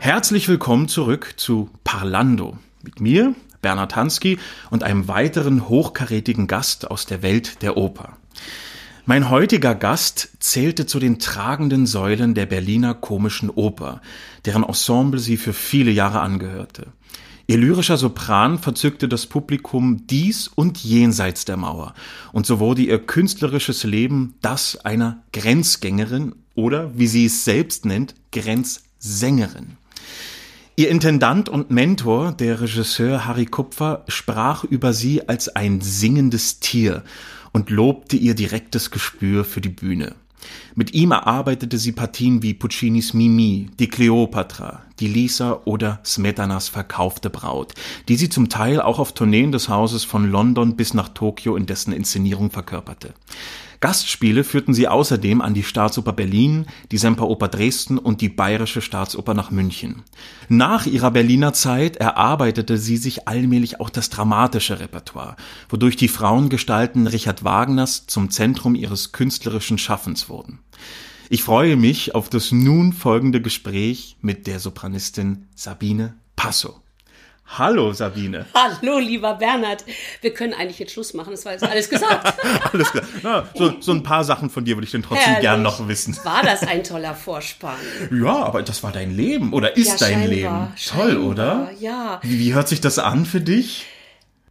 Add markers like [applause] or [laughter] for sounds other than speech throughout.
Herzlich willkommen zurück zu Parlando. Mit mir, Bernhard Hansky und einem weiteren hochkarätigen Gast aus der Welt der Oper. Mein heutiger Gast zählte zu den tragenden Säulen der Berliner komischen Oper, deren Ensemble sie für viele Jahre angehörte. Ihr lyrischer Sopran verzückte das Publikum dies und jenseits der Mauer, und so wurde ihr künstlerisches Leben das einer Grenzgängerin oder, wie sie es selbst nennt, Grenzsängerin. Ihr Intendant und Mentor, der Regisseur Harry Kupfer, sprach über sie als ein singendes Tier und lobte ihr direktes Gespür für die Bühne. Mit ihm erarbeitete sie Partien wie Puccinis Mimi, die Cleopatra, die Lisa oder Smetanas verkaufte Braut, die sie zum Teil auch auf Tourneen des Hauses von London bis nach Tokio in dessen Inszenierung verkörperte. Gastspiele führten sie außerdem an die Staatsoper Berlin, die Semperoper Dresden und die Bayerische Staatsoper nach München. Nach ihrer Berliner Zeit erarbeitete sie sich allmählich auch das dramatische Repertoire, wodurch die Frauengestalten Richard Wagners zum Zentrum ihres künstlerischen Schaffens wurden. Ich freue mich auf das nun folgende Gespräch mit der Sopranistin Sabine Passo. Hallo Sabine. [laughs] Hallo, lieber Bernhard. Wir können eigentlich jetzt Schluss machen, das war jetzt alles gesagt. [laughs] Alles klar. Ja, so, so ein paar Sachen von dir würde ich denn trotzdem Herrlich. gern noch wissen. War das ein toller Vorspann? [laughs] Ja, aber das war dein Leben oder ist Ja, dein scheinbar, Leben. Toll, scheinbar, oder? ja. Wie, wie hört sich das an für dich?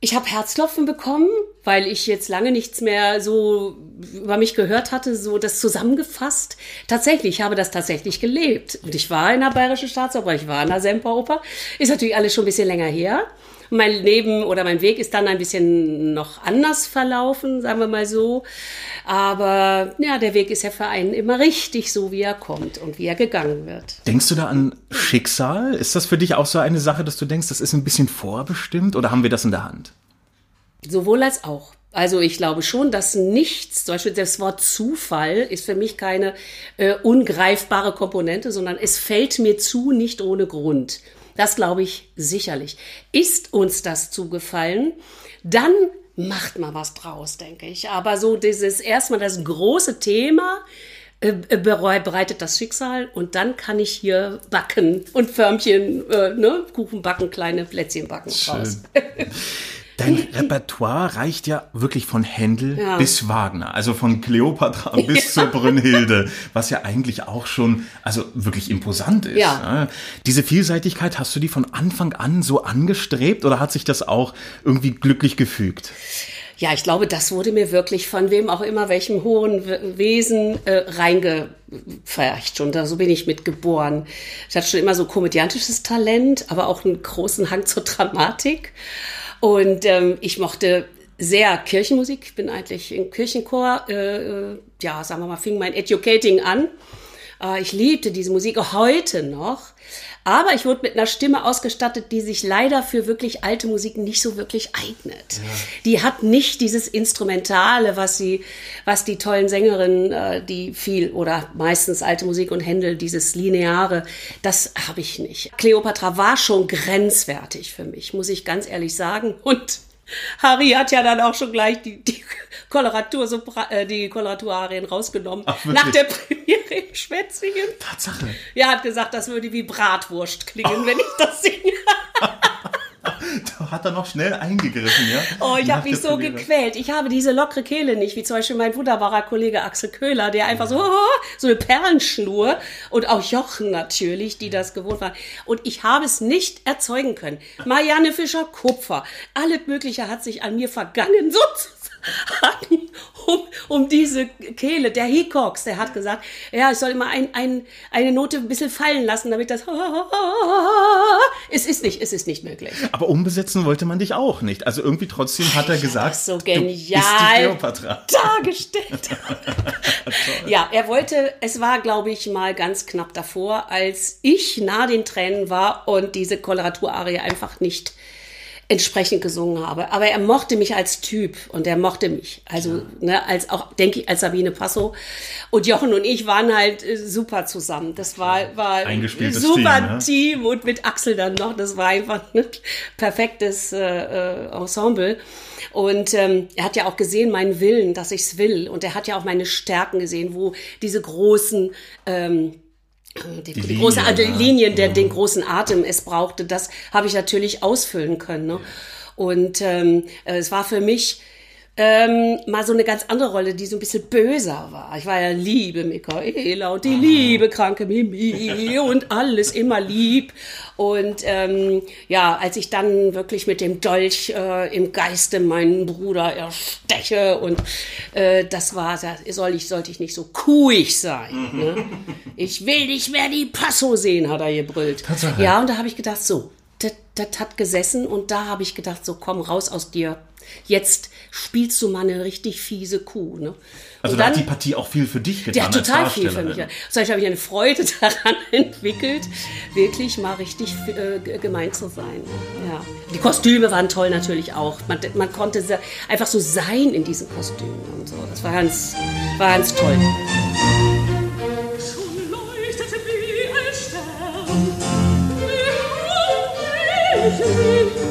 Ich habe Herzklopfen bekommen, weil ich jetzt lange nichts mehr so über mich gehört hatte, so das zusammengefasst. Tatsächlich, ich habe das tatsächlich gelebt. Und ich war in der Bayerischen Staatsoper, ich war in der Semperoper. Ist natürlich alles schon ein bisschen länger her. Mein Leben oder mein Weg ist dann ein bisschen noch anders verlaufen, sagen wir mal so. Aber ja, der Weg ist ja für einen immer richtig, so wie er kommt und wie er gegangen wird. Denkst du da an Schicksal? Ist das für dich auch so eine Sache, dass du denkst, das ist ein bisschen vorbestimmt oder haben wir das in der Hand? Sowohl als auch. Also ich glaube schon, dass nichts, zum Beispiel das Wort Zufall ist für mich keine äh, ungreifbare Komponente, sondern es fällt mir zu, nicht ohne Grund. Das glaube ich sicherlich. Ist uns das zugefallen, dann macht mal was draus, denke ich. Aber so dieses erstmal das große Thema äh, äh, bereitet das Schicksal und dann kann ich hier backen und Förmchen, äh, ne, Kuchen backen, kleine Plätzchen backen draus. [laughs] Dein Repertoire reicht ja wirklich von Händel Ja. bis Wagner, also von Kleopatra [laughs] bis zur Brünnhilde, was ja eigentlich auch schon, also wirklich imposant ist. Ja. ne? Diese Vielseitigkeit, hast du die von Anfang an so angestrebt oder hat sich das auch irgendwie glücklich gefügt? Ja, ich glaube, das wurde mir wirklich von wem auch immer, welchem hohen Wesen äh, reingepfercht. Und da so bin ich mit geboren. Ich hatte schon immer so komödiantisches Talent, aber auch einen großen Hang zur Dramatik. Und ähm, ich mochte sehr Kirchenmusik. Ich bin eigentlich im Kirchenchor, äh, äh, ja, sagen wir mal, fing mein Educating an. Äh, ich liebte diese Musik auch heute noch. Aber ich wurde mit einer Stimme ausgestattet, die sich leider für wirklich alte Musik nicht so wirklich eignet. Die hat nicht dieses Instrumentale, was sie, was die tollen Sängerinnen, äh, die viel oder meistens alte Musik und Händel, dieses Lineare, das habe ich nicht. Cleopatra war schon grenzwertig für mich, muss ich ganz ehrlich sagen. Und Harry hat ja dann auch schon gleich die, die Koloratur, äh, die Koloraturarien rausgenommen. Ach, nach der Premiere in Schwetzingen. Tatsache. Er hat gesagt, das würde wie Bratwurst klingen, wenn ich das singe. [laughs] Da hat er noch schnell eingegriffen, ja? Oh, ich habe mich so Premiere. gequält. Ich habe diese lockere Kehle nicht, wie zum Beispiel mein wunderbarer Kollege Axel Köhler, der einfach so, [laughs] so eine Perlenschnur und auch Jochen natürlich, die das gewohnt waren. Und ich habe es nicht erzeugen können. Marianne Fischer-Kupfer, alles Mögliche hat sich an mir vergangen, [laughs] sozusagen, [laughs] um, um diese Kehle. Der Hickox, der hat gesagt, ja, ich soll immer ein, ein, eine Note ein bisschen fallen lassen, damit das, [laughs] es ist nicht, es ist nicht möglich. Aber umbesetzen wollte man dich auch nicht. Also irgendwie trotzdem hat er gesagt, das so genial [laughs] dargestellt. ja, er wollte, es war, glaube ich, mal ganz knapp davor, als ich nah den Tränen war und diese Koloraturarie einfach nicht entsprechend gesungen habe. Aber er mochte mich als Typ und er mochte mich. Also, ne, als auch, denke ich, als Sabine Passo. Und Jochen und ich waren halt äh, super zusammen. Das war, war ein super Team, ne? Team und mit Axel dann noch. Das war einfach ein [laughs] perfektes äh, äh, Ensemble. Und ähm, er hat ja auch gesehen meinen Willen, dass ich's will. Und er hat ja auch meine Stärken gesehen, wo diese großen ähm, die, die, Linien, große also ja. Linien, der, den großen Atem es brauchte, das habe ich natürlich ausfüllen können. Ne? Und ähm, äh, es war für mich ähm, mal so eine ganz andere Rolle, die so ein bisschen böser war. Ich war ja liebe Michaela und die liebe kranke Mimi und alles immer lieb. Und ähm, ja, als ich dann wirklich mit dem Dolch äh, im Geiste meinen Bruder ersteche und äh, das war, da soll ich, sollte ich nicht so kuhig sein. Ne? Ich will nicht mehr die Passo sehen, hat er gebrüllt. Tatsache. Ja, und da habe ich gedacht, so, das, das hat gesessen und da habe ich gedacht, so komm raus aus dir. Jetzt spielst du mal eine richtig fiese Kuh. Ne? Also und da dann, hat die Partie auch viel für dich getan der hat als total viel für mich. So, ich habe ich eine Freude [laughs] daran entwickelt, wirklich mal richtig äh, gemein zu sein. Ja. Die Kostüme waren toll natürlich auch. Man, man konnte einfach so sein in diesen Kostümen und so. Das war ganz, war ganz toll. Schon leuchtet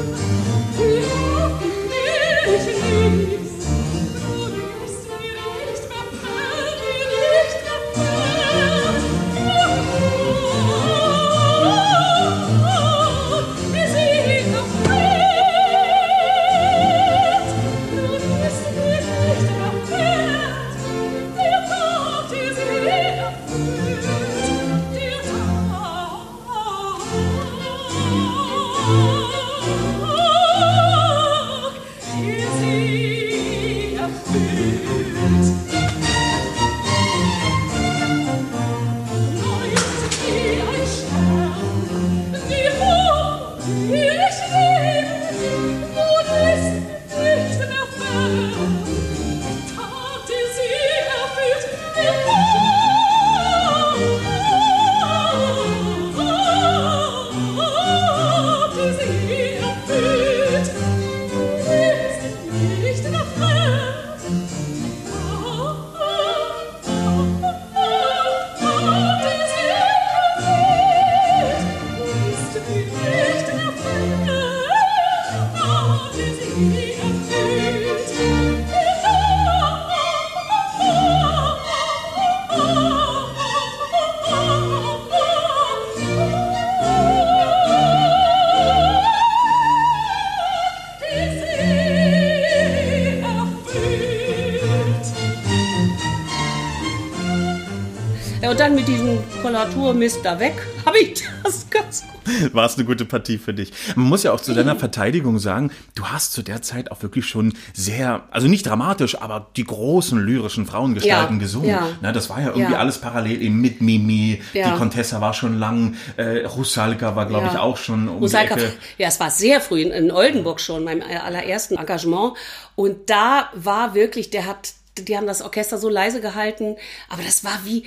und dann mit diesem Koloraturmist da weg, habe ich das ganz gut. War es eine gute Partie für dich. Man muss ja auch zu deiner Verteidigung sagen, du hast zu der Zeit auch wirklich schon sehr, also nicht dramatisch, aber die großen lyrischen Frauengestalten Ja, gesungen. ja. Na, das war ja irgendwie Ja. alles parallel eben mit Mimi, Ja. die Contessa war schon lang, äh, Rusalka war, glaube ich, auch schon um Rusalka, die Ecke. ja, es war sehr früh in, in Oldenburg schon, meinem allerersten Engagement. Und da war wirklich, der hat, die haben das Orchester so leise gehalten, aber das war wie,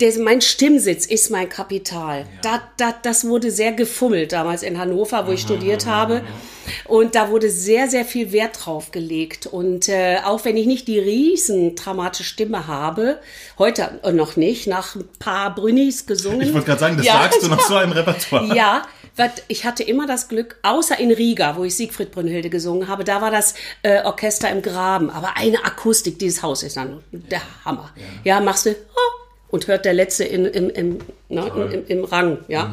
der, mein Stimmsitz ist mein Kapital. Da, da, das wurde sehr gefummelt damals in Hannover, wo ich studiert habe. Und da wurde sehr, sehr viel Wert drauf gelegt. Und äh, auch wenn ich nicht die riesen dramatische Stimme habe, heute noch nicht, nach ein paar Brünnis gesungen. Ich wollte gerade sagen, das Ja. sagst du nach so einem [laughs] Repertoire. Ja, ich hatte immer das Glück, außer in Riga, wo ich Siegfried Brünnhilde gesungen habe, da war das äh, Orchester im Graben. Aber eine Akustik, dieses Haus ist dann der Hammer. Ja, machst du, oh, und hört der Letzte in, im, im, ne, im, im, Rang, ja.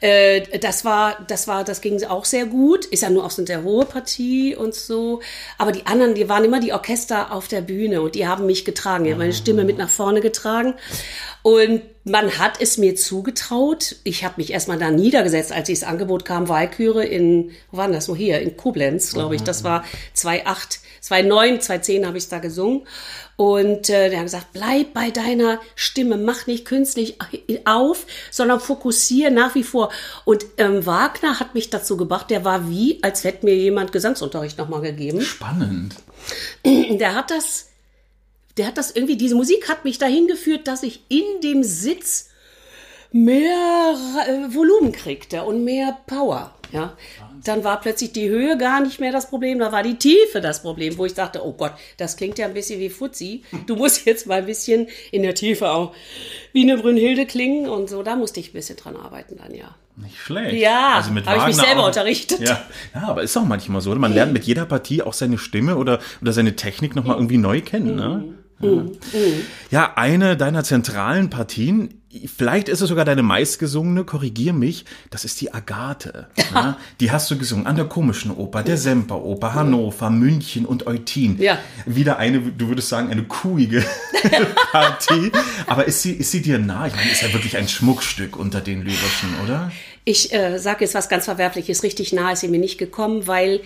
Äh, das war, das war, das ging auch sehr gut. Ist ja nur auch so eine sehr hohe Partie und so. Aber die anderen, die waren immer die Orchester auf der Bühne und die haben mich getragen. Die haben meine Stimme mit nach vorne getragen. Und man hat es mir zugetraut. Ich habe mich erstmal da niedergesetzt, als dieses Angebot kam, Walküre in, wo war denn das? Nur hier, in Koblenz, glaube ich. Das war 2008, 2009, 2010 habe ich da gesungen. Und äh, der hat gesagt, bleib bei deiner Stimme, mach nicht künstlich auf, sondern fokussiere nach wie vor. Und ähm, Wagner hat mich dazu gebracht, der war wie, als hätte mir jemand Gesangsunterricht nochmal gegeben. Spannend. [clears throat] Der hat das, der hat das irgendwie, diese Musik hat mich dahin geführt, dass ich in dem Sitz mehr äh, Volumen kriegte und mehr Power. Ja, dann war plötzlich die Höhe gar nicht mehr das Problem, da war die Tiefe das Problem, wo ich dachte, oh Gott, das klingt ja ein bisschen wie Fuzzi. Du musst jetzt mal ein bisschen in der Tiefe auch wie eine Brünnhilde klingen und so. Da musste ich ein bisschen dran arbeiten dann, ja. Nicht schlecht. Ja, also mit habe ich mich selber auch- unterrichtet. Ja. ja, aber ist auch manchmal so. oder? Man lernt mit jeder Partie auch seine Stimme oder, oder seine Technik nochmal irgendwie neu kennen. Ne? Mhm. Ja. ja, eine deiner zentralen Partien, vielleicht ist es sogar deine meistgesungene, korrigier mich, das ist die Agathe. [laughs] Ja? Die hast du gesungen an der Komischen Oper, der Semperoper, Hannover, München und Eutin. Ja. Wieder eine, du würdest sagen, eine kuhige [laughs] Partie. Aber ist sie, ist sie dir nah? Ich meine, ist ja wirklich ein Schmuckstück unter den Lyrischen, oder? Ich äh, sage jetzt was ganz Verwerfliches. Richtig nah ist sie mir nicht gekommen, weil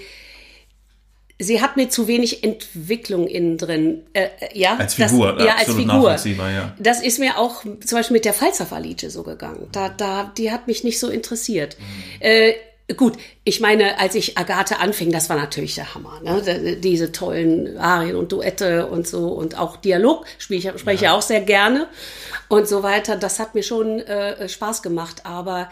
sie hat mir zu wenig Entwicklung innen drin. Äh, äh, ja, Als Figur, das, ja, als Figur. ja. Das ist mir auch zum Beispiel mit der Falzerf-Alice so gegangen. Da, da, die hat mich nicht so interessiert. Mhm. Äh, Gut, ich meine, als ich Agathe anfing, das war natürlich der Hammer. Ne? Diese tollen Arien und Duette und so und auch Dialog spiele ich, spreche ich auch sehr gerne und so weiter. Das hat mir schon äh, Spaß gemacht. Aber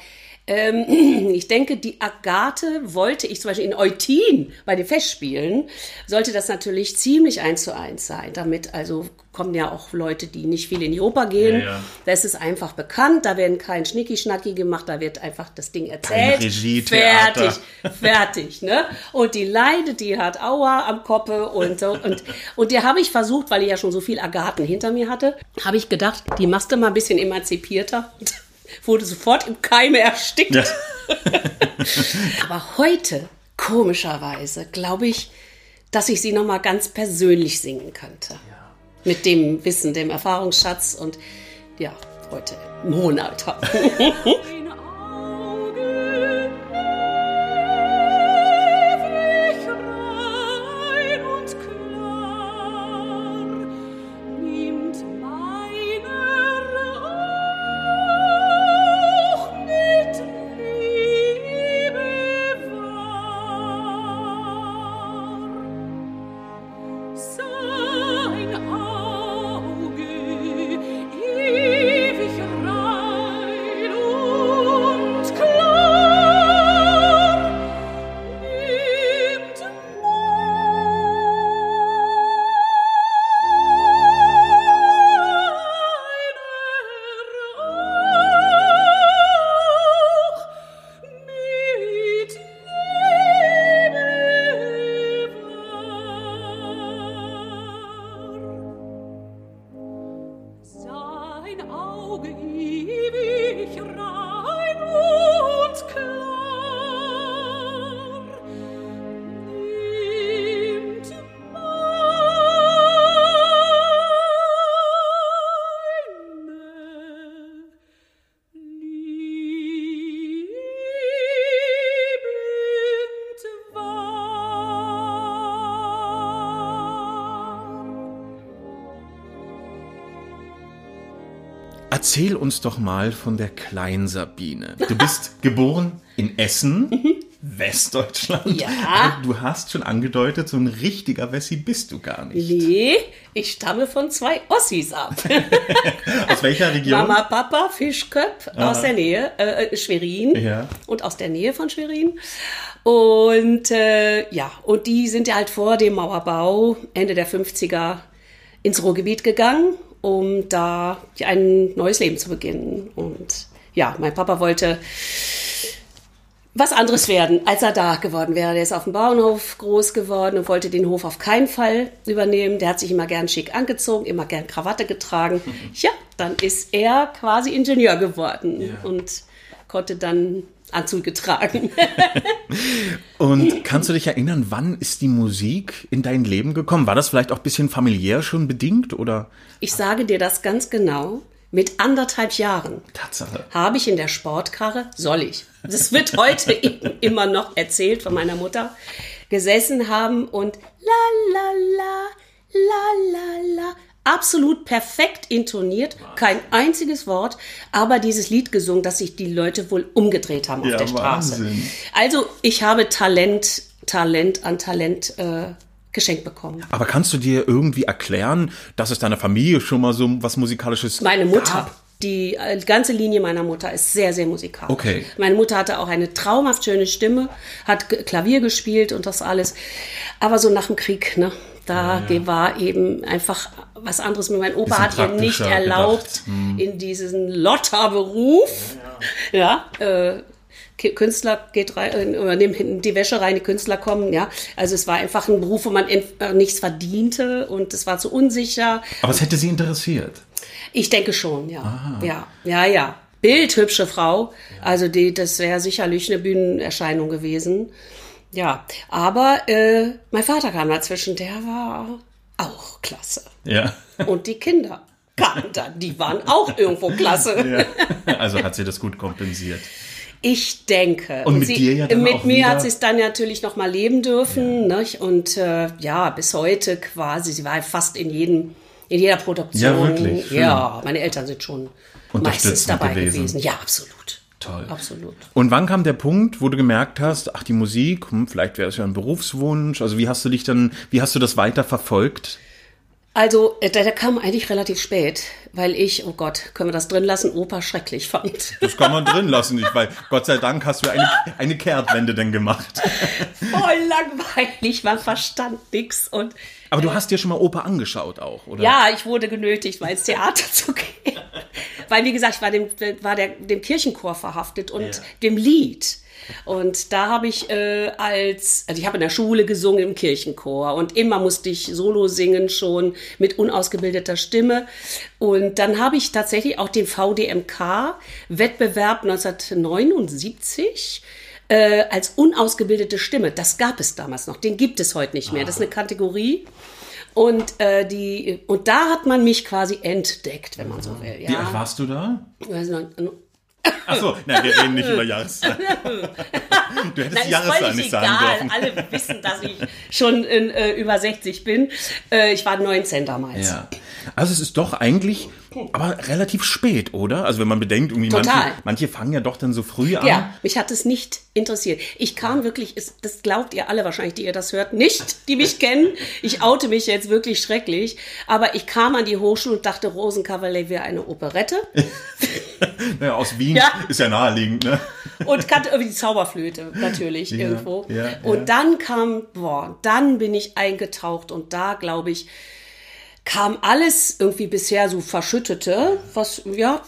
ähm, [clears throat] ich denke, die Agathe wollte ich zum Beispiel in Eutin bei den Festspielen, sollte das natürlich ziemlich eins zu eins sein. Damit also kommen ja auch Leute, die nicht viel in die Oper gehen. Ja, ja. Da ist es einfach bekannt, da werden kein Schnicki-Schnacki gemacht, da wird einfach das Ding erzählt. Regie, fertig, fertig, ne? Und die leidet, die hat Aua am Koppe und so. Und, und der habe ich versucht, weil ich ja schon so viel Agathen hinter mir hatte, habe ich gedacht, die machst du mal ein bisschen emanzipierter. Wurde sofort im Keime erstickt. Ja. [laughs] Aber heute, komischerweise, glaube ich, dass ich sie noch mal ganz persönlich singen könnte. Mit dem Wissen, dem Erfahrungsschatz und ja, heute im hohen Alter. [laughs] uns doch mal von der Klein Sabine. Du bist [laughs] geboren in Essen, Westdeutschland. Ja. Du hast schon angedeutet, so ein richtiger Wessi bist du gar nicht. Nee, ich stamme von zwei Ossis ab. [laughs] Aus welcher Region? Mama, Papa, Fischköp aus der Nähe, äh, äh, Schwerin. Ja. Und aus der Nähe von Schwerin. Und äh, ja, und die sind ja halt vor dem Mauerbau Ende der 50er ins Ruhrgebiet gegangen, um da ein neues Leben zu beginnen. Und ja, mein Papa wollte was anderes werden, als er da geworden wäre. Der ist auf dem Bauernhof groß geworden und wollte den Hof auf keinen Fall übernehmen. Der hat sich immer gern schick angezogen, immer gern Krawatte getragen. [laughs] Ja, dann ist er quasi Ingenieur geworden und konnte dann Anzüge tragen. [laughs] Und kannst du dich erinnern, wann ist die Musik in dein Leben gekommen? War das vielleicht auch ein bisschen familiär schon bedingt oder Ich sage dir das ganz genau. Mit anderthalb Jahren Tatsache? habe ich in der Sportkarre, soll ich, das wird heute [laughs] immer noch erzählt von meiner Mutter, gesessen haben und la la la, la la la, absolut perfekt intoniert, kein einziges Wort, aber dieses Lied gesungen, dass sich die Leute wohl umgedreht haben auf Ja, der Straße. Wahnsinn. Also ich habe Talent, Talent an Talent äh, geschenkt bekommen. Aber kannst du dir irgendwie erklären, dass es deiner Familie schon mal so was Musikalisches Meine Mutter. gab? die äh, ganze Linie meiner Mutter ist sehr, sehr musikalisch. Okay. Meine Mutter hatte auch eine traumhaft schöne Stimme, hat Klavier gespielt und das alles. Aber so nach dem Krieg, ne? Da war eben einfach was anderes. Mein Opa hat ihr nicht erlaubt, gedacht. in diesen Lotterberuf, ja, äh, Ki- Künstler geht rein, äh, oder nimmt hinten die Wäsche rein, die Künstler kommen, ja. Also es war einfach ein Beruf, wo man äh, nichts verdiente und es war zu unsicher. Aber es hätte sie interessiert. Ich denke schon, ja. Ja, ja, ja. Bildhübsche Frau. Also die, das wäre sicherlich eine Bühnenerscheinung gewesen. Ja, aber äh, mein Vater kam dazwischen, der war auch klasse. Ja. Und die Kinder kamen dann, die waren auch irgendwo klasse. Also hat sie das gut kompensiert. Ich denke. Und mit dir ja dann Mit auch mir wieder- hat sie es dann natürlich noch mal leben dürfen. Nicht? Und äh, ja, bis heute quasi. Sie war fast in jedem, in jeder Produktion. Ja, wirklich? Schön. Ja, meine Eltern sind schon meistens dabei gewesen. gewesen. Ja, absolut. Toll. Absolut. Und wann kam der Punkt, wo du gemerkt hast, ach, die Musik, hm, vielleicht wäre es ja ein Berufswunsch. Also wie hast du dich dann, wie hast du das weiter verfolgt? Also, äh, der, kam eigentlich relativ spät, weil ich, oh Gott, können wir das drin lassen, Opa schrecklich fand. Das kann man drin [laughs] lassen, nicht, weil Gott sei Dank hast du eine, eine Kehrtwende denn gemacht. Voll langweilig, man verstand nix und Aber du hast dir schon mal Oper angeschaut auch, oder? Ja, ich wurde genötigt, mal ins Theater [laughs] zu gehen. Weil, wie gesagt, ich war dem, war der, dem Kirchenchor verhaftet und Ja. dem Lied. Und da habe ich äh, als, also ich habe in der Schule gesungen im Kirchenchor und immer musste ich Solo singen schon mit unausgebildeter Stimme. Und dann habe ich tatsächlich auch den VDMK-Wettbewerb 1979 äh, als unausgebildete Stimme. Das gab es damals noch. Den gibt es heute nicht mehr. Das ist eine Kategorie. Und, äh, die, und da hat man mich quasi entdeckt, wenn man so will. Wie alt Ja. warst du da? Weiß noch- Achso, nein, wir reden nicht über Jahreszahlen. [laughs] Du hättest die Jahreszahl nicht sagen egal. dürfen. Alle wissen, dass ich schon in, äh, über 60 bin. Äh, ich war 19 damals. Ja. Also es ist doch eigentlich, aber relativ spät, oder? Also wenn man bedenkt, irgendwie manche, manche fangen ja doch dann so früh an. Ja, mich hat es nicht interessiert. Ich kam wirklich, das glaubt ihr alle wahrscheinlich, die ihr das hört, nicht, die mich [laughs] kennen. Ich oute mich jetzt wirklich schrecklich. Aber ich kam an die Hochschule und dachte, Rosenkavalier wäre eine Operette. [laughs] Naja, aus Wien Ja. ist ja naheliegend, ne? Und kannte irgendwie die Zauberflöte natürlich Ja, irgendwo. ja, und dann kam, boah, dann bin ich eingetaucht und da glaube ich, kam alles irgendwie bisher so verschüttete, was, ja,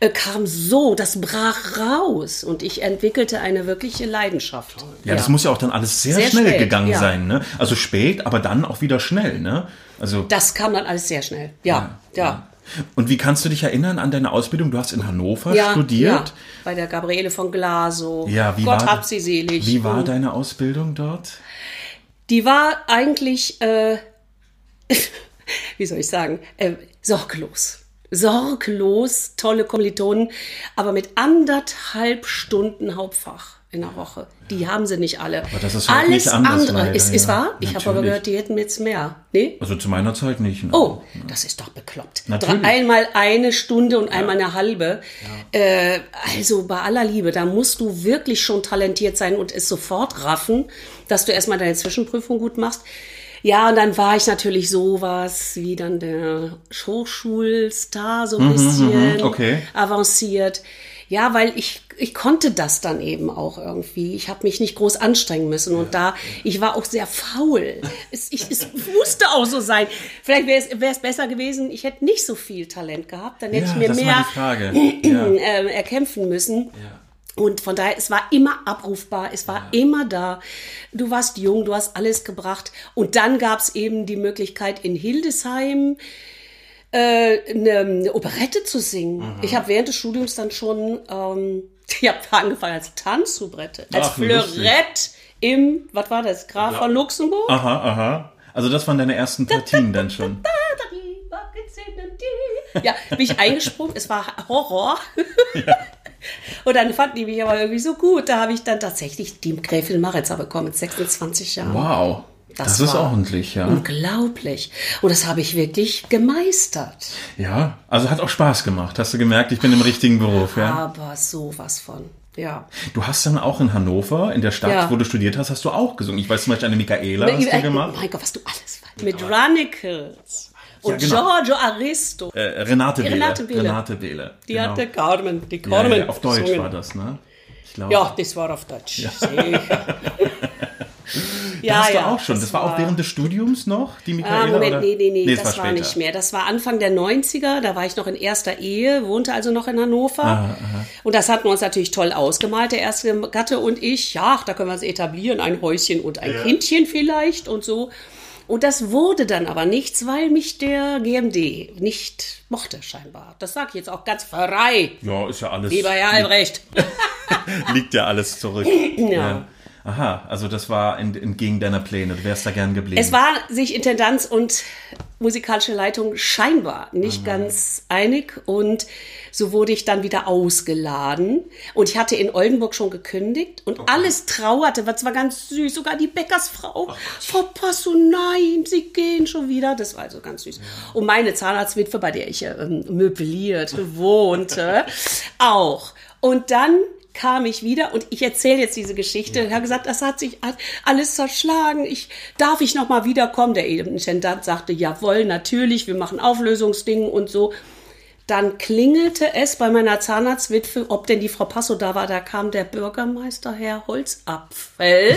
äh, kam so, das brach raus und ich entwickelte eine wirkliche Leidenschaft. Ja, das muss ja auch dann alles sehr, Sehr schnell spät, gegangen ja. sein, ne? Also spät, aber dann auch wieder schnell, ne? Also Das kam dann alles sehr schnell. Ja, ja. Und wie kannst du dich erinnern an deine Ausbildung? Du hast in Hannover Ja, studiert. Ja, bei der Gabriele von Glasow. Ja, wie Gott war, hab sie selig. Wie war Und deine Ausbildung dort? Die war eigentlich, äh, [laughs] [laughs] wie soll ich sagen, äh, sorglos. Sorglos, tolle Kommilitonen, aber mit anderthalb Stunden Hauptfach in der Woche. Die haben sie nicht alle. Aber das ist heute Alles nicht anders, andere leider, ist, ist ja. wahr. Ich habe aber Natürlich. gehört, die hätten jetzt mehr. Nee? Also zu meiner Zeit nicht. Ne? Oh, das ist doch bekloppt. Natürlich. Einmal eine Stunde und einmal eine halbe. Äh, also bei aller Liebe, da musst du wirklich schon talentiert sein und es sofort raffen, dass du erstmal deine Zwischenprüfung gut machst. Ja, und dann war ich natürlich sowas wie dann der Hochschulstar so ein bisschen Mhm, okay. avanciert. Ja, weil ich, ich konnte das dann eben auch irgendwie. Ich habe mich nicht groß anstrengen müssen. Und da, ich war auch sehr faul. Es, ich, es musste auch so sein. Vielleicht wäre es, besser gewesen, ich hätte nicht so viel Talent gehabt. Dann hätte Ja, ich mir mehr. Ja. [clears throat] äh, erkämpfen müssen. Und von daher, es war immer abrufbar, es war immer da. Du warst jung, du hast alles gebracht. Und dann gab es eben die Möglichkeit in Hildesheim äh, eine, eine Operette zu singen. Mhm. Ich habe während des Studiums dann schon, ähm, ich habe angefangen als Tanzsoubrette, als Ach, lustig. Fleurette im, was war das, Graf von Luxemburg? Aha, aha. Also das waren deine ersten Partien dann schon. [laughs] Ja, bin ich eingesprungen, es war Horror. [laughs] [laughs] Und dann fanden die mich aber irgendwie so gut. Da habe ich dann tatsächlich die Gräfin Maritza bekommen mit 26 Jahren. Wow. Das Das, ist ordentlich, ja. Unglaublich. Und das habe ich wirklich gemeistert. Ja, also hat auch Spaß gemacht. Hast du gemerkt, ich bin im richtigen Beruf, ja? Aber sowas von. Ja. Du hast dann auch in Hannover, in der Stadt, Ja. wo du studiert hast, hast du auch gesungen. Ich weiß zum Beispiel eine Michaela hast du gemacht. Oh mein Gott, was du alles weißt. Mit Runicles. Und genau. Giorgio Aristo, Äh, Renate. Renate Behle. Renate Behle. die genau. hatte Carmen, die ja, Carmen. ja, auf Deutsch gesungen. war das, ne? Ich glaube. Ja, das war auf Deutsch. Sicher. [laughs] Da hast du auch schon. Das, war auch während des Studiums noch, die Ah, Michaela? Moment, oder? nee, nee, nee, das, war, später. nicht mehr. Das war Anfang der 90er, da war ich noch in erster Ehe, wohnte also noch in Hannover. Und das hatten wir uns natürlich toll ausgemalt, der erste Gatte und ich. Ja, da können wir es etablieren, ein Häuschen und ein Kindchen vielleicht und so. Und das wurde dann aber nichts, weil mich der GMD nicht mochte scheinbar. Das sage ich jetzt auch ganz frei, Ja, ist ja alles. lieber Herr Albrecht. [laughs] Liegt ja alles zurück. [laughs] Ja. Aha, also das war ent- entgegen deiner Pläne. Du wärst da gern geblieben. Es war sich Intendanz und musikalische Leitung scheinbar nicht ganz einig und so wurde ich dann wieder ausgeladen und ich hatte in Oldenburg schon gekündigt und alles trauerte, was war ganz süß, sogar die Bäckersfrau, Frau Passo, nein, sie gehen schon wieder, das war also ganz süß. Und meine Zahnarztwitwe, bei der ich ähm, möbliert wohnte, [laughs] auch. Und dann kam ich wieder und ich erzähle jetzt diese Geschichte. Er hat gesagt, das hat sich all- alles zerschlagen. Ich darf ich noch mal wiederkommen. Der Intendant sagte, jawohl, natürlich, wir machen Auflösungsdingen und so. Dann klingelte es bei meiner Zahnarztwitwe, ob denn die Frau Passo da war. Da kam der Bürgermeister Herr Holzapfel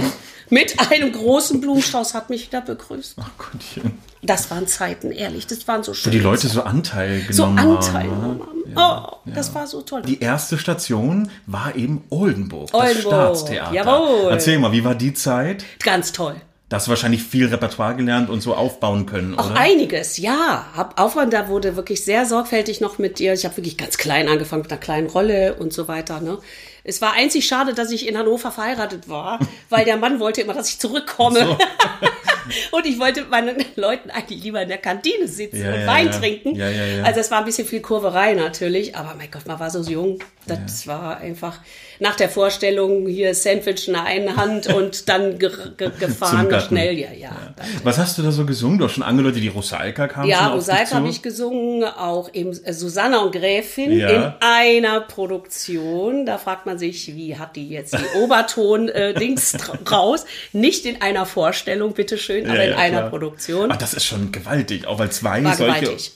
mit einem großen Blumenstrauß, hat mich wieder begrüßt. Ach Gottchen. Das waren Zeiten, ehrlich, das waren so Wo schöne die Leute Zeiten. so Anteil so genommen Anteil haben. genommen ne? haben. Oh, das war so toll. Die erste Station war eben Oldenburg, das Oldenburg, Staatstheater. jawohl. Erzähl mal, wie war die Zeit? Ganz toll. Da hast du wahrscheinlich viel Repertoire gelernt und so aufbauen können, Auch oder? einiges, ja. Hab Aufwand, da wurde wirklich sehr sorgfältig noch mit dir. Ich habe wirklich ganz klein angefangen mit einer kleinen Rolle und so weiter. Ne? Es war einzig schade, dass ich in Hannover verheiratet war, [laughs] weil der Mann wollte immer, dass ich zurückkomme. [laughs] und ich wollte mit meinen [laughs] Leuten eigentlich lieber in der Kantine sitzen Ja, und ja, Wein ja. trinken. Also es war ein bisschen viel Kurverei natürlich, aber mein Gott, man war so jung. Das war einfach nach der Vorstellung hier Sandwich in der einen Hand [laughs] und dann ge ge gefahren schnell. Ja, ja. Was hast du da so gesungen? Du hast schon angedeutet, die Rosalka kam Ja, Rosalka habe ich gesungen, auch eben äh, Susanna und Gräfin Ja. in einer Produktion. Da fragt man sich, wie hat die jetzt die [laughs] Oberton-Dings raus? Nicht in einer Vorstellung, bitteschön, aber Ja, in ja, einer klar. Produktion. Ach, das ist schon gewaltig, auch weil zwei War solche... gewaltig.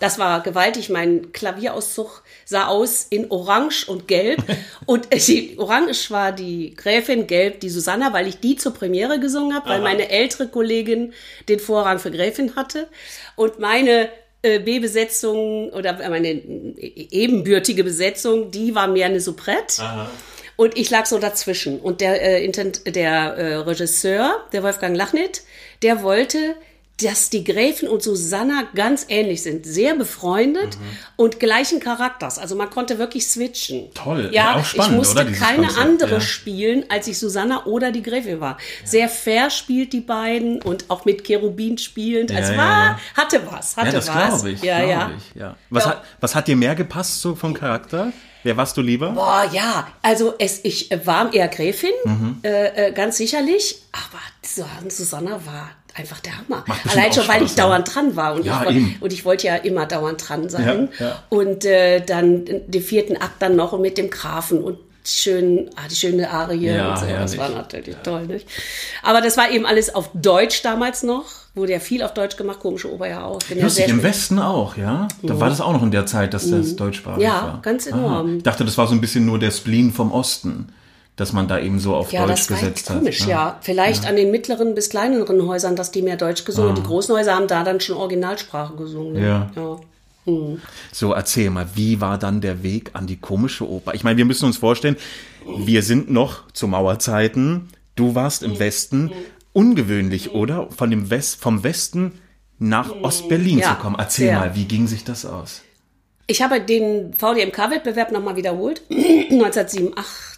Das war gewaltig. Mein Klavierauszug sah aus in Orange und Gelb. [laughs] und äh, die Orange war die Gräfin, Gelb die Susanna, weil ich die zur Premiere gesungen habe, weil meine ältere Kollegin den Vorrang für Gräfin hatte. Und meine äh, B-Besetzung oder meine äh, ebenbürtige Besetzung, die war mehr eine Soubrette. Und ich lag so dazwischen. Und der, äh, der äh, Regisseur, der Wolfgang Lachnit, der wollte, dass die Gräfin und Susanna ganz ähnlich sind. Sehr befreundet und gleichen Charakters. Also man konnte wirklich switchen. Toll. Ja, Ja, auch spannend, ich musste oder, keine Konzept, andere ja. spielen, als ich Susanna oder die Gräfin war. Sehr fair spielt die beiden und auch mit Cherubin spielend. Ja, Also ja, war, ja. hatte was, hatte Ja, das was. glaube ich. Ja, glaub ja. Ich, ja. Was, Ja. Hat, was hat dir mehr gepasst so vom Charakter? Wer warst du lieber? Boah, ja, also es, ich war eher Gräfin, Mhm. äh, äh, ganz sicherlich, aber Susanna war einfach der Hammer. Allein schon, weil ich ja. dauernd dran war und, Ja, ich, und ich wollte ja immer dauernd dran sein. Ja, ja. Und äh, dann den vierten Akt dann noch mit dem Grafen und die schönen, ah, die schöne Arie Ja, und so. Das war natürlich toll, nicht? Aber das war eben alles auf Deutsch damals noch. Wurde ja viel auf Deutsch gemacht, komische Oper ja auch. Bin ja Lustig, im Westen auch, ja? Da war das auch noch in der Zeit, dass das deutschsprachig Ja, war. ganz enorm. Aha. Ich dachte, das war so ein bisschen nur der Spleen vom Osten, dass man da eben so auf Ja, Deutsch gesetzt hat. komisch, ja. Vielleicht an den mittleren bis kleineren Häusern, dass die mehr Deutsch gesungen haben. Die großen Häuser haben da dann schon Originalsprache gesungen. Ja. ja. So, erzähl mal, wie war dann der Weg an die komische Oper? Ich meine, wir müssen uns vorstellen, wir sind noch zu Mauerzeiten. Du warst im Westen. Ungewöhnlich, oder? Von dem West, vom Westen nach Ostberlin Ja, zu kommen. Erzähl sehr. mal, wie ging sich das aus? Ich habe den VDMK-Wettbewerb nochmal wiederholt, [clears throat] 1987,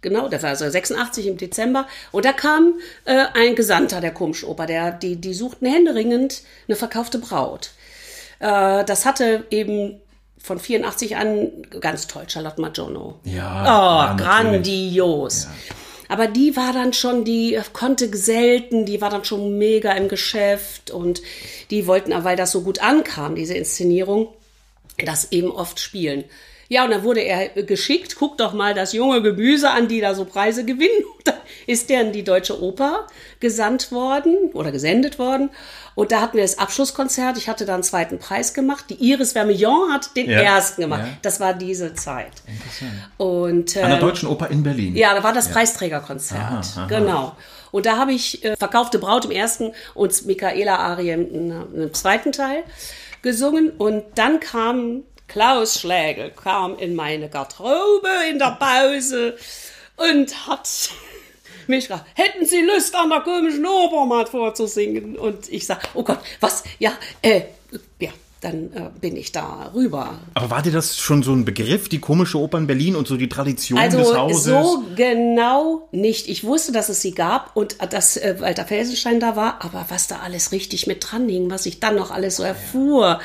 genau, das war also 86 im Dezember. Und da kam äh, ein Gesandter der Kumschoper, der, die, die suchten händeringend eine verkaufte Braut. Äh, das hatte eben von 84 an ganz toll, Charlotte Maggiono. Ja, Oh, ja, grandios. Aber die war dann schon, die konnte selten, die war dann schon mega im Geschäft und die wollten, weil das so gut ankam, diese Inszenierung, das eben oft spielen. Ja, und dann wurde er geschickt, guck doch mal das junge Gemüse an, die da so Preise gewinnen. Da ist der in die Deutsche Oper gesandt worden oder gesendet worden. Und da hatten wir das Abschlusskonzert. Ich hatte da einen zweiten Preis gemacht. Die Iris Vermillon hat den Ja. ersten gemacht. Ja. Das war diese Zeit. Und, An der ähm, Deutschen Oper in Berlin. ja, da war das Preisträgerkonzert. Aha, aha. Genau. Und da habe ich äh, Verkaufte Braut im ersten und Michaela Ariem im, im zweiten Teil gesungen. Und dann kam Klaus Schlägel, kam in meine Garderobe in der Pause und hat [laughs] mich gefragt, hätten Sie Lust, an der komischen Oper mal vorzusingen? Und ich sag, oh Gott, was? Ja, äh, ja, dann äh, bin ich da rüber Aber war dir das schon so ein Begriff, die komische Oper in Berlin und so die Tradition des also Hauses? so genau nicht. Ich wusste, dass es sie gab und dass äh, Walter Felsenstein da war, aber was da alles richtig mit dran hing, was ich dann noch alles so erfuhr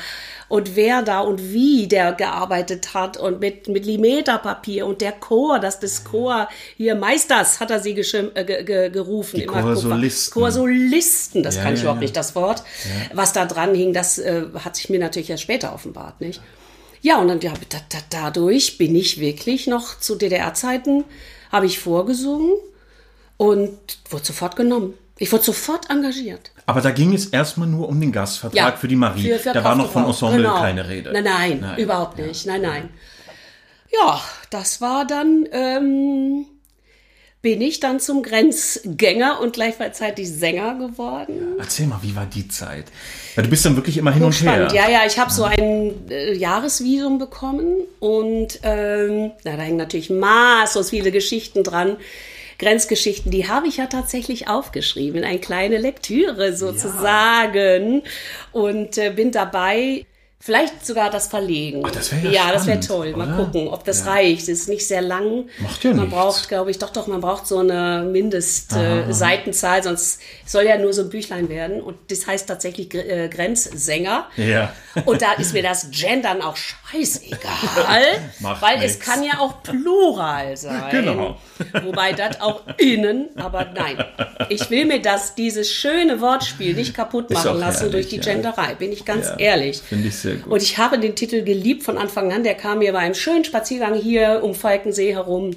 und wer da und wie der gearbeitet hat und mit, mit Limeterpapier und der Chor, dass das Chor hier Meisters hat er sie äh, ge, ge, gerufen. Die immer Chorsolisten. Chorsolisten, das Ja, kann ich ja, überhaupt ja. nicht, das Wort. Was da dran hing, das äh, hat sich mir natürlich erst später offenbart, nicht? Ja, und dann ja, da, da, dadurch bin ich wirklich noch zu DDR-Zeiten, habe ich vorgesungen und wurde sofort genommen. Ich wurde sofort engagiert. Aber da ging es erstmal nur um den Gastvertrag für die Marie. für- für da war noch von. Ensemble Genau. keine Rede. Nein, nein, überhaupt nicht. Nein, nein. Ja, das war dann, ähm, bin ich dann zum Grenzgänger und gleichzeitig Sänger geworden. Erzähl mal, wie war die Zeit? Du bist dann wirklich immer hin und Spannend. her. Ja, ja, ich habe so ein äh, Jahresvisum bekommen und ähm, na, da hängen natürlich maßlos viele Geschichten dran. Grenzgeschichten, die habe ich ja tatsächlich aufgeschrieben, eine kleine Lektüre sozusagen und äh, bin dabei. Vielleicht sogar das Verlegen. Ach, das wär ja Ja, das wäre spannend, toll. Mal oder? gucken, ob das reicht. Es ist nicht sehr lang. Macht ja Man nichts. braucht, glaube ich, doch, doch, man braucht so eine Mindest-Seitenzahl, äh, sonst soll ja nur so ein Büchlein werden. Und das heißt tatsächlich äh, Grenzsänger. Ja. Und da ist mir das Gendern auch scheißegal, [laughs] weil nix. es kann ja auch Plural sein. Genau. Wobei das auch innen, aber nein. Ich will mir das, dieses schöne Wortspiel nicht kaputt machen lassen herrlich, durch die ja. Genderei, bin ich ganz Ja, ehrlich. finde ich sehr gut. Und ich habe den Titel geliebt von Anfang an. Der kam mir bei einem schönen Spaziergang hier um Falkensee herum.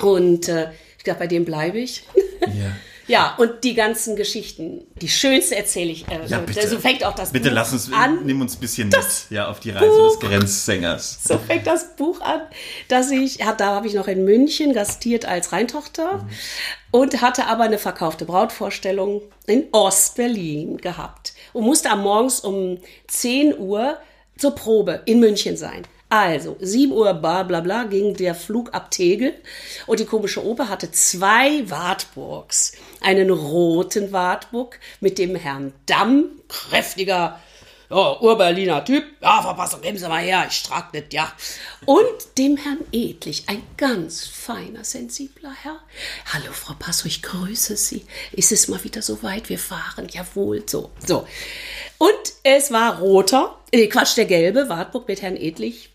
Und äh, ich glaube, bei dem bleibe ich. Ja. [laughs] Ja, und die ganzen Geschichten, die schönste erzähle ich. Äh, Ja, bitte. So fängt auch das Bitte Buch lass uns, an. nimm uns ein bisschen mit ja, auf die Reise des Grenzsängers. So fängt das Buch an, dass ich, ja, da habe ich noch in München gastiert als Rheintochter und hatte aber eine verkaufte Brautvorstellung in Ostberlin gehabt und musste am morgens um 10 Uhr zur Probe in München sein. Also, 7 Uhr, bla bla bla, ging der Flug ab Tegel und die komische Oper hatte zwei Wartburgs. Einen roten Wartburg mit dem Herrn Damm, kräftiger ja, Urberliner Typ, ja, Verpassung, geben Sie mal her, ich trag das, ja. Und dem Herrn Edlich, ein ganz feiner, sensibler Herr. Hallo, Frau Passo, ich grüße Sie. Ist es mal wieder so weit? Wir fahren, jawohl, so, so. Und es war roter, äh, Quatsch, der gelbe Wartburg mit Herrn Edlich.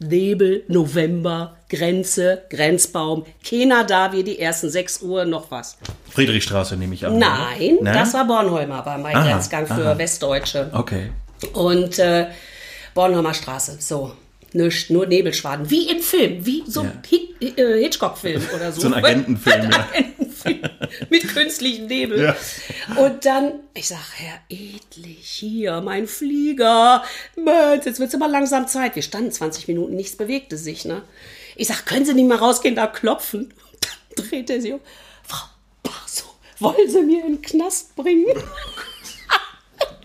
Nebel, November, Grenze, Grenzbaum, keiner da, wie die ersten sechs Uhr, noch was. Friedrichstraße nehme ich an. Nein, Ne? das war Bornholmer beim Aha, Grenzgang für aha. Westdeutsche. Okay. Und äh, Bornholmer Straße, so. Nichts, nur Nebelschwaden. Wie im Film, wie so ein Hit, äh, Hitchcock-Film oder so. [laughs] So ein Agentenfilm, [laughs] ja. Agentenfilm [laughs] mit künstlichem Nebel. Ja. Und dann, ich sag, Herr Edlich, hier, mein Flieger. Mensch, jetzt wird's immer langsam Zeit. Wir standen 20 Minuten, nichts bewegte sich, ne? Ich sag, können Sie nicht mal rausgehen, da klopfen? Und dann dreht er sich um. Frau Barso, wollen Sie mir in den Knast bringen?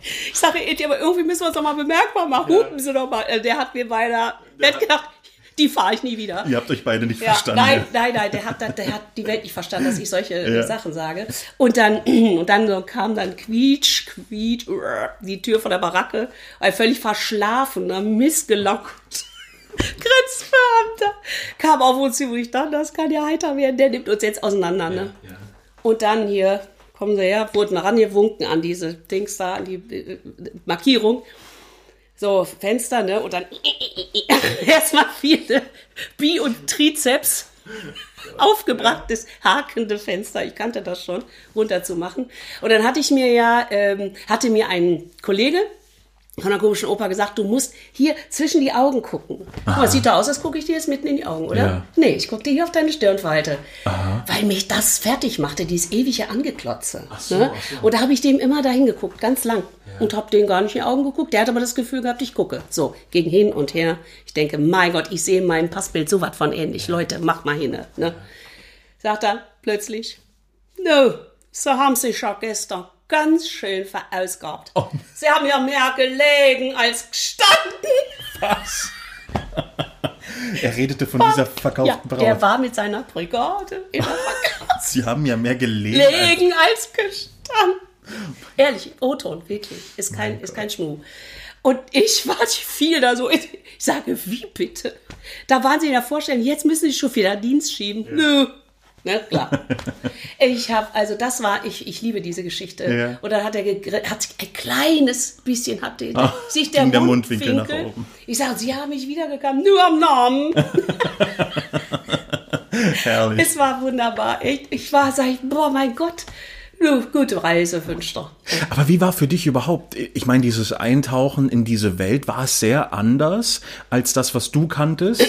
Ich sage, aber irgendwie müssen wir uns doch mal bemerkbar machen. Hupen Sie doch mal. Äh, Der hat mir beinahe, der hat gedacht, die fahre ich nie wieder. Ihr habt euch beide nicht Ja, verstanden. nein, nein, nein, der hat, der hat die Welt nicht verstanden, dass ich solche Ja. Sachen sage. Und dann, [clears throat] und dann kam dann quietsch, quietsch, die Tür von der Baracke, ein völlig verschlafener, missgelockt. [laughs] Grenzbeamter kam auf uns zu, wo ich dachte, das kann ja heiter werden, der nimmt uns jetzt auseinander. Ne? ja. Und dann hier, kommen sie her, wurden rangewunken an diese Dings da, an die äh, Markierung. So, Fenster, ne? Und dann [laughs] erstmal viele Bi- und Trizeps aufgebrachtes, hakende Fenster. Ich kannte das schon, runterzumachen. Und dann hatte ich mir ja, ähm, hatte mir ein Kollege von der komischen Oper gesagt, du musst hier zwischen die Augen gucken. Guck mal, sieht da aus, als gucke ich dir jetzt mitten in die Augen, oder? Ja. Nee, ich gucke dir hier auf deine Stirnfalte. Weil mich das fertig machte, dieses ewige Angeklotze. so, ne? ach so. Und da habe ich dem immer dahin geguckt, ganz lang. Und habe den gar nicht in die Augen geguckt. Der hat aber das Gefühl gehabt, ich gucke. So, ging hin und her. Ich denke, mein Gott, ich sehe in meinem Passbild so was von ähnlich. Leute, mach mal hin. Ne? Sagt er plötzlich, no, so haben Sie schon gestern ganz schön verausgabt. Oh. Sie haben ja mehr gelegen als gestanden. Was? [laughs] er redete von dieser Ja, verkauften Braut. der war mit seiner Brigade in der [laughs] Verkauf. Sie haben ja mehr gelegen. Legen als gestanden. Ehrlich, O-Ton, wirklich. Ist kein, ist kein Schmuh. Und ich [laughs] war, fiel da so, ich sage, wie bitte? Da waren sie in der Vorstellung, jetzt müssen sie schon wieder Dienst schieben. Nö. Ne, klar. [laughs] Ich habe, also das war, ich, ich liebe diese Geschichte. Ja. Und dann hat er, hat ein kleines bisschen, hat der, Ah, sich der, der Mundwinkel, Mundwinkel nach oben. Ich sage, sie haben mich wiedergekommen, nur am Namen. [laughs] Herrlich. Es war wunderbar. Ich, ich war, sag ich, boah, mein Gott, gute Reise wünscht er. Aber wie war für dich überhaupt, ich meine, dieses Eintauchen in diese Welt, war es sehr anders als das, was du kanntest?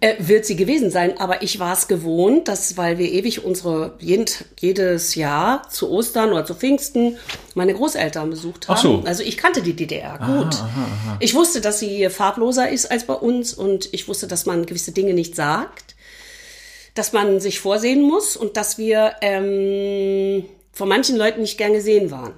Äh, wird sie gewesen sein, aber ich war es gewohnt, dass, weil wir ewig unsere, jeden, jedes Jahr zu Ostern oder zu Pfingsten meine Großeltern besucht haben. Ach so. Also ich kannte die DDR gut. Ich wusste, dass sie farbloser ist als bei uns und ich wusste, dass man gewisse Dinge nicht sagt, dass man sich vorsehen muss und dass wir ähm, von manchen Leuten nicht gern gesehen waren.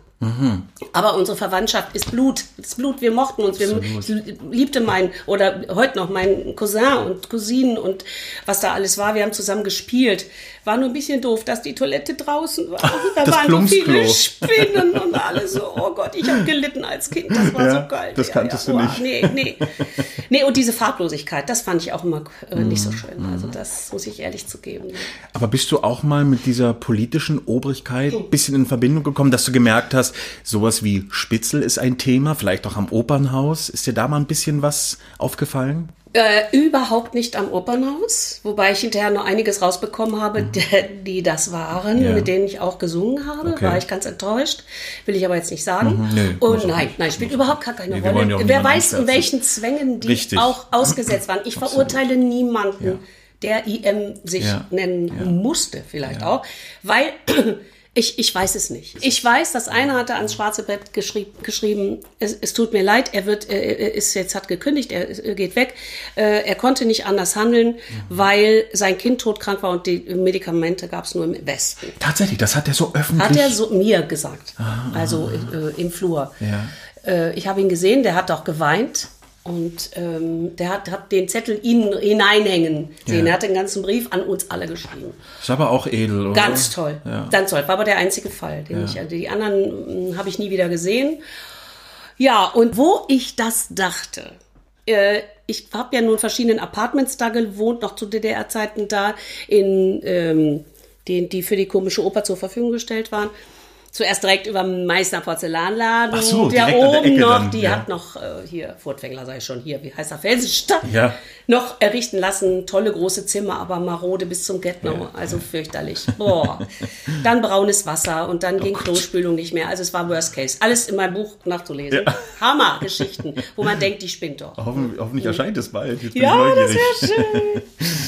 Aber unsere Verwandtschaft ist Blut. Das Blut, wir mochten uns. Wir, ich liebte meinen, oder heute noch meinen Cousin und Cousinen und was da alles war. Wir haben zusammen gespielt. War nur ein bisschen doof, dass die Toilette draußen war. [laughs] Da Das waren so viele Plumpsklo. Spinnen und alles so. Oh Gott, ich habe gelitten als Kind. Das war Ja, so geil. das kanntest du Boah, nicht. Nee, nee. Nee, und diese Farblosigkeit, das fand ich auch immer äh, nicht Mhm. so schön. Also das muss ich ehrlich zugeben. Aber bist du auch mal mit dieser politischen Obrigkeit ein bisschen in Verbindung gekommen, dass du gemerkt hast, sowas wie Spitzel ist ein Thema, vielleicht auch am Opernhaus? Ist dir da mal ein bisschen was aufgefallen? Äh, überhaupt nicht am Opernhaus, wobei ich hinterher noch einiges rausbekommen habe, die, die das waren, Mhm. Ja. mit denen ich auch gesungen habe. Okay. War ich ganz enttäuscht, will ich aber jetzt nicht sagen. Mhm, nee, Und nein, nicht. nein, spielt überhaupt gar keine Nee, ja Rolle. auch Wer weiß, in welchen Zwängen die Richtig. auch ausgesetzt waren. Ich verurteile niemanden, der IM sich Ja. nennen musste, vielleicht auch, weil ich, ich weiß es nicht. Ich weiß, dass einer hatte ans schwarze Brett geschrieb, geschrieben, es, es tut mir leid, er wird, er ist jetzt hat gekündigt, er, geht weg. Äh, er konnte nicht anders handeln, weil sein Kind todkrank war und die Medikamente gab es nur im Westen. Tatsächlich, das hat er so öffentlich. Hat er so mir gesagt, also äh, im Flur. Ja. Äh, ich habe ihn gesehen, der hat auch geweint. Und ähm, der hat, hat den Zettel ihnen hineinhängen sehen. Ja. Er hat den ganzen Brief an uns alle geschrieben. ist aber auch edel, oder? Ganz toll. Ja. Ganz toll. War aber der einzige Fall. Den ich, also die anderen mh, habe ich nie wieder gesehen. Ja, und wo ich das dachte, äh, ich habe ja nun verschiedenen Apartments da gewohnt, noch zu DDR-Zeiten da, in ähm, den, die für die komische Oper zur Verfügung gestellt waren. Zuerst direkt über dem Meißner Porzellanladen. Ach so, der der oben Ecke noch, die ja. hat noch äh, hier, Furtwängler sei schon hier, wie heißt der Felsenstadt, Ja. Noch errichten lassen. Tolle große Zimmer, aber marode bis zum Get-No. Also fürchterlich. Boah. Dann braunes Wasser und dann ging Klospülung nicht mehr. Also es war Worst Case. Alles in meinem Buch nachzulesen. Hammer-Geschichten, wo man denkt, die spinnt doch. Hoffentlich, hoffentlich erscheint es bald. Ja, das wäre schön.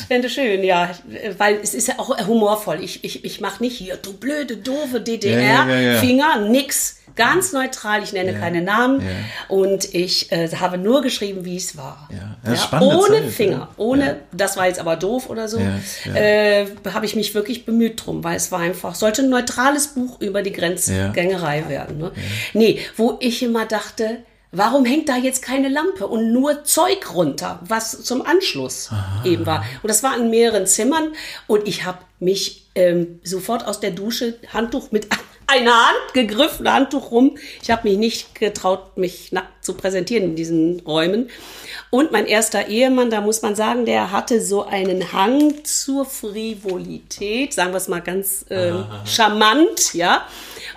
Fände schön, ja. Weil es ist ja auch humorvoll. Ich, ich, ich mache nicht hier, du blöde, doofe Ja, ja, ja, ja. DDR-Finger, nix. Ganz neutral, ich nenne keine Namen. Und ich äh, habe nur geschrieben, wie es war. Ja, spannende ohne Zeit, Finger, ohne, Ja. das war jetzt aber doof oder so, Ja. Äh, habe ich mich wirklich bemüht drum, weil es war einfach, sollte ein neutrales Buch über die Grenzgängerei werden. Ne? Nee, wo ich immer dachte, Warum hängt da jetzt keine Lampe und nur Zeug runter, was zum Anschluss eben war? Und das war in mehreren Zimmern und ich habe mich ähm, sofort aus der Dusche Handtuch mit einer Hand gegriffen, Handtuch rum. Ich habe mich nicht getraut, mich nackt zu präsentieren in diesen Räumen. Und mein erster Ehemann, da muss man sagen, der hatte so einen Hang zur Frivolität, sagen wir es mal ganz ähm, charmant, ja.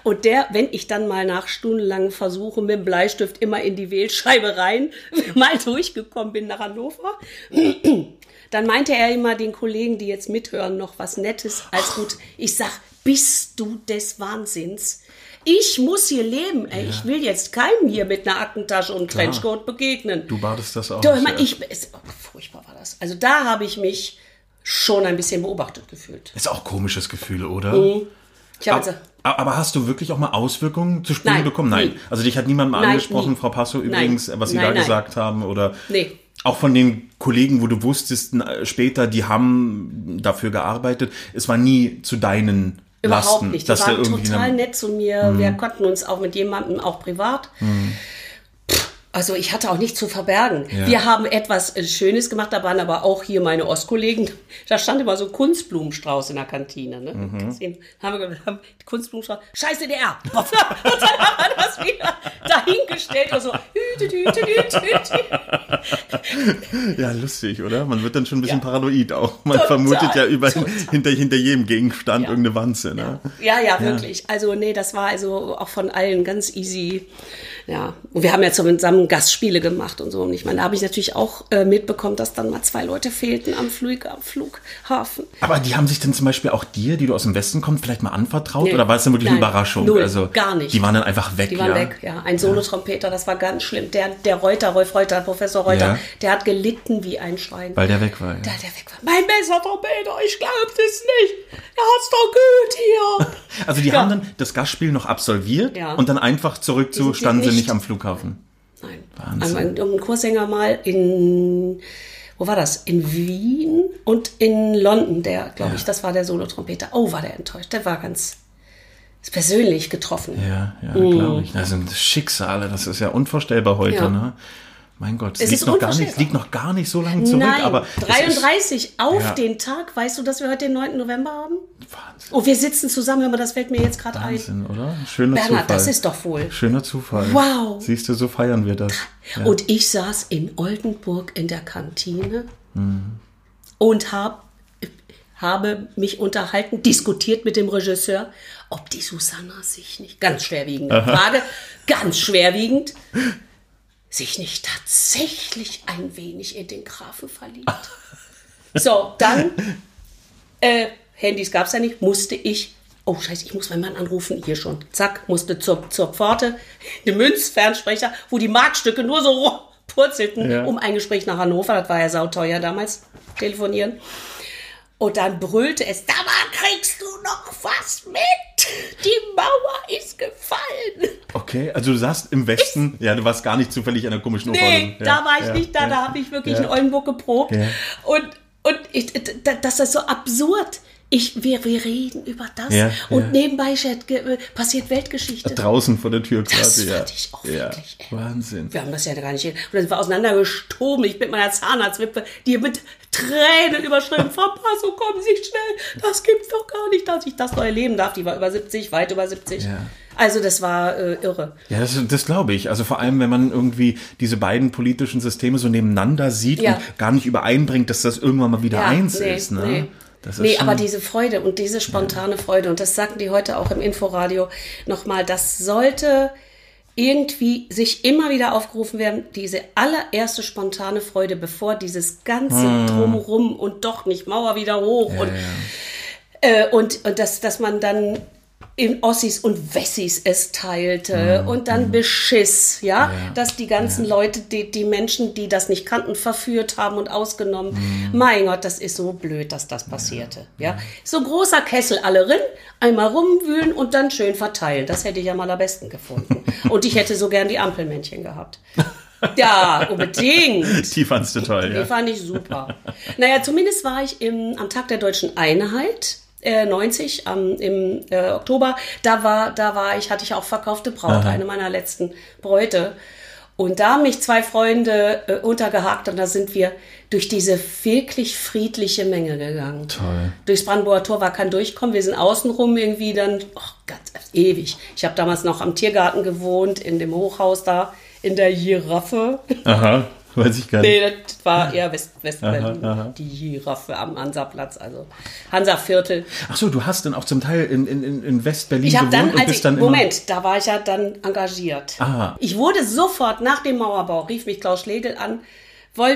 Und der, wenn ich dann mal nach stundenlangen Versuchen mit dem Bleistift immer in die Wählscheibe rein [laughs] mal durchgekommen bin nach Hannover, [clears throat] dann meinte er immer den Kollegen, die jetzt mithören, noch was Nettes als gut. Ich sag, bist du des Wahnsinns? Ich muss hier leben. Ey. Ich will jetzt keinem hier mit einer Aktentasche und Trenchcoat begegnen. Du badest das auch. Doch, ja. ich, es, oh, furchtbar war das. Also da habe ich mich schon ein bisschen beobachtet gefühlt. Ist auch ein komisches Gefühl, oder? Ich habe also, Aber, hast du wirklich auch mal Auswirkungen zu spüren Nein, bekommen? Nein. nie. Also dich hat niemand mal Nein, angesprochen, nie. Frau Passo übrigens, was Sie Nein, da nein. gesagt haben? Oder Nee. auch von den Kollegen, wo du wusstest später, die haben dafür gearbeitet. Es war nie zu deinen Überhaupt Lasten. nicht. Die waren total Mhm. nett zu mir. Wir konnten uns auch mit jemandem, auch privat. Pff, Also ich hatte auch nichts zu verbergen. Ja. Wir haben etwas äh, Schönes gemacht, da waren aber auch hier meine Ostkollegen. [laughs] Da stand immer so ein Kunstblumenstrauß in der Kantine. Ne? Mhm. Deswegen haben wir haben Kunstblumenstrauß. Scheiße der! und [laughs] dann haben wir das wieder dahingestellt und so. Hüte, hüte, hüte, hüte. Ja, lustig, oder? Man wird dann schon ein bisschen Ja. paranoid auch. Man Total, vermutet ja über, hinter, hinter jedem Gegenstand Ja. irgendeine Wanze. Ne? Ja, ja, wirklich. Also, nee, das war also auch von allen ganz easy. Ja, und wir haben ja zusammen Gastspiele gemacht und so. Und ich meine, da habe ich natürlich auch äh, mitbekommen, dass dann mal zwei Leute fehlten am, Flug, am Flughafen. Aber die haben sich dann zum Beispiel auch dir, die du aus dem Westen kommst, vielleicht mal anvertraut? Nee. Oder war es dann wirklich eine Nein, Überraschung? null, also, gar nicht. Die waren dann einfach weg, Die waren ja? weg, ja. Ein Solotrompeter, das war ganz schlimm. Der, der Reuter, Rolf Reuter, Professor Reuter, Ja. der hat gelitten wie ein Schwein. Weil der weg war. Ja. da der weg war. Mein bester Trompeter, ich glaub das nicht. Er hat's doch gut hier. [laughs] Also die Ja. haben dann das Gastspiel noch absolviert und dann einfach zurück zu, sind sie nicht nicht. am Flughafen. Nein. Wahnsinn. Also ein, ein Kurssänger mal in, wo war das? In Wien und in London, der, glaube ich, das war der Solotrompeter. Oh, war der enttäuscht. Der war ganz persönlich getroffen. Ja, ja, glaube ich. Das sind Schicksale, das ist ja unvorstellbar heute. Ja. ne? Mein Gott, es, liegt ist noch gar nicht, liegt noch gar nicht so lange zurück, Nein, aber es 33 auf Ja. den Tag. Weißt du, dass wir heute den 9. November haben? ist Wahnsinn, Oh, wir sitzen zusammen, aber das fällt mir jetzt gerade ein. Wahnsinn, oder? Schöner Bernhard, Zufall. das ist doch wohl. Schöner Zufall. Wow. Siehst du, so feiern wir das. Ja. Und ich saß in Oldenburg in der Kantine Mhm. und hab, habe mich unterhalten, diskutiert mit dem Regisseur, ob die Susanna sich nicht, ganz schwerwiegende [laughs] Frage, ganz schwerwiegend, sich nicht tatsächlich ein wenig in den Grafen verliebt. so, dann, äh, Handys gab es ja nicht, musste ich, oh scheiße, ich muss meinen Mann anrufen, hier schon, zack, musste zur, zur Pforte, den Münzfernsprecher, wo die Markstücke nur so purzelten, Ja. um ein Gespräch nach Hannover, das war ja sauteuer damals, telefonieren. Und dann brüllte es, da kriegst du noch was mit. Die Mauer ist gefallen. Okay, also du saßt im Westen, ja, du warst gar nicht zufällig an der komischen Oper. Nee, ja, da war ich ja, nicht da, ja. da habe ich wirklich in Oldenburg geprobt. Und, und ich, da- das ist so absurd. Ich, wir, wir reden über das Ja, und ja. nebenbei ge- passiert Weltgeschichte. Draußen vor der Tür quasi, ja. fand ich auch ja. wirklich. Wahnsinn. Wir haben das ja gar nicht. Und dann sind wir auseinandergestoben. Ich mit meiner Zahnarztwippe, die mit Tränen überschrieben. Passo, kommen Sie schnell. Das gibt's doch gar nicht, dass ich das noch erleben darf. Die war über 70, weit über 70. Ja. Also das war äh, irre. Ja, das, das glaube ich. Also vor allem, wenn man irgendwie diese beiden politischen Systeme so nebeneinander sieht Ja. und gar nicht übereinbringt, dass das irgendwann mal wieder Ja, eins nee, ist. Ne? Nee, Das nee aber diese Freude und diese spontane Freude, und das sagten die heute auch im Inforadio nochmal, das sollte irgendwie sich immer wieder aufgerufen werden, diese allererste spontane Freude, bevor dieses ganze Drumrum und doch nicht Mauer wieder hoch und, Äh, und, und dass, dass man dann in Ossis und Wessis es teilte und dann Beschiss, ja, dass die ganzen Leute, die, die Menschen, die das nicht kannten, verführt haben und ausgenommen. Mein Gott, das ist so blöd, dass das passierte, ja. So großer Kessel alle rin, einmal rumwühlen und dann schön verteilen. Das hätte ich am allerbesten gefunden. [laughs] und ich hätte so gern die Ampelmännchen gehabt. Ja, unbedingt. [laughs] Die fandst du toll, Die ja. fand ich super. naja, zumindest war ich im, am Tag der deutschen Einheit. Äh, 90 am, im äh, Oktober, da war, da war ich, hatte ich auch verkaufte Braut, eine meiner letzten Bräute. Und da haben mich zwei Freunde äh, untergehakt und da sind wir durch diese wirklich friedliche Menge gegangen. Toll. Durchs Brandenburger Tor war kein Durchkommen. Wir sind außenrum irgendwie dann, oh, ganz ewig. Ich habe damals noch am Tiergarten gewohnt, in dem Hochhaus da, in der Giraffe. Aha, [laughs] weiß ich gar nicht. Nee, das war eher West Westberlin. Aha, aha. Die Giraffe am Hansaplatz, also Hansaviertel. Ach so, du hast dann auch zum Teil in, in, in- in West-Berlin gewohnt dann, und bist ich, dann immer... Moment, da war ich ja dann engagiert. Aha. Ich wurde sofort nach dem Mauerbau, rief mich Klaus Schlegel an,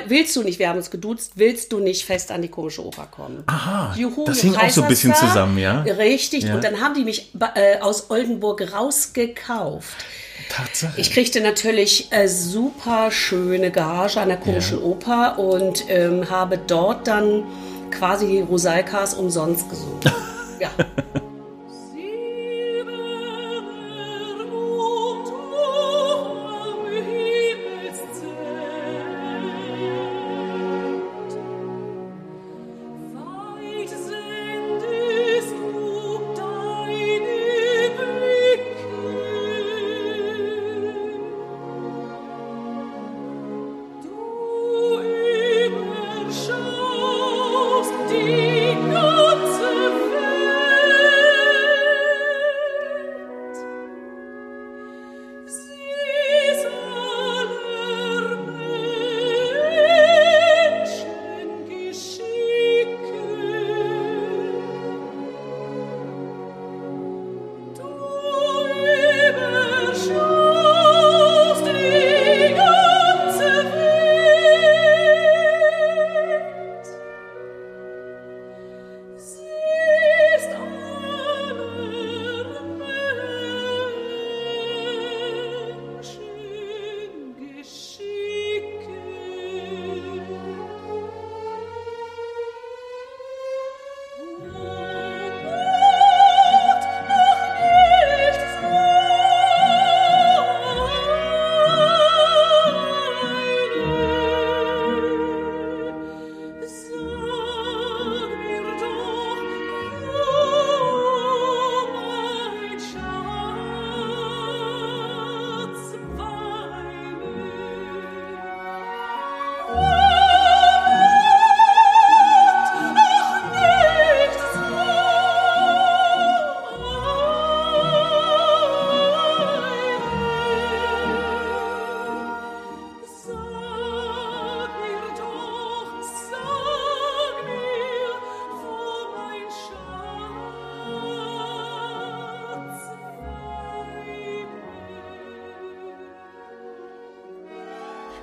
willst du nicht, wir haben uns geduzt, willst du nicht fest an die komische Oper kommen? Aha, Juhu, das in hing auch so ein bisschen Kaiserswerth. zusammen, ja? Richtig, Ja. und dann haben die mich äh, aus Oldenburg rausgekauft. Tatsache. Ich kriegte natürlich äh, super schöne Gage an der komischen Oper und ähm, habe dort dann quasi die Rosalkas umsonst gesungen. [laughs] ja.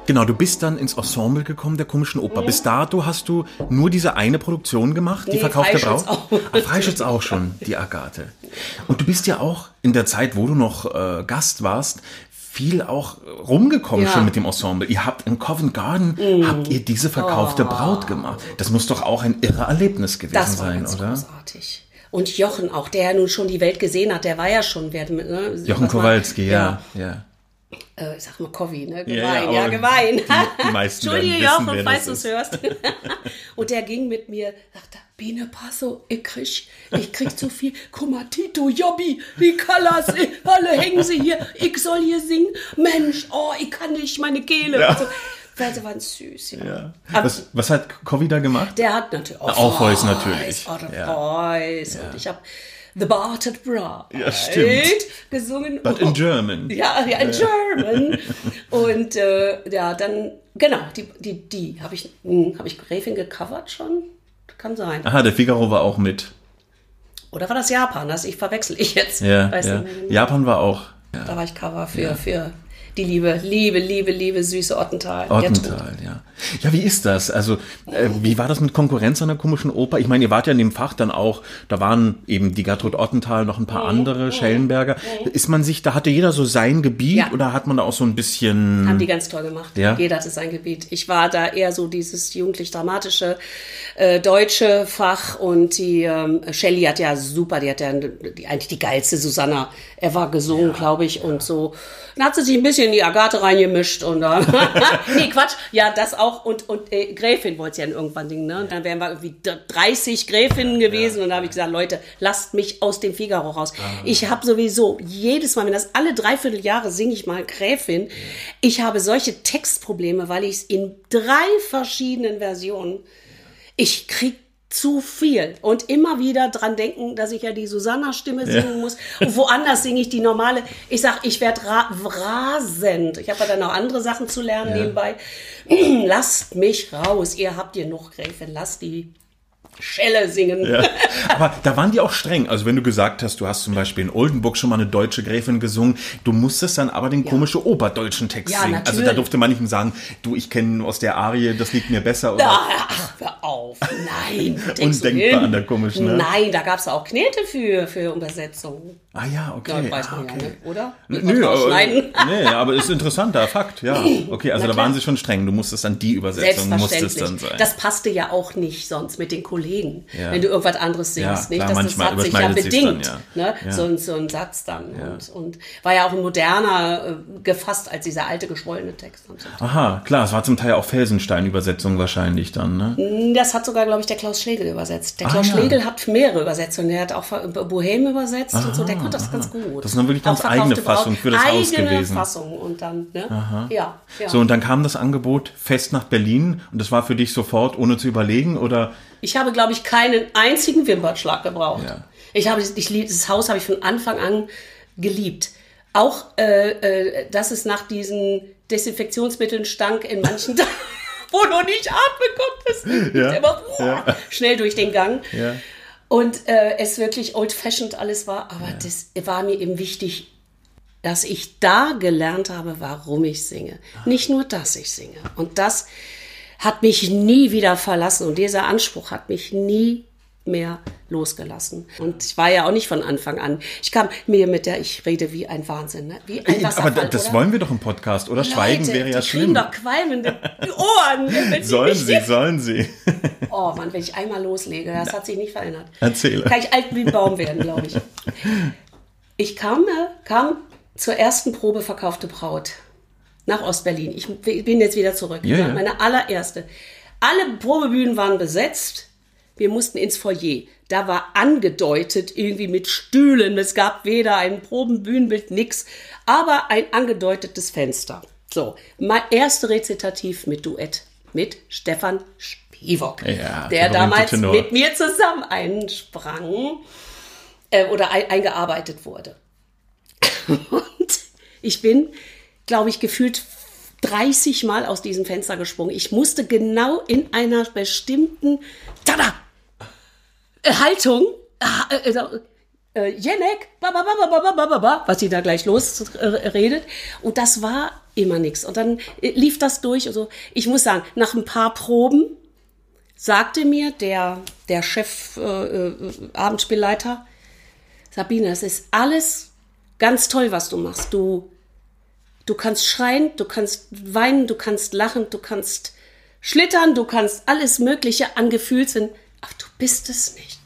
Genau, du bist dann ins Ensemble gekommen der komischen Oper. Bis dato hast du nur diese eine Produktion gemacht, die Nee, verkaufte Braut. auch. Ah, Freischütz auch schon, die Agathe. Und du bist ja auch in der Zeit, wo du noch äh, Gast warst, viel auch rumgekommen Ja. Mm. schon mit dem Ensemble. Ihr habt in Covent Garden, habt ihr diese verkaufte Braut gemacht. Das muss doch auch ein irre Erlebnis gewesen Oh. Das war sein, ganz oder? großartig. Und Jochen auch, der ja nun schon die Welt gesehen hat, der war ja schon, wer, ne, Jochen Kowalski, ja, ja. Äh, ich sag mal Kovi, ne? Ja, Gemein, ja, ja, aber gemein. die- die meisten Entschuldige, Jochen, falls du es hörst. [laughs] Und der ging mit mir, sagte, Biene Passo, ich krieg, ich krieg zu viel. Guck mal, Tito, Jobbi, wie Kallas, eh, alle hängen sie hier. Ich soll hier singen. Mensch, oh, ich kann nicht, meine Kehle. Ja. Und so. Weil sie waren süß, ja. ja. Was, was hat Covi da gemacht? der hat natürlich auch, Voice natürlich. Oh, Ja. Und ich habe The Barted Bra Ja, stimmt. gesungen. But in German. Ja, ja, in German. [laughs] Und äh, ja, dann, genau, die, die, die habe ich, hm, habe ich Gräfin gecovert schon? Kann sein. Aha, der Figaro war auch mit. Oder war das Japan? Das ich verwechsel ich jetzt. Ja, ja. Japan war auch. Da war ich Cover für, für die liebe, liebe, liebe, liebe süße Ottental. Ottental, ja. Ja, wie ist das? Also, äh, wie war das mit Konkurrenz an der komischen Oper? Ich meine, ihr wart ja in dem Fach dann auch, da waren eben die Gertrud Ottental, noch ein paar Mhm. andere, Schellenberger. Ist man sich, da hatte jeder so sein Gebiet Ja. oder hat man da auch so ein bisschen. Haben die ganz toll gemacht. Ja. Jeder hatte sein Gebiet. Ich war da eher so dieses jugendlich-dramatische äh, deutsche Fach und die ähm, Shelley hat ja super, die hat ja die, eigentlich die geilste Susanna ever gesungen, glaube ich, und so. Dann hat sie sich ein bisschen in die Agathe reingemischt und dann, [laughs] nee, Quatsch, ja, das auch. Und, und äh, Gräfin wollte ja irgendwann singen, ne? Und dann wären wir irgendwie d- 30 Gräfinnen gewesen und da habe ich gesagt, Leute, lasst mich aus dem Figaro raus. Ich habe sowieso jedes Mal, wenn das alle dreiviertel Jahre singe ich mal Gräfin, ich habe solche Textprobleme, weil ich es in drei verschiedenen Versionen, ich krieg zu viel und immer wieder dran denken, dass ich ja die Susanna-Stimme singen muss und woanders singe ich die normale. Ich sag, ich werde ra rasend. Ich habe ja dann noch andere Sachen zu lernen nebenbei. [clears throat] lasst mich raus. Ihr habt ihr noch Gräfin, lasst die Schelle singen. Ja. [laughs] Aber da waren die auch streng. Also wenn du gesagt hast, du hast zum Beispiel in Oldenburg schon mal eine deutsche Gräfin gesungen, du musstest dann aber den komischen oberdeutschen Text Ja, singen. Also da natürlich. durfte man nicht sagen, du, ich kenne aus der Arie, das liegt mir besser. Oder? Ach, hör auf. Nein. [laughs] Undenkbar an der komischen, ne? Nein, da gab es auch Knete für, für Übersetzungen. Ah ja, okay. Ja, weiß ah, man okay. ja, ne? oder? Nö, aber, rausschneiden. [laughs] nee, aber ist interessanter Fakt, ja. Okay, also da waren sie schon streng. Du musstest dann die Übersetzung, musste es dann sein. Das passte ja auch nicht sonst mit den Kollegen, Ja. wenn du irgendwas anderes singst. Ja, nicht? klar, das, manchmal das hat sich ja sich's dann, bedingt. ja. Ne? So, ein, so ein Satz dann. Und, und war ja auch moderner äh, gefasst als dieser alte geschwollene Text. Aha, klar, es war zum Teil auch Felsenstein-Übersetzung wahrscheinlich dann, ne? Das hat sogar, glaube ich, der Klaus Schlegel übersetzt. Der Ah, Klaus. Schlegel hat mehrere Übersetzungen. Der hat auch Bohem übersetzt und so. Der konnte das ganz gut. Das ist dann wirklich ganz eigene Fassung für das Haus eigene gewesen. Fassung und dann, ne? Ja, ja. So, und dann kam das Angebot fest nach Berlin und das war für dich sofort, ohne zu überlegen, oder? Ich habe, glaube ich, keinen einzigen Wimpernschlag gebraucht. Ja. Ich habe, ich dieses Haus habe ich von Anfang an geliebt. Auch, äh, äh, dass es nach diesen Desinfektionsmitteln stank in manchen [laughs] Tagen, wo du nicht atmen konntest. Ja. Immer, boah, Schnell durch den Gang. Ja. Und äh, es wirklich old-fashioned alles war. Aber das war mir eben wichtig, dass ich da gelernt habe, warum ich singe. Nicht nur, dass ich singe. Und das hat mich nie wieder verlassen. Und dieser Anspruch hat mich nie mehr losgelassen. Und ich war ja auch nicht von Anfang an. Ich kam mir mit der, ich rede wie ein Wahnsinn, ne? wie ein Aber Wasserfall, das oder? wollen wir doch im Podcast, oder? Schweigen Leute, wäre ja schlimm. doch qualmende Ohren. sie [laughs] Sollen sie, sollen sie. [laughs] Oh Mann, wenn ich einmal loslege, das hat sich nicht verändert. Erzähle. Kann ich alt wie ein Baum werden, glaube ich. [laughs] Ich kam, äh, kam zur ersten Probe verkaufte Braut nach Ostberlin. Ich bin jetzt wieder zurück. Ja, ja. Meine allererste. Alle Probebühnen waren besetzt. Wir mussten ins Foyer. Da war angedeutet, irgendwie mit Stühlen. Es gab weder ein Probenbühnenbild, nix, aber ein angedeutetes Fenster. So, mein erste Rezitativ mit Duett mit Stefan Spivok, Ja, der damals mit mir zusammen einsprang äh, oder ein, eingearbeitet wurde. [laughs] Und ich bin, glaube ich, gefühlt 30 Mal aus diesem Fenster gesprungen. Ich musste genau in einer bestimmten Tada! Äh, Haltung. Äh, äh, äh, Jenek, was sie da gleich losredet. Äh, und das war immer nichts. Und dann äh, lief das durch. Also ich muss sagen, nach ein paar Proben sagte mir der, der Chef, äh, Abendspielleiter, Sabine, es ist alles ganz toll, was du machst. Du du kannst schreien, du kannst weinen, du kannst lachen, du kannst schlittern, du kannst alles Mögliche an Gefühlswind, aber du bist es nicht.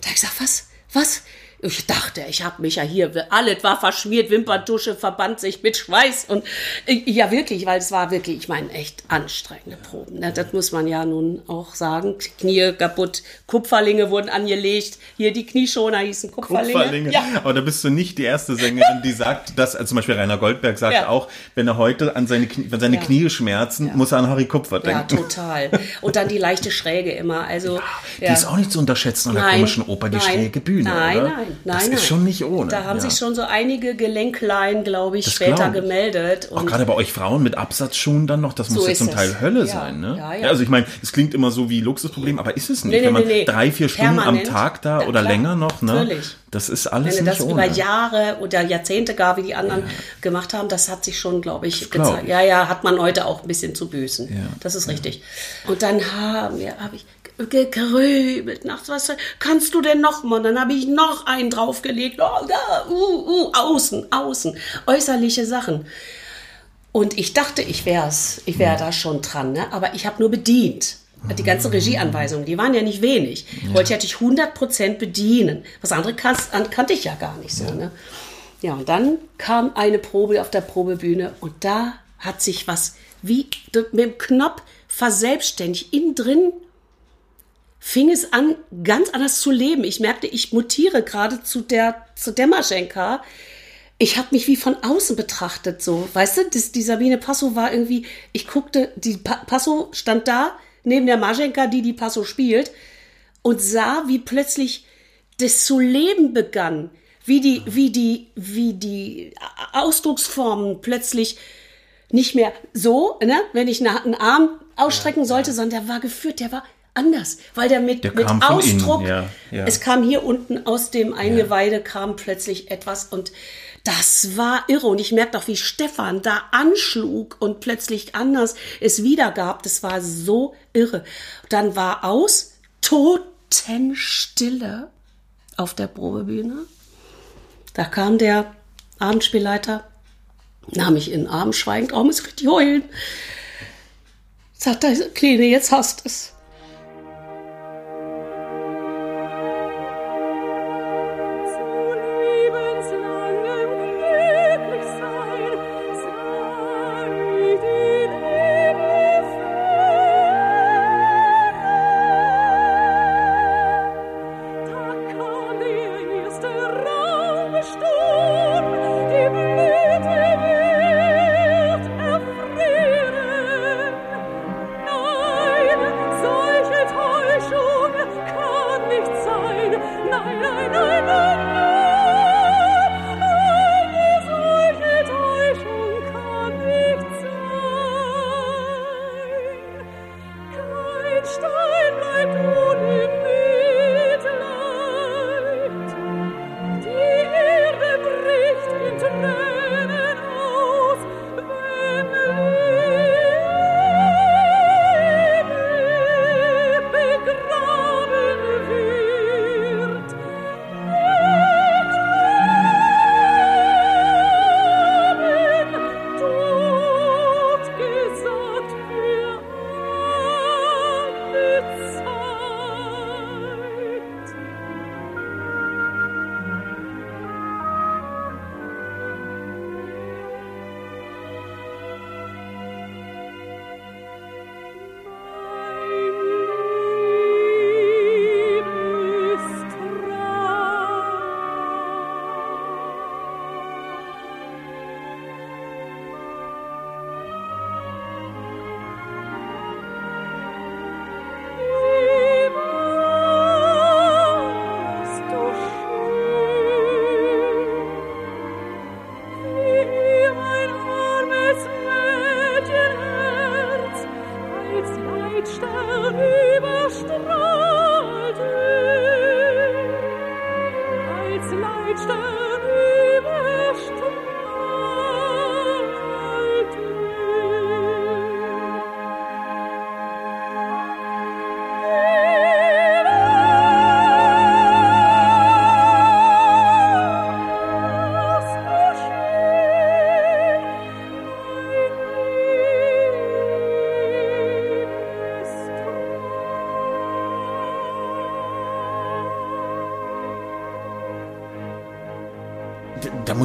Da hab ich gesagt, was? Was? Ich dachte, ich habe mich ja hier, alles war verschmiert, Wimperntusche verband sich mit Schweiß und äh, ja wirklich, weil es war wirklich, ich meine, echt anstrengende Proben. Ne? Das muss man ja nun auch sagen. Knie kaputt, Kupferlinge wurden angelegt, hier die Knieschoner hießen Kupferlinge. Kupferlinge. Ja. Aber da bist du nicht die erste Sängerin, die sagt, dass, also zum Beispiel Rainer Goldberg sagt Ja. auch, wenn er heute an seine, Knie, wenn seine Ja. Knie schmerzen, muss er an Harry Kupfer Ja, denken. total. Und dann die leichte Schräge immer. Also, Die ist auch nicht zu unterschätzen an der komischen Oper, die nein, schräge Bühne, nein, oder? Nein, nein, Das nein. ist schon nicht ohne. Da haben ja. sich schon so einige Gelenkleien, glaube ich, Das später glaub ich. gemeldet. Auch Und gerade bei euch Frauen mit Absatzschuhen dann noch, das muss ja zum es. Teil Hölle Ja, sein, ne? ja, ja. Also ich meine, es klingt immer so wie Luxusproblem, aber ist es nicht. Nee, nee, Wenn man nee, drei, vier Stunden Permanent. am Tag da oder länger noch, ne? Natürlich. Das ist alles wenn du nicht das ohne. über Jahre oder Jahrzehnte gar, wie die anderen gemacht haben, das hat sich schon, glaube ich, glaub gezeigt. ich. Ja, ja, hat man heute auch ein bisschen zu büßen. Ja, Das ist richtig. Und dann haben wir, habe ich gegrübelt nachts, was kannst du denn noch mal? Dann habe ich noch einen draufgelegt. Oh, da, uh, uh, außen, außen, äußerliche Sachen. Und ich dachte, ich wär's, ich wäre da schon dran, ne? aber ich habe nur bedient. Die ganze Regieanweisung, die waren ja nicht wenig. Heute hätte ich 100% bedienen. Was andere kan an- kannte ich ja gar nicht so. Ne? Ja, und dann kam eine Probe auf der Probebühne und da hat sich was wie mit dem Knopf verselbstständigt. Innen drin fing es an, ganz anders zu leben. Ich merkte, ich mutiere gerade zu der, zu der Maschenka. Ich habe mich wie von außen betrachtet, so. Weißt du, das, die Sabine Passo war irgendwie, ich guckte, die pa Passo stand da, neben der Maschenka, die die Passo spielt, und sah, wie plötzlich das zu leben begann. Wie die, wie die, wie die Ausdrucksformen plötzlich nicht mehr so, ne, wenn ich einen Arm ausstrecken sollte, sondern der war geführt, der war anders, weil der mit, Der mit Ausdruck, ja, ja. es kam hier unten aus dem Eingeweide, kam plötzlich etwas und das war irre. Und ich merkte auch, wie Stefan da anschlug und plötzlich anders es wiedergab. Das war so irre. Dann war aus, Totenstille auf der Probebühne. Da kam der Abendspielleiter, nahm mich in den Arm, schweigend, oh, muss richtig heulen. Sagt er, Kleine, jetzt hast es. Sein. Nein, nein,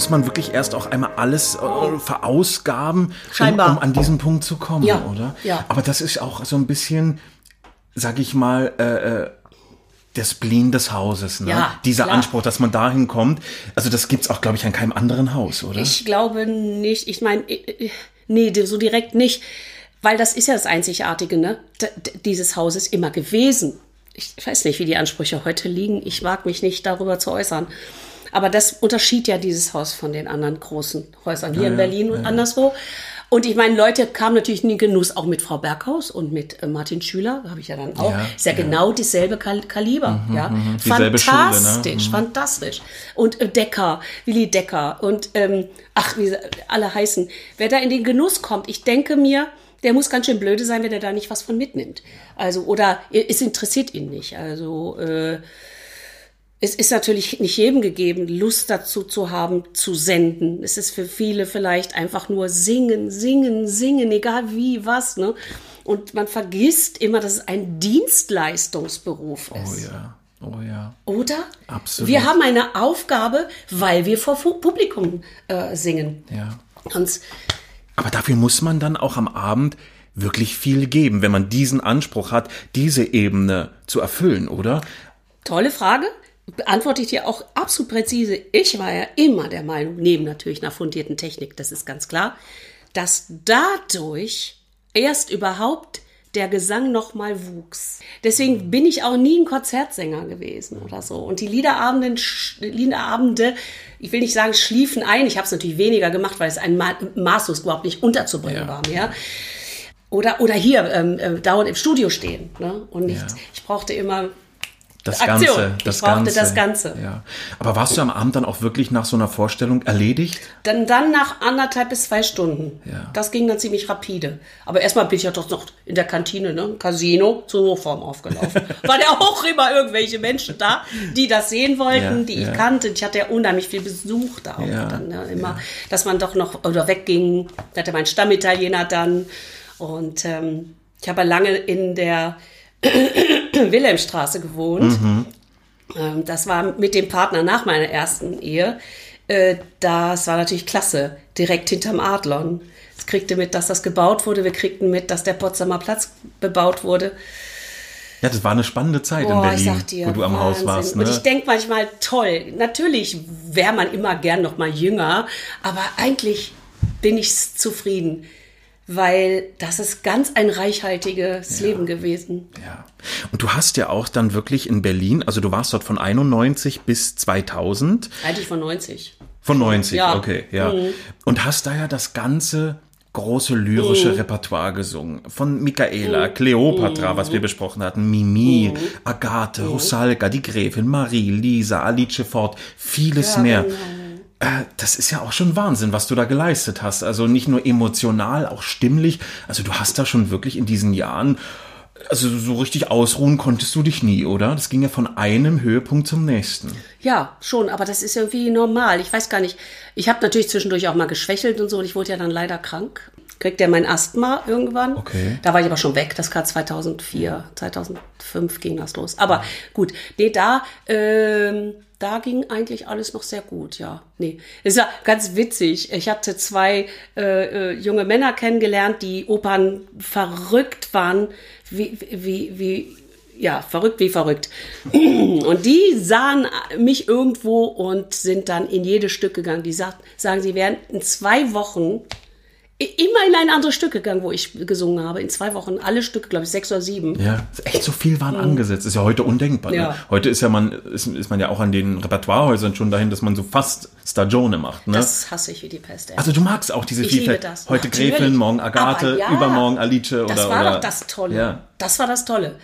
muss man wirklich erst auch einmal alles äh, verausgaben, um, um an diesen Punkt zu kommen, Ja, oder? ja. Aber das ist auch so ein bisschen, sag ich mal, äh, äh, der Spleen des Hauses, ne? Ja, Dieser klar. Anspruch, dass man dahin kommt. Also das gibt's auch, glaube ich, an keinem anderen Haus, oder? Ich glaube nicht. Ich meine, nee, so direkt nicht. Weil das ist ja das Einzigartige, ne? D dieses Haus ist immer gewesen. Ich weiß nicht, wie die Ansprüche heute liegen. Ich wage mich nicht darüber zu äußern. Aber das unterschied ja dieses Haus von den anderen großen Häusern hier in Berlin und anderswo. Und ich meine, Leute kamen natürlich in den Genuss auch mit Frau Berghaus und mit äh, Martin Schüler, habe ich ja dann auch. Ja, ist ja, ja. Mhm, genau dasselbe Kal Kaliber. ja. Dieselbe Schule, ne? Fantastisch, fantastisch. Und äh, Decker, Willi Decker und ähm, ach, wie alle heißen. Wer da in den Genuss kommt, ich denke mir, der muss ganz schön blöde sein, wenn er da nicht was von mitnimmt. Also, oder es interessiert ihn nicht. Also, äh, es ist natürlich nicht jedem gegeben, Lust dazu zu haben, zu senden. Es ist für viele vielleicht einfach nur singen, singen, singen, egal wie, was. Ne? Und man vergisst immer, dass es ein Dienstleistungsberuf oh ist. ja, oh ja. Oder? Absolut. Wir haben eine Aufgabe, weil wir vor Publikum äh, singen. Ja. Und Aber dafür muss man dann auch am Abend wirklich viel geben, wenn man diesen Anspruch hat, diese Ebene zu erfüllen, oder? tolle Frage. Beantworte ich dir auch absolut präzise. Ich war ja immer der Meinung, neben natürlich einer fundierten Technik, das ist ganz klar, dass dadurch erst überhaupt der Gesang noch mal wuchs. Deswegen bin ich auch nie ein Konzertsänger gewesen oder so. Und die Liederabende, sch- Liederabende ich will nicht sagen, schliefen ein. Ich habe es natürlich weniger gemacht, weil es ein Ma maßlos überhaupt nicht unterzubringen Ja. war mehr. oder, oder hier ähm, äh, dauernd im Studio stehen. Ne? Und nicht, Ja. ich brauchte immer Das Aktion. Ganze, das ich brauchte Ganze. das Ganze. Ja. Aber warst du am Abend dann auch wirklich nach so einer Vorstellung erledigt? Dann, dann nach anderthalb bis zwei Stunden. Ja. Das ging dann ziemlich rapide. Aber erstmal bin ich ja doch noch in der Kantine, ne? Casino, zur Hochform aufgelaufen. [laughs] Waren ja auch immer irgendwelche Menschen da, die das sehen wollten, Ja, die ich kannte. Ich hatte ja unheimlich viel Besuch da auch dann, ne? Immer, dass man doch noch oder wegging. Da hatte mein Stammitaliener dann. Und ähm, ich habe lange in der Wilhelmstraße gewohnt. Ähm, das war mit dem Partner nach meiner ersten Ehe. Äh, das war natürlich klasse, direkt hinterm Adlon. Es kriegte mit, dass das gebaut wurde. Wir kriegten mit, dass der Potsdamer Platz bebaut wurde. Ja, das war eine spannende Zeit in Boah, Berlin, ich sag dir, wo du am Haus Wahnsinn. warst. Ne? Und ich denke manchmal, toll, natürlich wäre man immer gern noch mal jünger, aber eigentlich bin ich zufrieden, weil das ist ganz ein reichhaltiges Leben gewesen. Ja. Und du hast ja auch dann wirklich in Berlin, also du warst dort von 91 bis 2000, Eigentlich von 90. von 90, Ja. okay, ja. Mhm. Und hast da ja das ganze große lyrische Mhm. Repertoire gesungen. Von Michaela, Cleopatra, was wir besprochen hatten, Mimi, Mhm. Agathe, Rusalka, die Gräfin, Marie, Lisa, Alice Fort, vieles Ja, mehr. genau. Äh, das ist ja auch schon Wahnsinn, was du da geleistet hast. Also nicht nur emotional, auch stimmlich. Also du hast da schon wirklich in diesen Jahren, also so richtig ausruhen konntest du dich nie, oder? Das ging ja von einem Höhepunkt zum nächsten. Ja, schon, aber das ist irgendwie normal. Ich weiß gar nicht. Ich habe natürlich zwischendurch auch mal geschwächelt und so und ich wurde ja dann leider krank. Kriegt ja mein Asthma irgendwann. Okay. Da war ich aber schon weg. Das war 2004, 2005 ging das los. Aber gut, nee, da, ähm, da ging eigentlich alles noch sehr gut, ja. Nee, ist ja ganz witzig. Ich hatte zwei äh, äh, junge Männer kennengelernt, die Opern verrückt waren, wie, wie, wie, ja, verrückt wie verrückt. [clears throat] Und die sahen mich irgendwo und sind dann in jedes Stück gegangen. Die sagt, sagen, sie wären in zwei Wochen immer in ein anderes Stück gegangen, wo ich gesungen habe. In zwei Wochen alle Stücke, glaube ich, sechs oder sieben. Ja, echt so viel waren angesetzt. Ist ja heute undenkbar. Ne? Mhm. Ja. Heute ist ja man, ist, ist man ja auch an den Repertoirehäusern schon dahin, dass man so fast Stagione macht. Ne? Das hasse ich wie die Pest. ey. also du magst auch diese Ich liebe Vielfalt. das. Heute. Gräfin, morgen Agathe, ja, übermorgen Alice oder Das war oder, doch das Tolle. Ja. Das war das Tolle.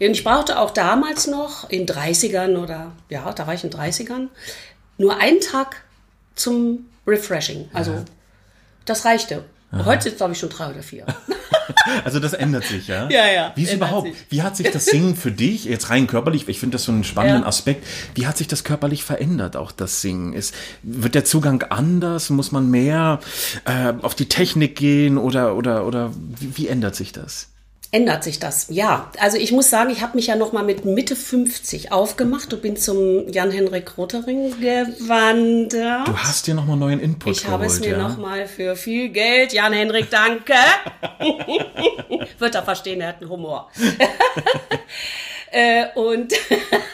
Und ich brauchte auch damals noch in 30ern oder ja, da war ich in 30ern, nur einen Tag zum Refreshing. Also das reichte. Heute sind glaube ich schon drei oder vier. [laughs] Also das ändert sich, ja? Ja, ja, Wie ist überhaupt, sich. wie hat sich das Singen für dich, jetzt rein körperlich, ich finde das so einen spannenden Ja. Aspekt, wie hat sich das körperlich verändert, auch das Singen? Ist, wird der Zugang anders? Muss man mehr äh, auf die Technik gehen oder, oder, oder wie, wie ändert sich das? Ändert sich das? Ja. Also ich muss sagen, ich habe mich ja noch mal mit Mitte 50 aufgemacht und bin zum Jan-Henrik Rotering gewandert. Du hast dir nochmal neuen Input Ich geholt, habe es mir ja? noch mal für viel Geld, Jan-Henrik, danke. [laughs] Wird er verstehen, er hat einen Humor. [laughs] äh, und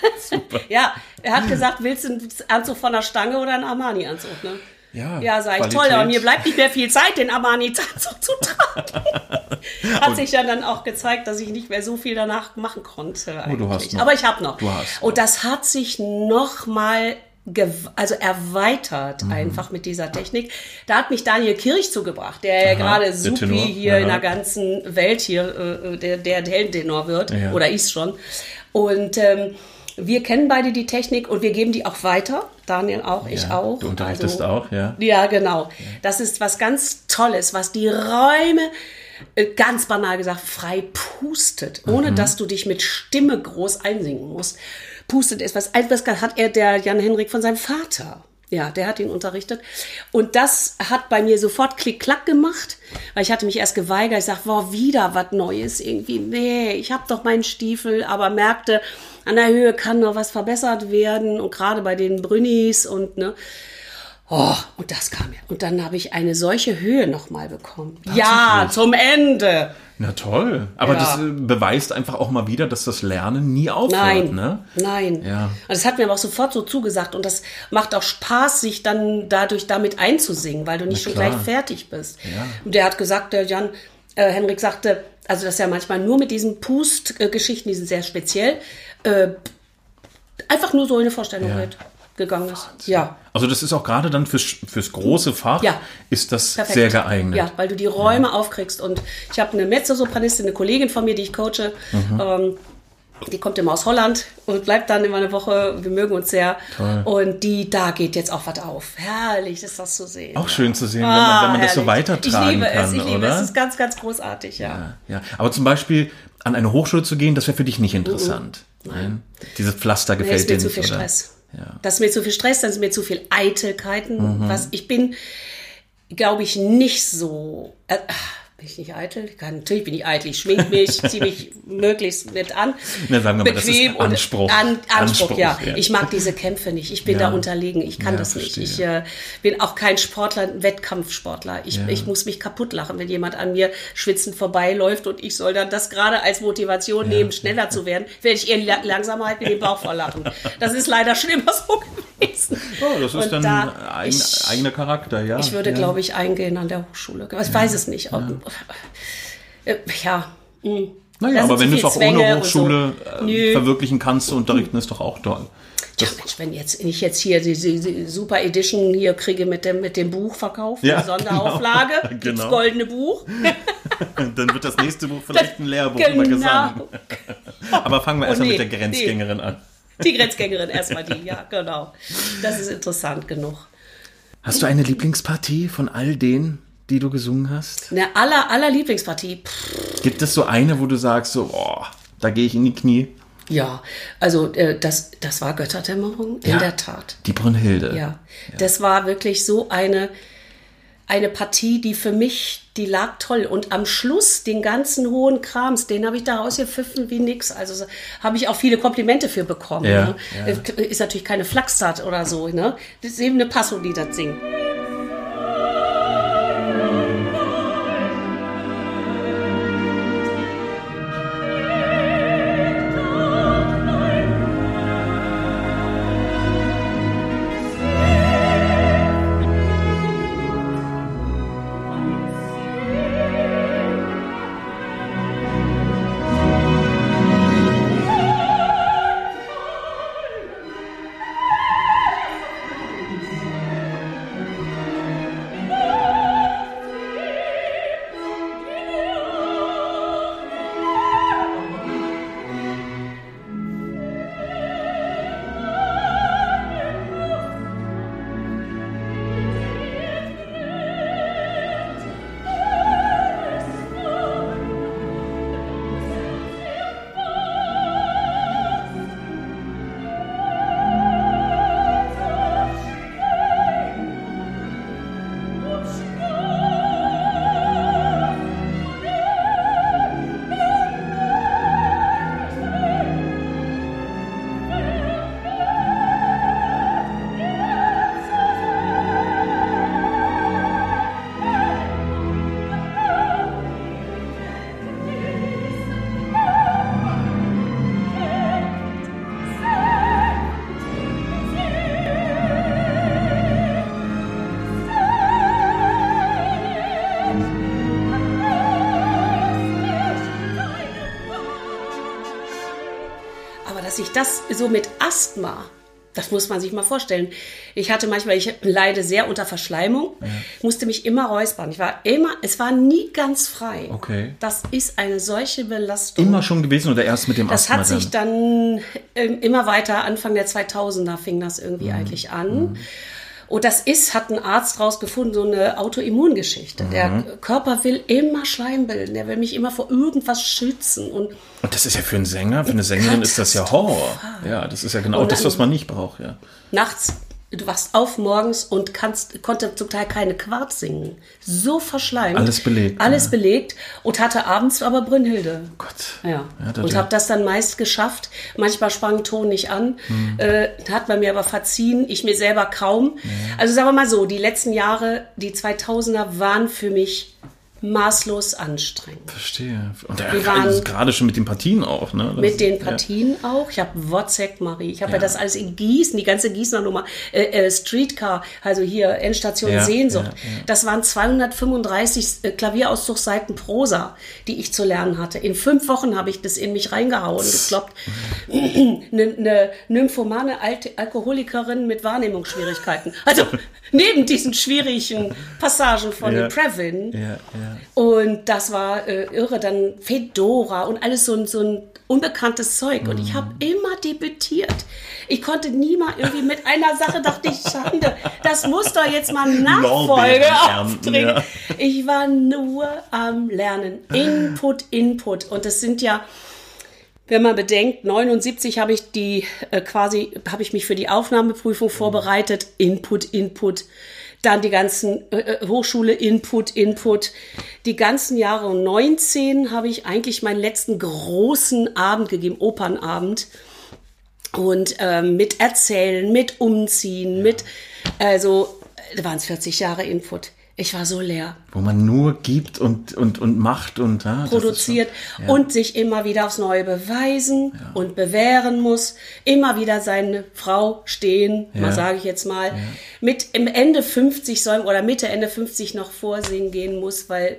[laughs] ja, er hat gesagt, willst du einen Anzug von der Stange oder einen Armani-Anzug? Ne? Ja, Ja, sag ich, Qualität. toll, aber mir bleibt nicht mehr viel Zeit, den Armani-Anzug [laughs] zu tragen. Hat sich ja dann auch gezeigt, dass ich nicht mehr so viel danach machen konnte. Oh, du hast noch. Aber ich habe noch. Du hast Und das hat sich noch mal gew- also erweitert Mhm. einfach mit dieser Technik. Da hat mich Daniel Kirch zugebracht, der ja gerade supi hier Aha. in der ganzen Welt hier, äh, der, der Heldentenor wird Ja. oder ist schon. Und ähm, wir kennen beide die Technik und wir geben die auch weiter. Daniel auch, ich Ja, auch. Du unterrichtest Also- auch, ja? ja, genau. Das ist was ganz Tolles, was die Räume, äh, ganz banal gesagt, frei pustet, Mhm. ohne dass du dich mit Stimme groß einsingen musst. Pustet ist was, etwas hat er der Jan-Henrik von seinem Vater. Ja, der hat ihn unterrichtet. Und das hat bei mir sofort Klick-Klack gemacht, weil ich hatte mich erst geweigert. Ich sag, wow, wieder was Neues irgendwie. Nee, ich habe doch meinen Stiefel, aber merkte, an der Höhe kann noch was verbessert werden. Und gerade bei den Brünnis und ne. Oh, und das kam ja. Und dann habe ich eine solche Höhe nochmal bekommen. Ja, zum Ende. Na toll. Aber Ja. das äh, beweist einfach auch mal wieder, dass das Lernen nie aufhört, Nein, ne? nein. Ja. Und das hat mir aber auch sofort so zugesagt. Und das macht auch Spaß, sich dann dadurch damit einzusingen, weil du nicht schon gleich fertig bist. Ja. Und der hat gesagt, der Jan, äh, Henrik sagte, also das ist ja manchmal nur mit diesen Pust-Geschichten, die sind sehr speziell, äh, einfach nur so eine Vorstellung Ja. halt. gegangen ist. Ja. Also das ist auch gerade dann fürs, fürs große Fach, Ja. ist das Perfekt. sehr geeignet. Ja, weil du die Räume aufkriegst. Und ich habe eine Mezzosopranistin, eine Kollegin von mir, die ich coache. Mhm. Ähm, die kommt immer aus Holland und bleibt dann immer eine Woche. Wir mögen uns sehr. Und die, da geht jetzt auch was auf. Herrlich ist das zu sehen. Auch schön zu sehen, wenn Ah, man, wenn man das so weitertragen ich liebe kann, es, ich liebe oder? es. Es ist ganz, ganz großartig, ja. Ja, aber zum Beispiel an eine Hochschule zu gehen, das wäre für dich nicht interessant. Nein. Dieses Pflaster Nee, gefällt ist mir dir zu nicht, viel oder? Stress. Ja. Das ist mir zu viel Stress, dann ist mir zu viel Eitelkeiten. Mhm. Was ich bin, glaube ich, nicht so. Äh, bin ich nicht eitel? Ich kann, natürlich bin ich eitel. Ich schmink mich, [laughs] ziehe mich möglichst mit an. Na, sagen wir mal, das ist Bequem und- Anspruch. An, Anspruch, Anspruch, ja. ja. Ich mag diese Kämpfe nicht. Ich bin Ja. da unterlegen. Ich kann Ja, das nicht. verstehe. Ich äh, bin auch kein Sportler, ein Wettkampfsportler. Ich, ich muss mich kaputt lachen, wenn jemand an mir schwitzend vorbeiläuft und ich soll dann das gerade als Motivation nehmen, schneller zu werden, werde ich eher la- langsamer halt mit dem Bauch vor lachen. Das ist leider schon immer so gewesen. Oh, das ist Und dann da- ein ich- eigener Charakter, ja. Ich würde, glaube ich, eingehen an der Hochschule. Ich weiß es nicht. Ob, äh, ja. mh. Naja, Da sind aber wenn du es auch Zwänge ohne Hochschule so. äh, verwirklichen kannst, unterrichten ist doch auch toll. Ja, Mensch, wenn jetzt ich jetzt hier die, die, die Super Edition hier kriege mit dem, mit dem Buch verkauft, Ja, eine Sonderauflage, genau. das Genau. goldene Buch. [laughs] Dann wird das nächste Buch vielleicht ein Lehrbuch über Genau. Gesang. Aber fangen wir Oh, erstmal nee, mit der Grenzgängerin an. Die Grenzgängerin erstmal die, ja, genau. Das ist interessant genug. Hast du eine Lieblingspartie von all denen, die du gesungen hast? Eine aller, aller Lieblingspartie. Gibt es so eine, wo du sagst, so, oh, da gehe ich in die Knie? ja, also äh, das, das war Götterdämmerung, in Ja. der Tat. Die Brünnhilde. Ja, das war wirklich so eine, eine Partie, die für mich, die lag toll. Und am Schluss den ganzen hohen Krams, den habe ich da rausgepfiffen wie nix. Also so- habe ich auch viele Komplimente für bekommen. Ja, ne? Äh, Ist natürlich keine Flachstat oder so. Ne? Das ist eben eine Passung, die das singt. Aber dass ich das so mit Asthma, das muss man sich mal vorstellen. Ich hatte manchmal, ich leide sehr unter Verschleimung, musste mich immer räuspern. Ich war immer, es war nie ganz frei. Okay. Das ist eine solche Belastung. Immer schon gewesen oder erst mit dem Das Asthma hat sich dann ähm, immer weiter, Anfang der 2000er fing das irgendwie eigentlich an. Und das ist, hat ein Arzt rausgefunden, so eine Autoimmungeschichte. Der Körper will immer Schleim bilden, der will mich immer vor irgendwas schützen. Und Und das ist ja für einen Sänger, für eine Sängerin ist das ja Horror. Ja, das ist ja genau Und das, dann- was man nicht braucht, ja. nachts, du wachst auf morgens und kannst, konnte zum Teil keine Quarz singen. So verschleimt. Alles belegt, Alles ja. belegt und hatte abends aber Brünnhilde. Gott. Ja, da- und habe das dann meist geschafft. Manchmal sprang Ton nicht an, Hm. äh, hat man mir aber verziehen, ich mir selber kaum. Also sagen wir mal so, die letzten Jahre, die 2000er waren für mich maßlos anstrengend. Verstehe. Und ja, Wir waren- also gerade schon mit den Partien auch, ne? Das- Mit den ja. Partien auch. Ich habe Wozzeck Marie. Ich habe ja. Ja. das alles in Gießen, die ganze Gießener Nummer. Äh, äh, Streetcar, also hier Endstation Ja, Sehnsucht. ja, ja. Das waren 235 äh, Klavierauszugsseiten Prosa, die ich zu lernen hatte. In fünf Wochen habe ich das in mich reingehauen, gekloppt. [clears throat] Eine ne nymphomane alte Alkoholikerin mit Wahrnehmungsschwierigkeiten. Also [laughs] neben diesen schwierigen Passagen von Ja. Previn. Ja, ja. Und das war äh, irre. Dann Fedora und alles so ein, so ein unbekanntes Zeug. Und ich habe immer debütiert. Ich konnte nie mal irgendwie mit einer Sache, dachte ich, Schande, das muss doch jetzt mal Nachfolge auftreten. ja. Ich war nur am Lernen. Input, Input. Und das sind ja, wenn man bedenkt, 79 habe ich die äh, quasi, habe ich mich für die Aufnahmeprüfung vorbereitet. Input, Input. Dann die ganzen äh, äh, Hochschule, Input, Input. Die ganzen Jahre und 19 habe ich eigentlich meinen letzten großen Abend gegeben, Opernabend. Und ähm, mit Erzählen, mit Umziehen, mit, also, da waren es 40 Jahre Input. Ich war so leer. Wo man nur gibt und, und, und macht und ja, produziert schon- ja. und sich immer wieder aufs Neue beweisen und bewähren muss, immer wieder seine Frau stehen, mal Ja. sage ich jetzt mal, mit im Ende 50 soll oder Mitte Ende 50 noch vorsingen gehen muss, weil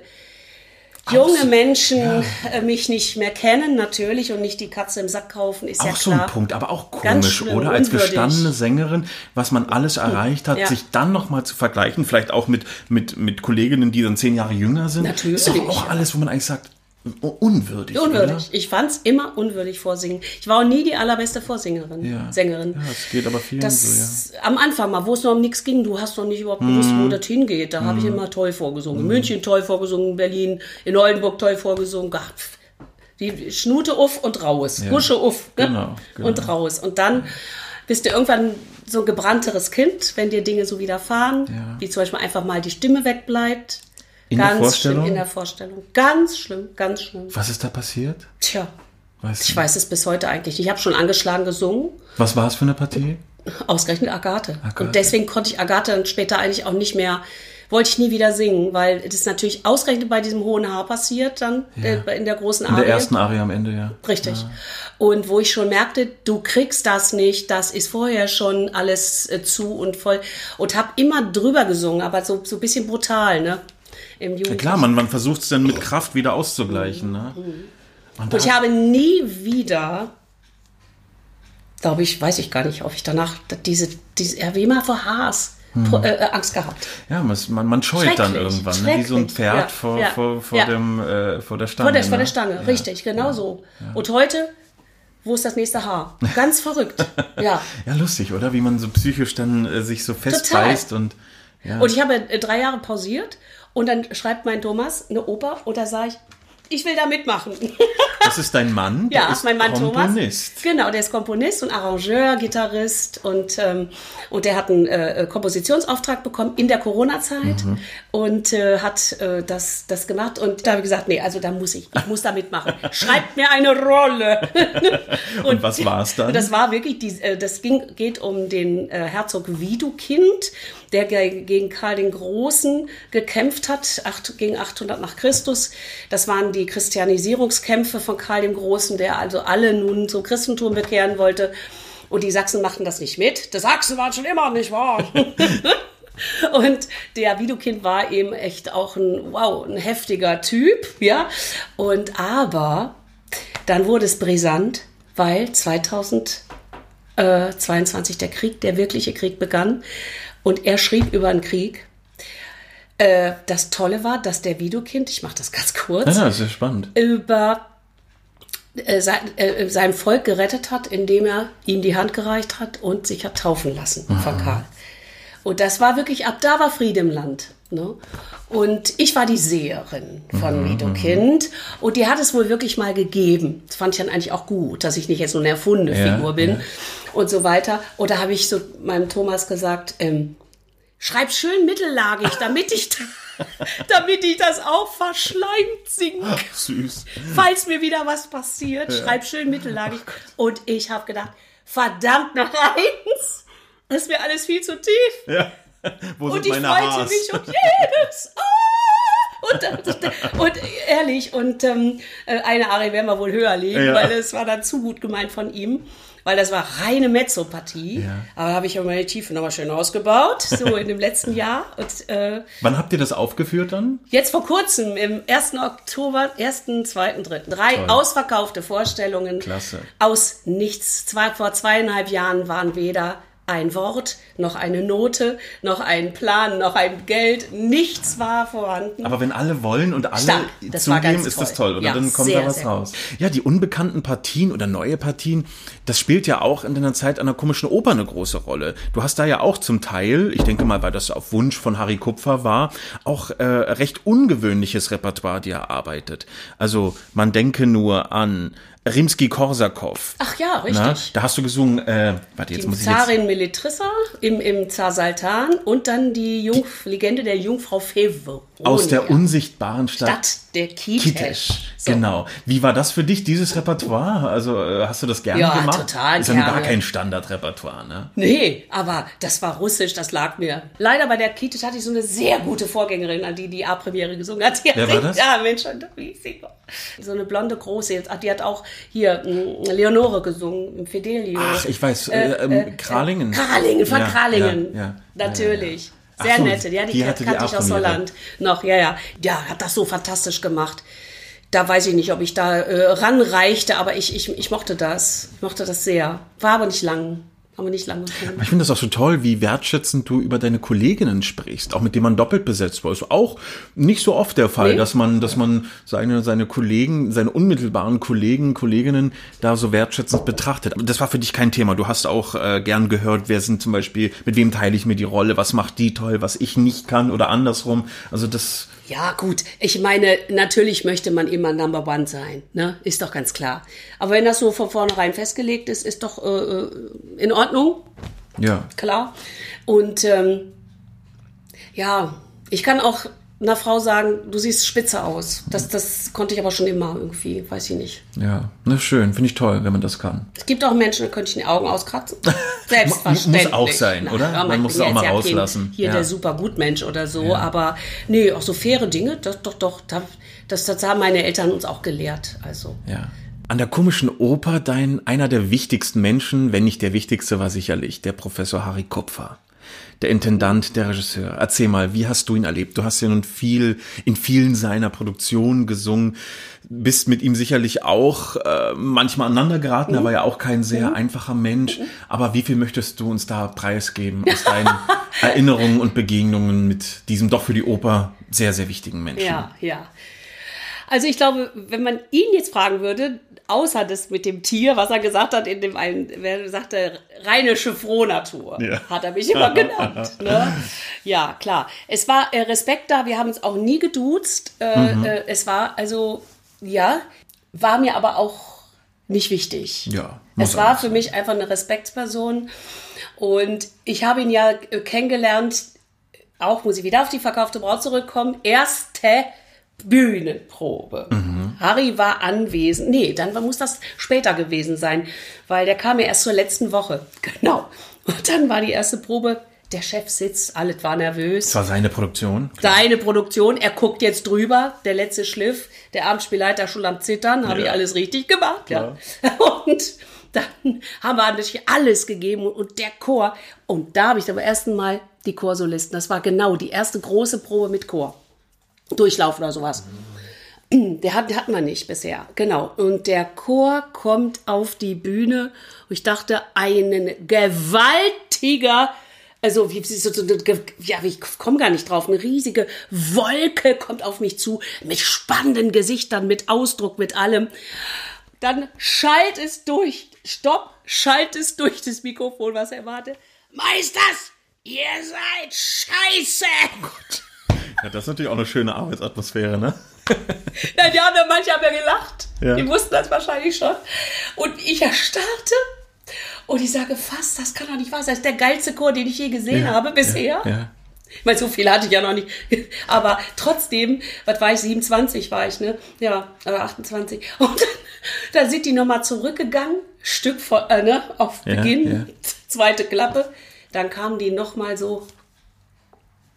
junge Menschen äh, mich nicht mehr kennen natürlich und nicht die Katze im Sack kaufen, ist ja Auch so ein klar. Punkt, aber auch komisch, schlimm, oder? Als unwürdig. gestandene Sängerin, was man alles erreicht hat, Ja. sich dann nochmal zu vergleichen, vielleicht auch mit, mit, mit Kolleginnen, die dann zehn Jahre jünger sind. Natürlich, Ist doch auch ja. alles, wo man eigentlich sagt, un- unwürdig. Unwürdig. Ich fand's immer unwürdig vorsingen. Ich war auch nie die allerbeste Vorsängerin, Oder? Ja. Sängerin. Ja, es geht aber vielen Das so, ja. am Anfang mal, wo es noch um nichts ging, du hast noch nicht überhaupt gewusst, Mhm. wo das hingeht. Da habe ich immer toll vorgesungen. In München toll vorgesungen, in Berlin, in Oldenburg toll vorgesungen. Ach, Die Schnute uff und raus. Gusche uff ne? Genau, genau. und raus. Und dann bist du irgendwann so ein gebrannteres Kind, wenn dir Dinge so widerfahren, Ja. wie zum Beispiel einfach mal die Stimme wegbleibt. In der ganz Vorstellung? schlimm in der Vorstellung. Ganz schlimm, ganz schlimm. Was ist da passiert? Tja, Weißt ich du? weiß es bis heute eigentlich. nicht. Ich habe schon angeschlagen gesungen. Was war es für eine Partie? Ausgerechnet Agathe. Agathe. Und deswegen konnte ich Agathe dann später eigentlich auch nicht mehr, wollte ich nie wieder singen, weil das natürlich ausgerechnet bei diesem hohen Haar passiert dann äh, in der großen In Arie. der ersten Arie am Ende, ja. Richtig. Und wo ich schon merkte, du kriegst das nicht, das ist vorher schon alles äh, zu und voll. Und habe immer drüber gesungen, aber so, so ein bisschen brutal, ne? Im Ja, Jugendlichen. klar, man, man versucht es dann mit Kraft wieder auszugleichen. Ne? Und Und ich habe nie wieder, glaube ich, weiß ich gar nicht, ob ich danach diese, diese ja, wie immer vor Haas pro- äh, äh, Angst gehabt. Ja, man, man, scheut dann irgendwann, ne? wie so ein. Pferd Ja, vor, ja, vor, vor, ja. dem, äh, vor der Stange. Vor der, vor ne? der Stange, Ja. richtig, genau so. Und heute, wo ist das nächste Haar? [laughs] Ganz verrückt. Ja. [laughs] Ja, lustig, oder? Wie man so psychisch dann äh, sich so festbeißt und ja. Und ich habe äh, drei Jahre pausiert und dann schreibt mein Thomas eine Oper und da sage ich, ich will da mitmachen. [laughs] das ist dein Mann, der Ja, ist mein Mann Komponist. Thomas. Genau, der ist Komponist und Arrangeur, Gitarrist und, ähm, und der hat einen äh, Kompositionsauftrag bekommen in der Corona-Zeit Mhm. und äh, hat äh, das, das gemacht. Und da habe ich gesagt, nee, also da muss ich, ich muss da mitmachen. [laughs] Schreibt mir eine Rolle. [laughs] Und was war's dann? Und das war wirklich, die, äh, das ging, geht um den äh, Herzog Widukind, der ge- gegen Karl den Großen gekämpft hat, acht, gegen 800 nach Christus. Das waren die Christianisierungskämpfe von Karl dem Großen, der also alle nun zum Christentum bekehren wollte. Und die Sachsen machten das nicht mit. Die Sachsen waren schon immer nicht wahr. [laughs] Und der Widukind war eben echt auch ein, wow, ein heftiger Typ, ja. Und aber dann wurde es brisant, weil 2022 der Krieg, der wirkliche Krieg begann. Und er schrieb über den Krieg. Äh, das Tolle war, dass der Widukind, ich mache das ganz kurz, Ja, das ist ja spannend. über äh, sein, äh, sein Volk gerettet hat, indem er ihm die Hand gereicht hat und sich hat taufen lassen von Karl. Und das war wirklich, ab da war Friede im Land. Ne? Und ich war die Seherin von Widukind und die hat es wohl wirklich mal gegeben. Das fand ich dann eigentlich auch gut, dass ich nicht jetzt nur eine erfundene Ja, Figur bin ja. und so weiter. Und da habe ich so meinem Thomas gesagt, ähm, schreib schön mittellagig, damit ich, [laughs] damit ich das auch verschleimt singen kann Süß. falls mir wieder was passiert, schreib schön mittellagig. Und ich habe gedacht, verdammt noch eins, das ist mir alles viel zu tief. Ja. [laughs] Wo Und sind ich meine freute Haars? mich um jedes. [laughs] Ah! und, und ehrlich, und ähm, äh, eine Arie werden wir wohl höher legen, Ja. weil es war dann zu gut gemeint von ihm. Weil das war reine Mezzopartie. Ja. Aber habe ich ja meine Tiefe nochmal schön ausgebaut, so in dem letzten [laughs] Jahr. Und äh, Wann habt ihr das aufgeführt dann? Jetzt vor kurzem, im 1. Oktober, 1., 2., 3. Drei Toll. ausverkaufte Vorstellungen. Klasse. Aus nichts. Zwei, vor zweieinhalb Jahren waren weder ein Wort, noch eine Note, noch ein Plan, noch ein Geld. Nichts war vorhanden. Aber wenn alle wollen und alle Stark. Das zugeben, ist das toll. oder? Ja, dann kommt sehr, da was raus. Ja, die unbekannten Partien oder neue Partien, das spielt ja auch in deiner Zeit an der komischen Oper eine große Rolle. Du hast da ja auch zum Teil, ich denke mal, weil das auf Wunsch von Harry Kupfer war, auch äh, recht ungewöhnliches Repertoire dir erarbeitet. Also man denke nur an Rimsky-Korsakow. Ach ja, richtig. Na, da hast du gesungen, äh, warte, jetzt Die muss ich jetzt... Zarin Melitrissa im, im Zar Saltan und dann die Jungf Legende der Jungfrau Feveronia. Aus der unsichtbaren Stadt. Stadt der Kitesh. Kitesh, So. genau. Wie war das für dich, dieses Repertoire? Also äh, hast du das gerne Ja, gemacht? total Ist ja gar kein Standardrepertoire, ne? Nee, aber das war russisch, das lag mir. Leider bei der Kitisch hatte ich so eine sehr gute Vorgängerin, an die die A-Premiere gesungen hat. Die Wer hat war das? Ja, Mensch, und wie ist sie? So eine blonde Große, jetzt- die hat auch hier mh, Leonore gesungen, im Fidelio. Ach, ich weiß, äh, ähm, Kralingen. Kralingen, von Ja, Kralingen. ja, ja. Natürlich. Sehr so, nette, ja, die, die kannte ich aus. Holland noch, ja, ja. Ja, hat das so fantastisch gemacht. Da weiß ich nicht, ob ich da äh, ranreichte, aber ich, ich, ich mochte das. Ich mochte das sehr. War aber nicht lang. Aber nicht lange. Ich finde das auch so toll, wie wertschätzend du über deine Kolleginnen sprichst, auch mit denen man doppelt besetzt war. Ist auch nicht so oft der Fall, Nee. dass man, dass man seine, seine Kollegen, seine unmittelbaren Kollegen, Kolleginnen da so wertschätzend betrachtet. Aber das war für dich kein Thema. Du hast auch äh, gern gehört, wer sind zum Beispiel, mit wem teile ich mir die Rolle, was macht die toll, was ich nicht kann oder andersrum. Also das, Ja, gut. Ich meine, natürlich möchte man immer Number One sein. Ne? Ist doch ganz klar. Aber wenn das so von vornherein festgelegt ist, ist doch äh, äh, in Ordnung. ja. Klar. Und ähm, ja, ich kann auch einer Frau sagen, du siehst spitze aus. Das, das konnte ich aber schon immer irgendwie, weiß ich nicht. Ja, na schön, finde ich toll, wenn man das kann. Es gibt auch Menschen, da könnte ich die Augen auskratzen. [laughs] Selbstverständlich. Muss auch sein, Na, oder? Man ich muss es auch mal ja rauslassen. Hier Ja. der super Gutmensch oder so, aber nee, auch so faire Dinge, das doch, doch, das, das haben meine Eltern uns auch gelehrt. Also. Ja. An der komischen Oper, dein einer der wichtigsten Menschen, wenn nicht der wichtigste, war sicherlich der Professor Harry Kupfer. Der Intendant, der Regisseur. Erzähl mal, wie hast du ihn erlebt? Du hast ja nun viel in vielen seiner Produktionen gesungen, bist mit ihm sicherlich auch äh, manchmal aneinander geraten. Er war ja auch kein sehr einfacher Mensch. Aber wie viel möchtest du uns da preisgeben aus deinen [laughs] Erinnerungen und Begegnungen mit diesem doch für die Oper sehr, sehr wichtigen Menschen? Ja, ja. Also ich glaube, wenn man ihn jetzt fragen würde, außer das mit dem Tier, was er gesagt hat, in dem einen, wer sagte, rheinische Frohnatur, Ja. hat er mich immer genannt. Ne? Ja, klar. Es war äh, Respekt da, wir haben uns auch nie geduzt. Äh, Mhm. äh, es war also, ja, war mir aber auch nicht wichtig. Ja, Es war für mich einfach eine Respektsperson. Und ich habe ihn ja äh, kennengelernt, auch muss ich wieder auf die verkaufte Braut zurückkommen, erste Bühnenprobe. Harry war anwesend. Nee, dann muss das später gewesen sein, weil der kam ja erst zur letzten Woche. Genau. Und dann war die erste Probe. Der Chef sitzt, alles war nervös. Das war seine Produktion. Seine Produktion, er guckt jetzt drüber, der letzte Schliff, der Abendspielleiter schon am Zittern, habe Ja. ich alles richtig gemacht, ja. [laughs] Und dann haben wir natürlich alles gegeben und der Chor. Und da habe ich zum ersten Mal die Chorsolisten, das war genau die erste große Probe mit Chor. Durchlauf oder sowas. [clears throat] Der hat, hatten wir nicht bisher, genau. Und der Chor kommt auf die Bühne. Und ich dachte, einen gewaltiger, also wie, so, so, ja, ich komme gar nicht drauf, eine riesige Wolke kommt auf mich zu, mit spannenden Gesichtern, mit Ausdruck, mit allem. Dann schallt es durch, stopp, schallt es durch das Mikrofon, was er warte. Meisters, ihr seid scheiße! Ja, das ist natürlich auch eine schöne Arbeitsatmosphäre, ne? [laughs] Ja, die haben ja, manche haben ja gelacht. Ja. Die wussten das wahrscheinlich schon. Und ich erstarrte. Und ich sage, fast, das kann doch nicht wahr sein. Das ist der geilste Chor, den ich je gesehen habe bisher. Ja. Ich meine, so viel hatte ich ja noch nicht. [laughs] Aber trotzdem, was war ich, 27 war ich, ne? Ja, oder 28. [laughs] Und dann, dann sind die nochmal zurückgegangen, Stück vor, äh, ne, auf Ja, Beginn, ja. zweite Klappe. Dann kamen die nochmal so,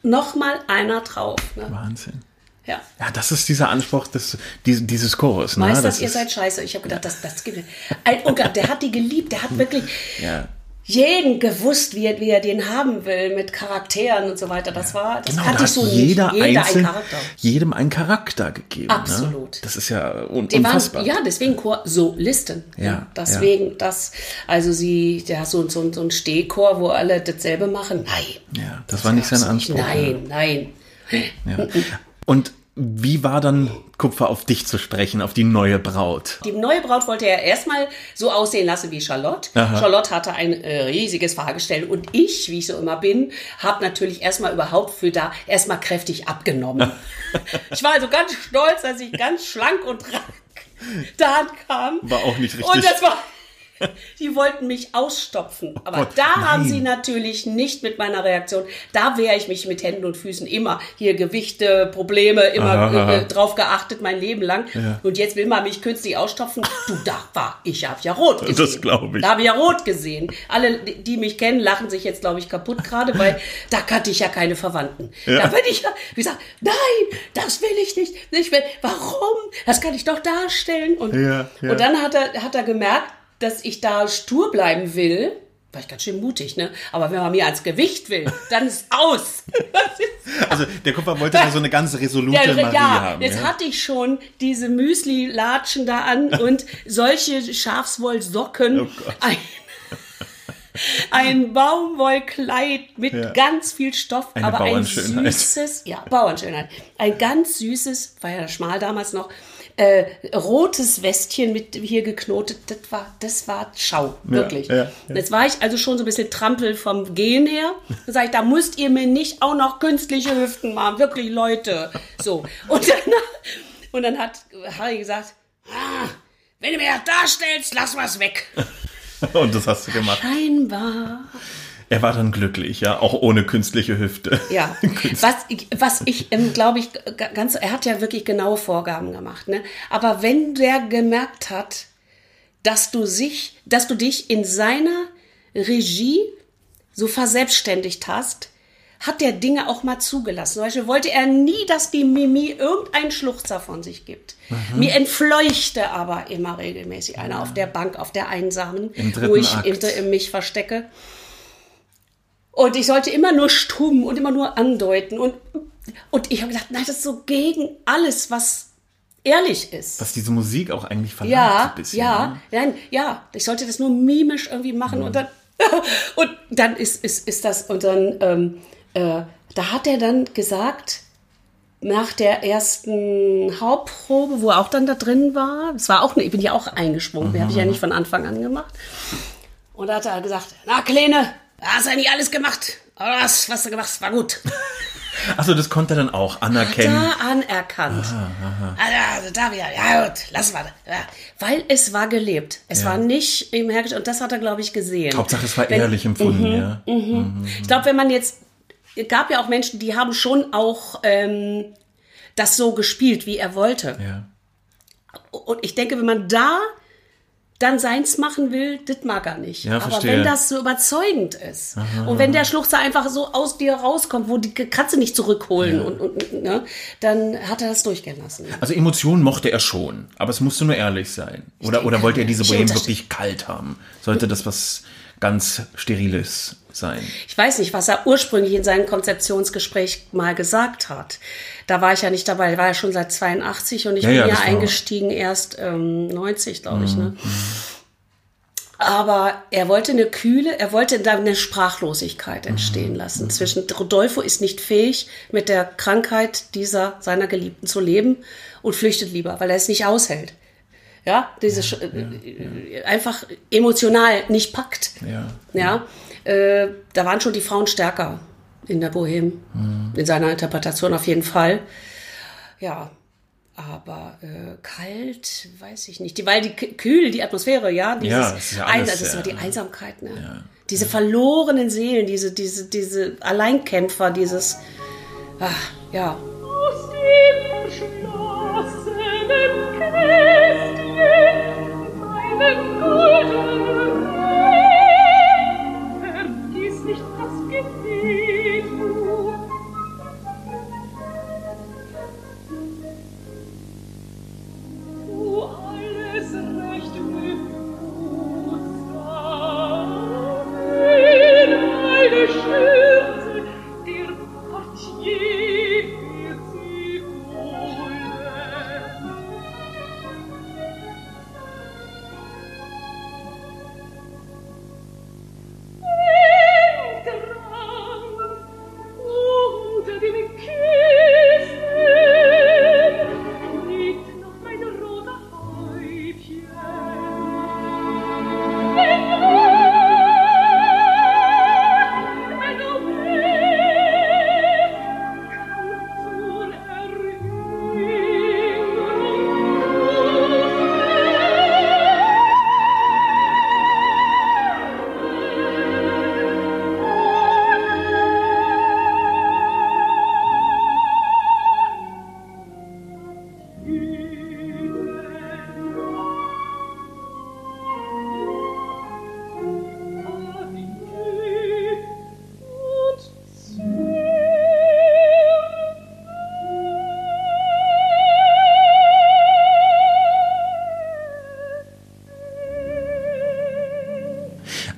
nochmal einer drauf. Ne? Wahnsinn. Ja. Ja, das ist dieser Anspruch des, dieses, dieses Chores. Ne? Meisters, Das ihr seid scheiße. Ich habe gedacht, das, das gibt Ein, oh Gott, der hat die geliebt. Der hat wirklich Ja. Jeden gewusst, wie er, wie er den haben will, mit Charakteren und so weiter. Das war, das Genau, kannte da ich so jeder, nicht. Jeder einzeln, ein Charakter. jedem einen Charakter gegeben. Absolut. Ne? Das ist ja un Die waren, unfassbar. ja, deswegen Chor, Solisten. Ja, Deswegen das, also sie, der hat so, so, so ein Stehchor, wo alle dasselbe machen. Nein. Ja, das war nicht sein Anspruch. Nein, nein. Ja. [laughs] Und wie war dann Kupfer auf dich zu sprechen, auf die neue Braut? Die neue Braut wollte er erstmal so aussehen lassen wie Charlotte. Aha. Charlotte hatte ein äh, riesiges Fahrgestell und ich, wie ich so immer bin, habe natürlich erstmal überhaupt für da erstmal kräftig abgenommen. [laughs] ich war also ganz stolz, dass ich ganz schlank und rank da ankam. War auch nicht richtig. Und das war. [laughs] Die wollten mich ausstopfen. Aber Oh Gott, da haben nein. sie natürlich nicht mit meiner Reaktion. Da wehre ich mich mit Händen und Füßen immer. Hier Gewichte, Probleme, immer äh, drauf geachtet mein Leben lang. Ja. Und jetzt will man mich künstlich ausstopfen. Du, da war, ich habe ja rot gesehen. Das glaub ich. Da habe ich ja rot gesehen. Alle, die mich kennen, lachen sich jetzt, glaube ich, kaputt gerade, weil [laughs] da kannte ich ja keine Verwandten. Da bin ich ja, wie gesagt, nein, das will ich nicht. Ich will, warum? Das kann ich doch darstellen. Und, Ja, ja. und dann hat er, hat er gemerkt, dass ich da stur bleiben will. War ich ganz schön mutig, ne? Aber wenn man mir ans Gewicht will, dann ist aus. Also der Kupfer wollte da so eine ganz resolute ja, Marie ja, haben. jetzt ja? hatte ich schon diese Müsli-Latschen da an [laughs] und solche Schafswollsocken. Oh ein, [laughs] ein Baumwollkleid mit Ja. ganz viel Stoff, Eine aber ein süßes, ja, Bauernschönheit. Ein ganz süßes, war ja schmal damals noch, äh, rotes Westchen mit hier geknotet, das war, das war Schau, wirklich. ja, ja. Jetzt war ich also schon so ein bisschen trampel vom Gehen her. Da sag ich, da müsst ihr mir nicht auch noch künstliche Hüften machen, wirklich Leute. So. Und dann, und dann hat Harry gesagt, ah, wenn du mir das darstellst, lass was weg. [laughs] Und das hast du gemacht. Scheinbar. Er war dann glücklich, ja, auch ohne künstliche Hüfte. Ja, [laughs] was ich, was ich ähm, glaube ich, ganz, er hat ja wirklich genaue Vorgaben gemacht, ne? Aber wenn der gemerkt hat, dass du sich, dass du dich in seiner Regie so verselbstständigt hast, hat der Dinge auch mal zugelassen. Zum Beispiel wollte er nie, dass die Mimi irgendeinen Schluchzer von sich gibt. Mir entfleuchte aber immer regelmäßig einer auf der Bank, auf der einsamen, wo ich Akt. mich verstecke. Und ich sollte immer nur stumm und immer nur andeuten. Und, und ich habe gedacht, nein, das ist so gegen alles, was ehrlich ist. Was diese Musik auch eigentlich verlangt. Ja, ein bisschen, ja, ne? nein, ja, ich sollte das nur mimisch irgendwie machen und dann [laughs] und dann ist, ist, ist das und dann ähm, äh, da hat er dann gesagt nach der ersten Hauptprobe, wo er auch dann da drin war, es war auch, ne- ich bin ja auch eingesprungen, die habe ich ja nicht von Anfang an gemacht. Und da hat er gesagt, na Kleine, hast ja nicht alles gemacht, aber was, was du gemacht hast, war gut. [laughs] Achso, das konnte er dann auch anerkennen. Da anerkannt. Also, da wieder, ja gut, lass mal. Ja, weil es war gelebt. Es war nicht im Hergestellten. Und das hat er, glaube ich, gesehen. Hauptsache, es war Wenn- ehrlich empfunden, ja. Ich glaube, wenn man jetzt, es gab ja auch Menschen, die haben schon auch ähm, das so gespielt, wie er wollte. ja. Und ich denke, wenn man da dann seins machen will, das mag er nicht. Ja, Aber wenn das so überzeugend ist und wenn der Schluchzer einfach so aus dir rauskommt, wo die Katze nicht zurückholen und, und ne, dann hat er das durchgehen lassen. Also Emotionen mochte er schon, aber es musste nur ehrlich sein. Oder, oder wollte er [laughs] diese unterste- wirklich kalt haben? Sollte das was ganz Steriles sein? Ich weiß nicht, was er ursprünglich in seinem Konzeptionsgespräch mal gesagt hat. Da war ich ja nicht dabei, er war ja schon seit 82 und ich Ja, bin ja, ja, Mhm, eingestiegen erst ähm, 90, glaube ich. Ne? Aber er wollte eine Kühle, er wollte da eine Sprachlosigkeit Mhm, entstehen lassen. Zwischen Rodolfo ist nicht fähig, mit der Krankheit dieser seiner Geliebten zu leben und flüchtet lieber, weil er es nicht aushält. Ja, diese Sch- äh, einfach emotional nicht packt. Ja. Ja, äh, da waren schon die Frauen stärker in der Bohème, in seiner Interpretation auf jeden Fall. Ja, aber äh, kalt, weiß ich nicht. Die, weil die kühl, die Atmosphäre, ja, dieses Ja, das ist ja alles, das ja. aber die Einsamkeit, ne? Diese verlorenen Seelen, diese, diese, diese Alleinkämpfer, dieses, ah, ja, Aus in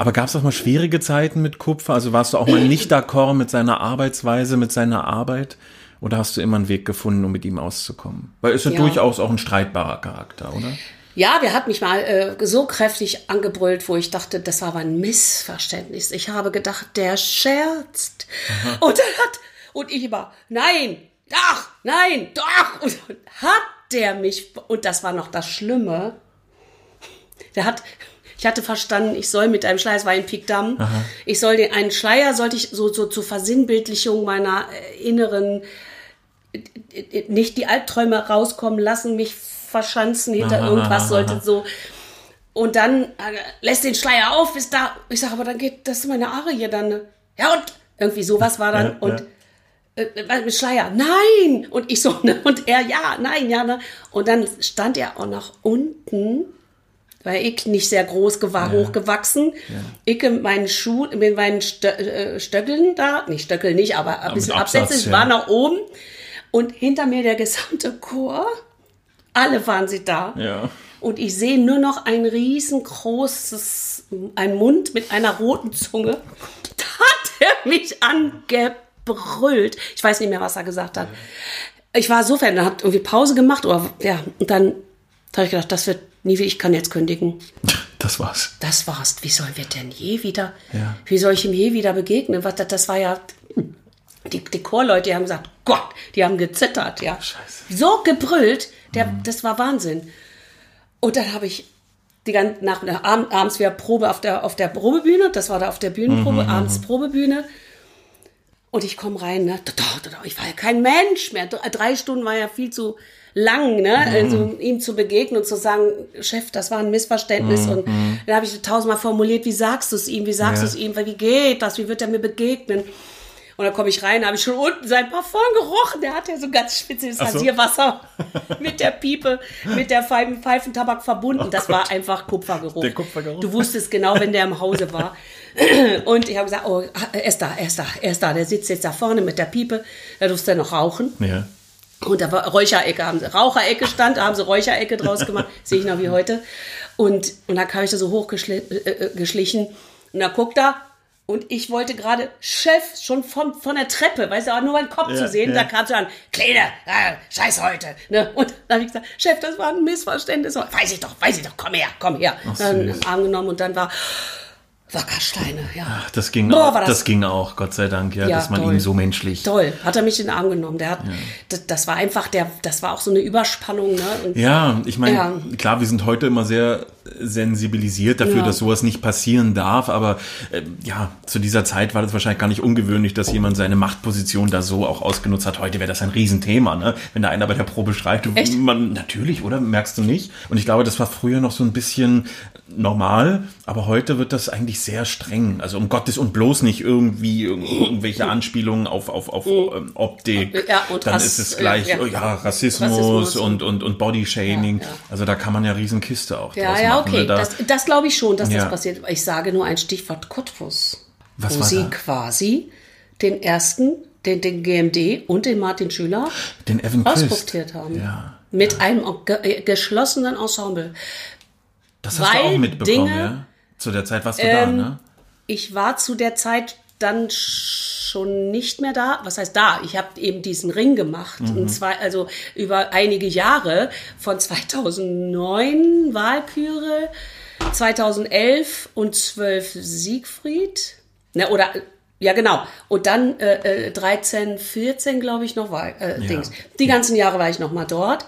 Aber gab es auch mal schwierige Zeiten mit Kupfer? Also warst du auch mal nicht d'accord mit seiner Arbeitsweise, mit seiner Arbeit? Oder hast du immer einen Weg gefunden, um mit ihm auszukommen? Weil ist ja, Ja. durchaus auch ein streitbarer Charakter, oder? Ja, der hat mich mal äh, so kräftig angebrüllt, wo ich dachte, das war aber ein Missverständnis. Ich habe gedacht, der scherzt. Und dann hat, und ich immer, nein, doch, nein, doch. Und hat der mich, und das war noch das Schlimme, der hat, ich hatte verstanden, ich soll mit einem Schleier, es war in Pikdam, ich soll den, einen Schleier sollte ich so, so zur Versinnbildlichung meiner äh, inneren, äh, nicht die Albträume rauskommen lassen, mich verschanzen hinter Aha, irgendwas, aha, sollte aha. so. Und dann äh, lässt den Schleier auf, bis da. Ich sage, aber dann geht das ist meine Arie dann. ne? Ja, und irgendwie sowas war dann. Ja, und ja. äh, mit Schleier, nein! Und ich so, [laughs] ne? Und er, ja, nein, ja, ne? Und dann stand er auch nach unten, weil ich nicht sehr groß war, hochgewachsen. Ich mit meinen Schuhen, mit meinen Stö äh, Stöckeln da, nicht Stöckel nicht, aber ein bisschen Absatz, Absätze, ich ja. war nach oben. Und hinter mir der gesamte Chor, alle waren sie da. Ja. Und ich sehe nur noch ein riesengroßes, ein Mund mit einer roten Zunge. Da hat er mich angebrüllt. Ich weiß nicht mehr, was er gesagt hat. Ich war so fan, er hat irgendwie Pause gemacht, oder ja, und dann habe ich gedacht, das wird nie, ich kann jetzt kündigen. Das war's. Das war's. Wie sollen wir denn je wieder, Ja. wie soll ich ihm je wieder begegnen? Was, das, das war ja, die, die Chorleute, die haben gesagt, Gott, die haben gezittert, ja. Scheiße. So gebrüllt, der, das war Wahnsinn. Und dann habe ich die ganze Nacht, nach, abend, abends wieder Probe auf der, auf der Probebühne, das war da auf der Bühnenprobe, abends Probebühne. Und ich komme rein, ne? Ich war ja kein Mensch mehr. Drei Stunden war ja viel zu lang, ne? Also ihm zu begegnen und zu sagen, Chef, das war ein Missverständnis. Und dann habe ich tausendmal formuliert, wie sagst du es ihm, wie sagst Ja. du es ihm, wie geht das, wie wird er mir begegnen? Und dann komme ich rein, habe ich schon unten sein Parfum gerochen. Der hat ja so ganz spezielles so. Rasierwasser [laughs] mit der Piepe, mit der Pfeifen, Pfeifentabak verbunden. das war einfach Kupfergeruch. Oh Der Kupfergeruch. Du wusstest genau, wenn der im Hause war. [laughs] Und ich habe gesagt, oh, er ist da, er ist da, er ist da. Der sitzt jetzt da vorne mit der Piepe. Da durfte er noch rauchen. Ja. Und da war Räucherecke, haben sie Raucherecke stand, da haben sie Räucherecke draus gemacht, [laughs] sehe ich noch wie heute. Und, und dann kam ich da so hochgeschlichen äh, äh, geschlichen. und da guckt er und ich wollte gerade, Chef, schon von, von der Treppe, weißt du, aber nur meinen Kopf Ja, zu sehen, ja. da kam so an, Kleine, äh, scheiß heute. Ne? Und dann habe ich gesagt, Chef, das war ein Missverständnis. Weiß ich doch, weiß ich doch, komm her, komm her. dann süß. im Arm genommen und dann war Wackersteine, ja. Ach, das ging Boah, auch, das, das- ging auch, Gott sei Dank, ja, Ja, dass man toll. ihn so menschlich. Toll, hat er mich in den Arm genommen. Der hat, das, das war einfach, der, das war auch so eine Überspannung. Ne? Und Ja, ich meine, Ja. klar, wir sind heute immer sehr sensibilisiert dafür, Ja. dass sowas nicht passieren darf, aber äh, ja, zu dieser Zeit war das wahrscheinlich gar nicht ungewöhnlich, dass jemand seine Machtposition da so auch ausgenutzt hat. Heute wäre das ein Riesenthema, ne? Wenn da einer bei der Probe schreit, Echt? man natürlich, oder? Merkst du nicht? Und ich glaube, das war früher noch so ein bisschen normal, aber heute wird das eigentlich sehr streng. Also um Gottes und bloß nicht irgendwie irg- irgendwelche Anspielungen auf, auf, auf ähm, Optik. Ja, und Dann Rass- ist es gleich, ja. oh ja, Rassismus, Rassismus und, und, und Bodyshaming. Also da kann man ja Riesenkiste auch Ja, draus ja, okay. ne? Da, Das, das glaube ich schon, dass Ja. das passiert. Ich sage nur ein Stichwort Cottbus. Was wo sie da? quasi den ersten, den, den GMD und den Martin Schüler den Evan auskooptiert haben. Ja. Mit einem ge äh, geschlossenen Ensemble. Das hast du Weil auch mitbekommen, Dinge- ja? Zu der Zeit warst du da, Ähm, ne? Ich war zu der Zeit dann schon nicht mehr da. Was heißt da? Ich habe eben diesen Ring gemacht. Mhm. Und zwar also über einige Jahre von 2009 Wahlküre, 2011 und 12 Siegfried. Ne, oder ja genau. Und dann äh, äh, 13, 14 glaube ich noch war äh, Dings. Die ganzen Jahre war ich noch mal dort.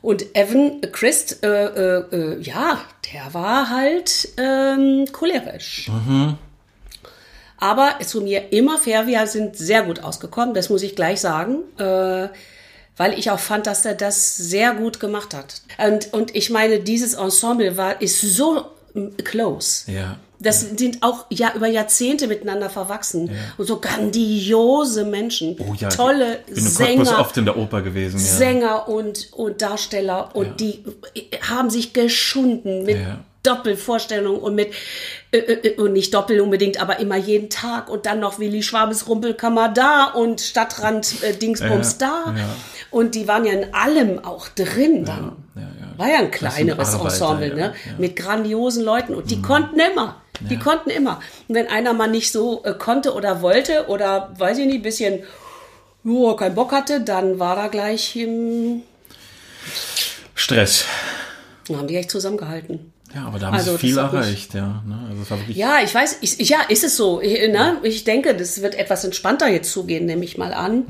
Und Evan Christ, äh, äh, äh, ja, der war halt ähm, cholerisch. Aber zu mir immer fair, wir sind sehr gut ausgekommen, das muss ich gleich sagen, äh, weil ich auch fand, dass er das sehr gut gemacht hat. Und, und ich meine, dieses Ensemble war, ist so close. Ja. Das sind auch ja über Jahrzehnte miteinander verwachsen und so grandiose Menschen, Oh ja, tolle ich bin Sänger, oft in der Oper gewesen, ja. Sänger und, und Darsteller und die haben sich geschunden mit Ja. Doppelvorstellungen und mit, äh, äh, und nicht doppel unbedingt, aber immer jeden Tag und dann noch Willi Schwabes Rumpelkammer da und Stadtrand äh, Dingsbums da. ja. Und die waren ja in allem auch drin dann. ja, ja. War ja ein kleineres Arbeiter, Ensemble, ne? Mit grandiosen Leuten und die konnten immer. Die konnten immer. Und wenn einer mal nicht so äh, konnte oder wollte oder, weiß ich nicht, bisschen, jo, keinen Bock hatte, dann war da gleich, ähm, Stress. dann haben die echt zusammengehalten. Ja, aber da haben Also, sie viel mich- erreicht, ja. Ne? Also Ja, ich weiß, ich, ja, ist es so. Ich, ne? ich denke, das wird etwas entspannter jetzt zugehen, nehme ich mal an.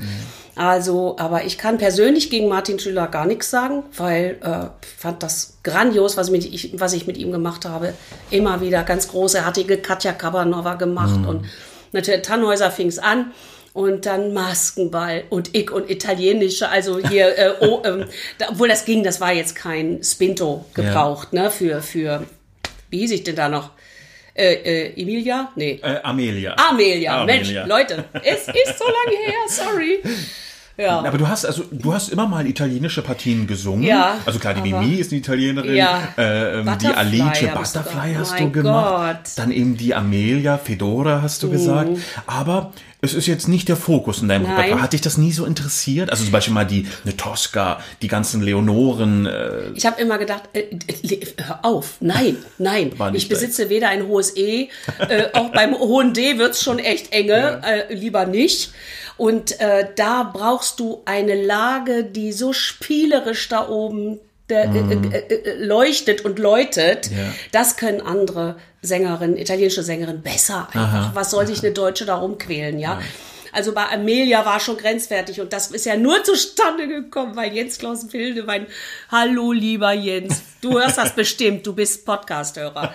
Also, aber ich kann persönlich gegen Martin Schüler gar nichts sagen, weil äh, ich fand das grandios, was, mit, ich, was ich mit ihm gemacht habe. Immer wieder ganz großartige Katja Kabanova gemacht und natürlich Tannhäuser fing es an. Und dann Maskenball und ich und italienische, also hier, äh, [laughs] oh, ähm, da, obwohl das ging, das war jetzt kein Spinto gebraucht, ne, für, für, wie hieß ich denn da noch? Äh, äh, Emilia? Nee. äh, Amelia. Amelia. Amelia. Mensch, Leute, es ist so lange her, [laughs] sorry. Ja. Aber du hast also du hast immer mal italienische Partien gesungen. Ja, aber- Mimi ist eine Italienerin. Ja. Äh, ähm, die Alice Butterfly hast du gemacht. Gott. Mhm. Dann eben die Amelia Fedora hast du gesagt. Aber es ist jetzt nicht der Fokus in deinem Nein. Repertoire. Hat dich das nie so interessiert? Also zum Beispiel mal die eine Tosca, die ganzen Leonoren. Äh, Ich habe immer gedacht, äh, äh, hör auf, nein, [laughs] nein. Ich besitze weder ein hohes E, äh, auch beim hohen D wird's schon echt enge, [laughs] äh, lieber nicht. Und äh, da brauchst du eine Lage, die so spielerisch da oben der, äh, äh, äh, leuchtet und läutet. Ja. Das können andere Sängerinnen, italienische Sängerinnen besser einfach. Was soll sich eine Deutsche da rumquälen, ja? Also bei Amelia war schon grenzwertig und das ist ja nur zustande gekommen, weil Jens Klaus Wilde, mein Hallo lieber Jens, du hörst das bestimmt, du bist Podcast-Hörer.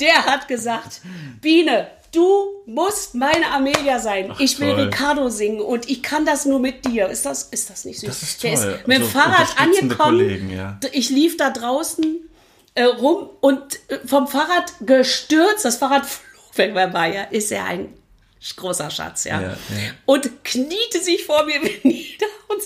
Der hat gesagt, Biene, du musst meine Amelia sein. ich will toll. Ricardo singen und ich kann das nur mit dir. Ist das, ist das nicht süß? Das ist Der toll. mit dem Also Fahrrad angekommen. Kollegen, ja. Ich lief da draußen äh, rum und äh, vom Fahrrad gestürzt. Das Fahrrad flog weg. Wer war ja? Ist ja ein großer Schatz, ja. Ja, ja. Und kniete sich vor mir [laughs] nieder und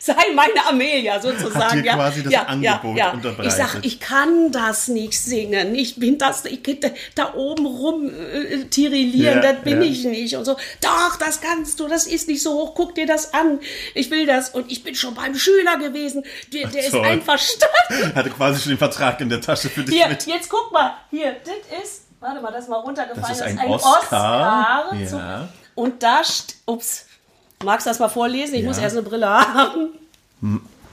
sei meine Amelia sozusagen. Hat dir ja. quasi das ja, Angebot ja, ja. unterbreitet. Ich sag, ich kann das nicht singen. Ich bin das, ich da, da oben rum äh, tirillieren, das bin ich nicht. Und so, doch, das kannst du, das ist nicht so hoch, guck dir das an. Ich will das. Und ich bin schon beim Schüler gewesen. Der, der ist einverstanden. hatte quasi schon den Vertrag in der Tasche für dich Hier, mit. jetzt guck mal, hier, das ist, warte mal, das ist mal runtergefallen. Das ist ein Oscar. Oscar. Ja. Und da, ups, magst du das mal vorlesen? Ich Ja. muss erst eine Brille [laughs] haben.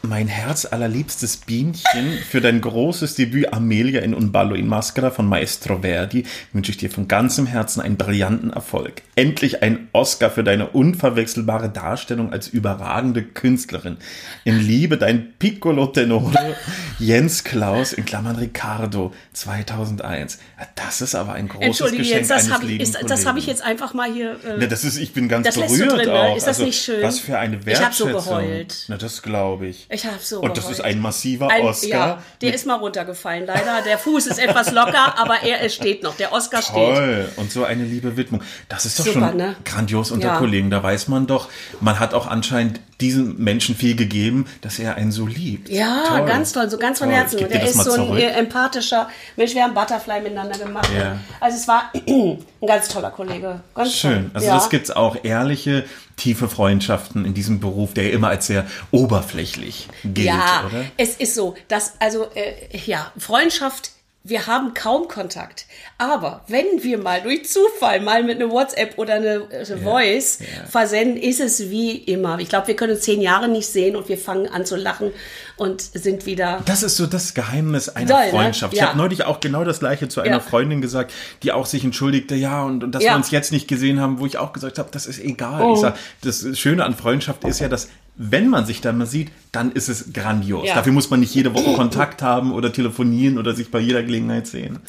Mein Herz allerliebstes Bienchen für dein großes Debüt Amelia in Un ballo in Maschera von Maestro Verdi wünsche ich dir von ganzem Herzen einen brillanten Erfolg. Endlich ein Oscar für deine unverwechselbare Darstellung als überragende Künstlerin. In Liebe dein Piccolo Tenore [laughs] Jens Klaus in Klammern Ricardo 2001. Ja, Das ist aber ein großes Geschenk jetzt, das habe ich, habe ich jetzt einfach mal hier. Äh, Ja, das ist, ich bin ganz Das berührt drin, ne? auch. Ist das also, nicht schön? Was für eine Ich hab so Wertschätzung. geheult. Na, das glaube ich. ich habe so. Und das ist geheult. ein massiver Ein- Oscar. Ja, der ist mal runtergefallen, leider. Der Fuß ist etwas locker, aber er steht noch. Der Oscar steht. Toll. Und so eine liebe Widmung. Das ist doch Super, schon ne? grandios unter Ja. Kollegen. Da weiß man doch, man hat auch anscheinend diesem Menschen viel gegeben, dass er einen so liebt. Ja, Toll. ganz toll, so ganz von. Herzen. Und er ist so ein zurück. äh, empathischer Mensch. Wir haben Butterfly miteinander gemacht. Ja. Also es war [clears throat] ein ganz toller Kollege. Ganz Schön. Toll. Also ja. das gibt's auch ehrliche, tiefe Freundschaften in diesem Beruf, der immer als sehr oberflächlich gilt, ja, oder? es ist so, dass also äh, ja Freundschaft. Wir haben kaum Kontakt. Aber wenn wir mal durch Zufall mal mit einer WhatsApp oder eine äh, Voice ja. versenden, ist es wie immer. Ich glaube, wir können uns zehn Jahre nicht sehen und wir fangen an zu lachen und sind wieder. Das ist so das Geheimnis einer Toll, ne? Freundschaft. Ich Ja. habe neulich auch genau das gleiche zu einer. Freundin gesagt, die auch sich entschuldigte, ja, und, und dass wir uns jetzt nicht gesehen haben, wo ich auch gesagt habe, das ist egal. Oh. Ich sag, das Schöne an Freundschaft ist ja, dass wenn man sich dann mal sieht, dann ist es grandios. Ja. Dafür muss man nicht jede Woche Kontakt haben oder telefonieren oder sich bei jeder Gelegenheit sehen.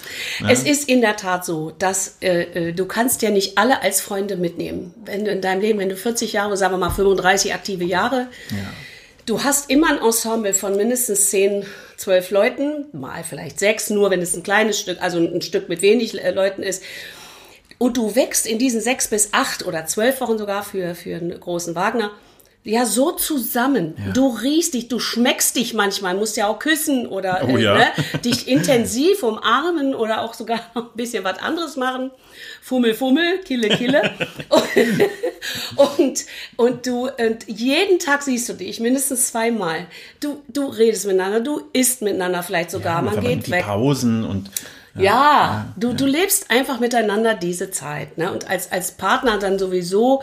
Es ist in der Tat so, dass äh, äh, du kannst ja nicht alle als Freunde mitnehmen. Wenn du in deinem Leben, wenn du 40 Jahre, sagen wir mal 35 aktive Jahre, du hast immer ein Ensemble von mindestens 10, 12 Leuten, mal vielleicht sechs, nur wenn es ein kleines Stück, also ein Stück mit wenig äh, Leuten ist. Und du wächst in diesen sechs bis acht oder zwölf Wochen sogar für, für einen großen Wagner. Ja, so zusammen. Du riechst dich, du schmeckst dich manchmal, musst ja auch küssen oder Oh äh, ja. ne, dich intensiv umarmen oder auch sogar [laughs] ein bisschen was anderes machen. Fummel, fummel, kille, kille. und, [laughs] und, und du, und jeden Tag siehst du dich, mindestens zweimal. Du, du redest miteinander, du isst miteinander vielleicht sogar, Und man geht die weg. Pausen und Ja, du, du lebst einfach miteinander diese Zeit. Ne? Und als, als Partner dann sowieso.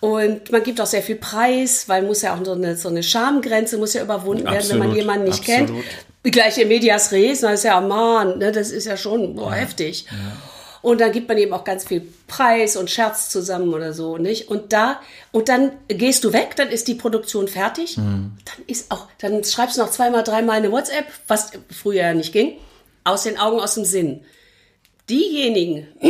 Und man gibt auch sehr viel Preis, weil muss ja auch so eine, so eine Schamgrenze muss ja überwunden werden, wenn man Absolut, jemanden nicht absolut. kennt. Gleich in Medias Res, das ist ja, Mann, ne, das ist ja schon boah, heftig. Und dann gibt man eben auch ganz viel Preis und Scherz zusammen oder so, nicht? Und da, und dann gehst du weg, dann ist die Produktion fertig. Mhm. Dann ist auch, dann schreibst du noch zweimal, dreimal eine WhatsApp, was früher ja nicht ging. Aus den Augen, aus dem Sinn. Diejenigen, [clears throat]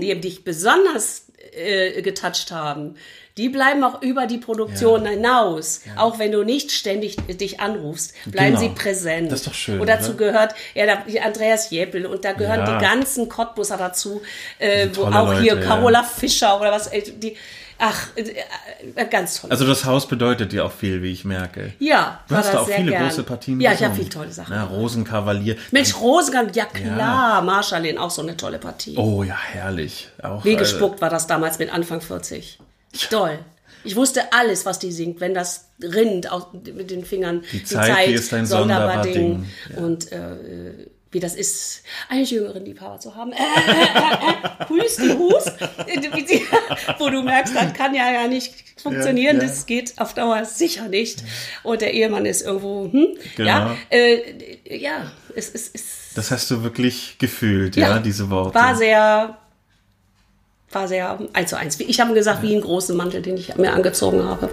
die dich besonders äh, getoucht haben, die bleiben auch über die Produktion hinaus. Auch wenn du nicht ständig dich anrufst, bleiben Genau. sie präsent. Das ist doch schön, Und dazu oder? gehört ja, da, Andreas Jeppel und da gehören Ja. die ganzen Cottbusser dazu, äh, wo auch hier Leute, ja. Carola Fischer oder was, äh, die, ach, äh, äh, ganz toll. Also das Haus bedeutet dir auch viel, wie ich merke. ja, Du hast da auch viele gern. große Partien Ja, ich habe viele tolle Sachen. Ja, Rosenkavalier. Mensch, Rosengang, ja klar, Marschallin, auch so eine tolle Partie. Oh ja, herrlich. Auch, Wie äh, gespuckt war das damals mit Anfang 40. Toll. Ich wusste alles, was die singt, wenn das rinnt mit den Fingern. Die, Zeit, die ist ein sonderbar Ding. Ding. Und äh, wie das ist, einen jüngeren Liebhaber zu haben. [laughs] Äh, äh, äh, äh, Hust, Wo du merkst, das kann ja, ja nicht funktionieren. Ja, ja. Das geht auf Dauer sicher nicht. Und der Ehemann ist irgendwo, hm? Genau. Ja, äh, ja, es ist, Das hast du wirklich gefühlt, ja, diese Worte. war sehr, war sehr eins zu eins. Ich habe gesagt, wie einen großen Mantel, den ich mir angezogen habe.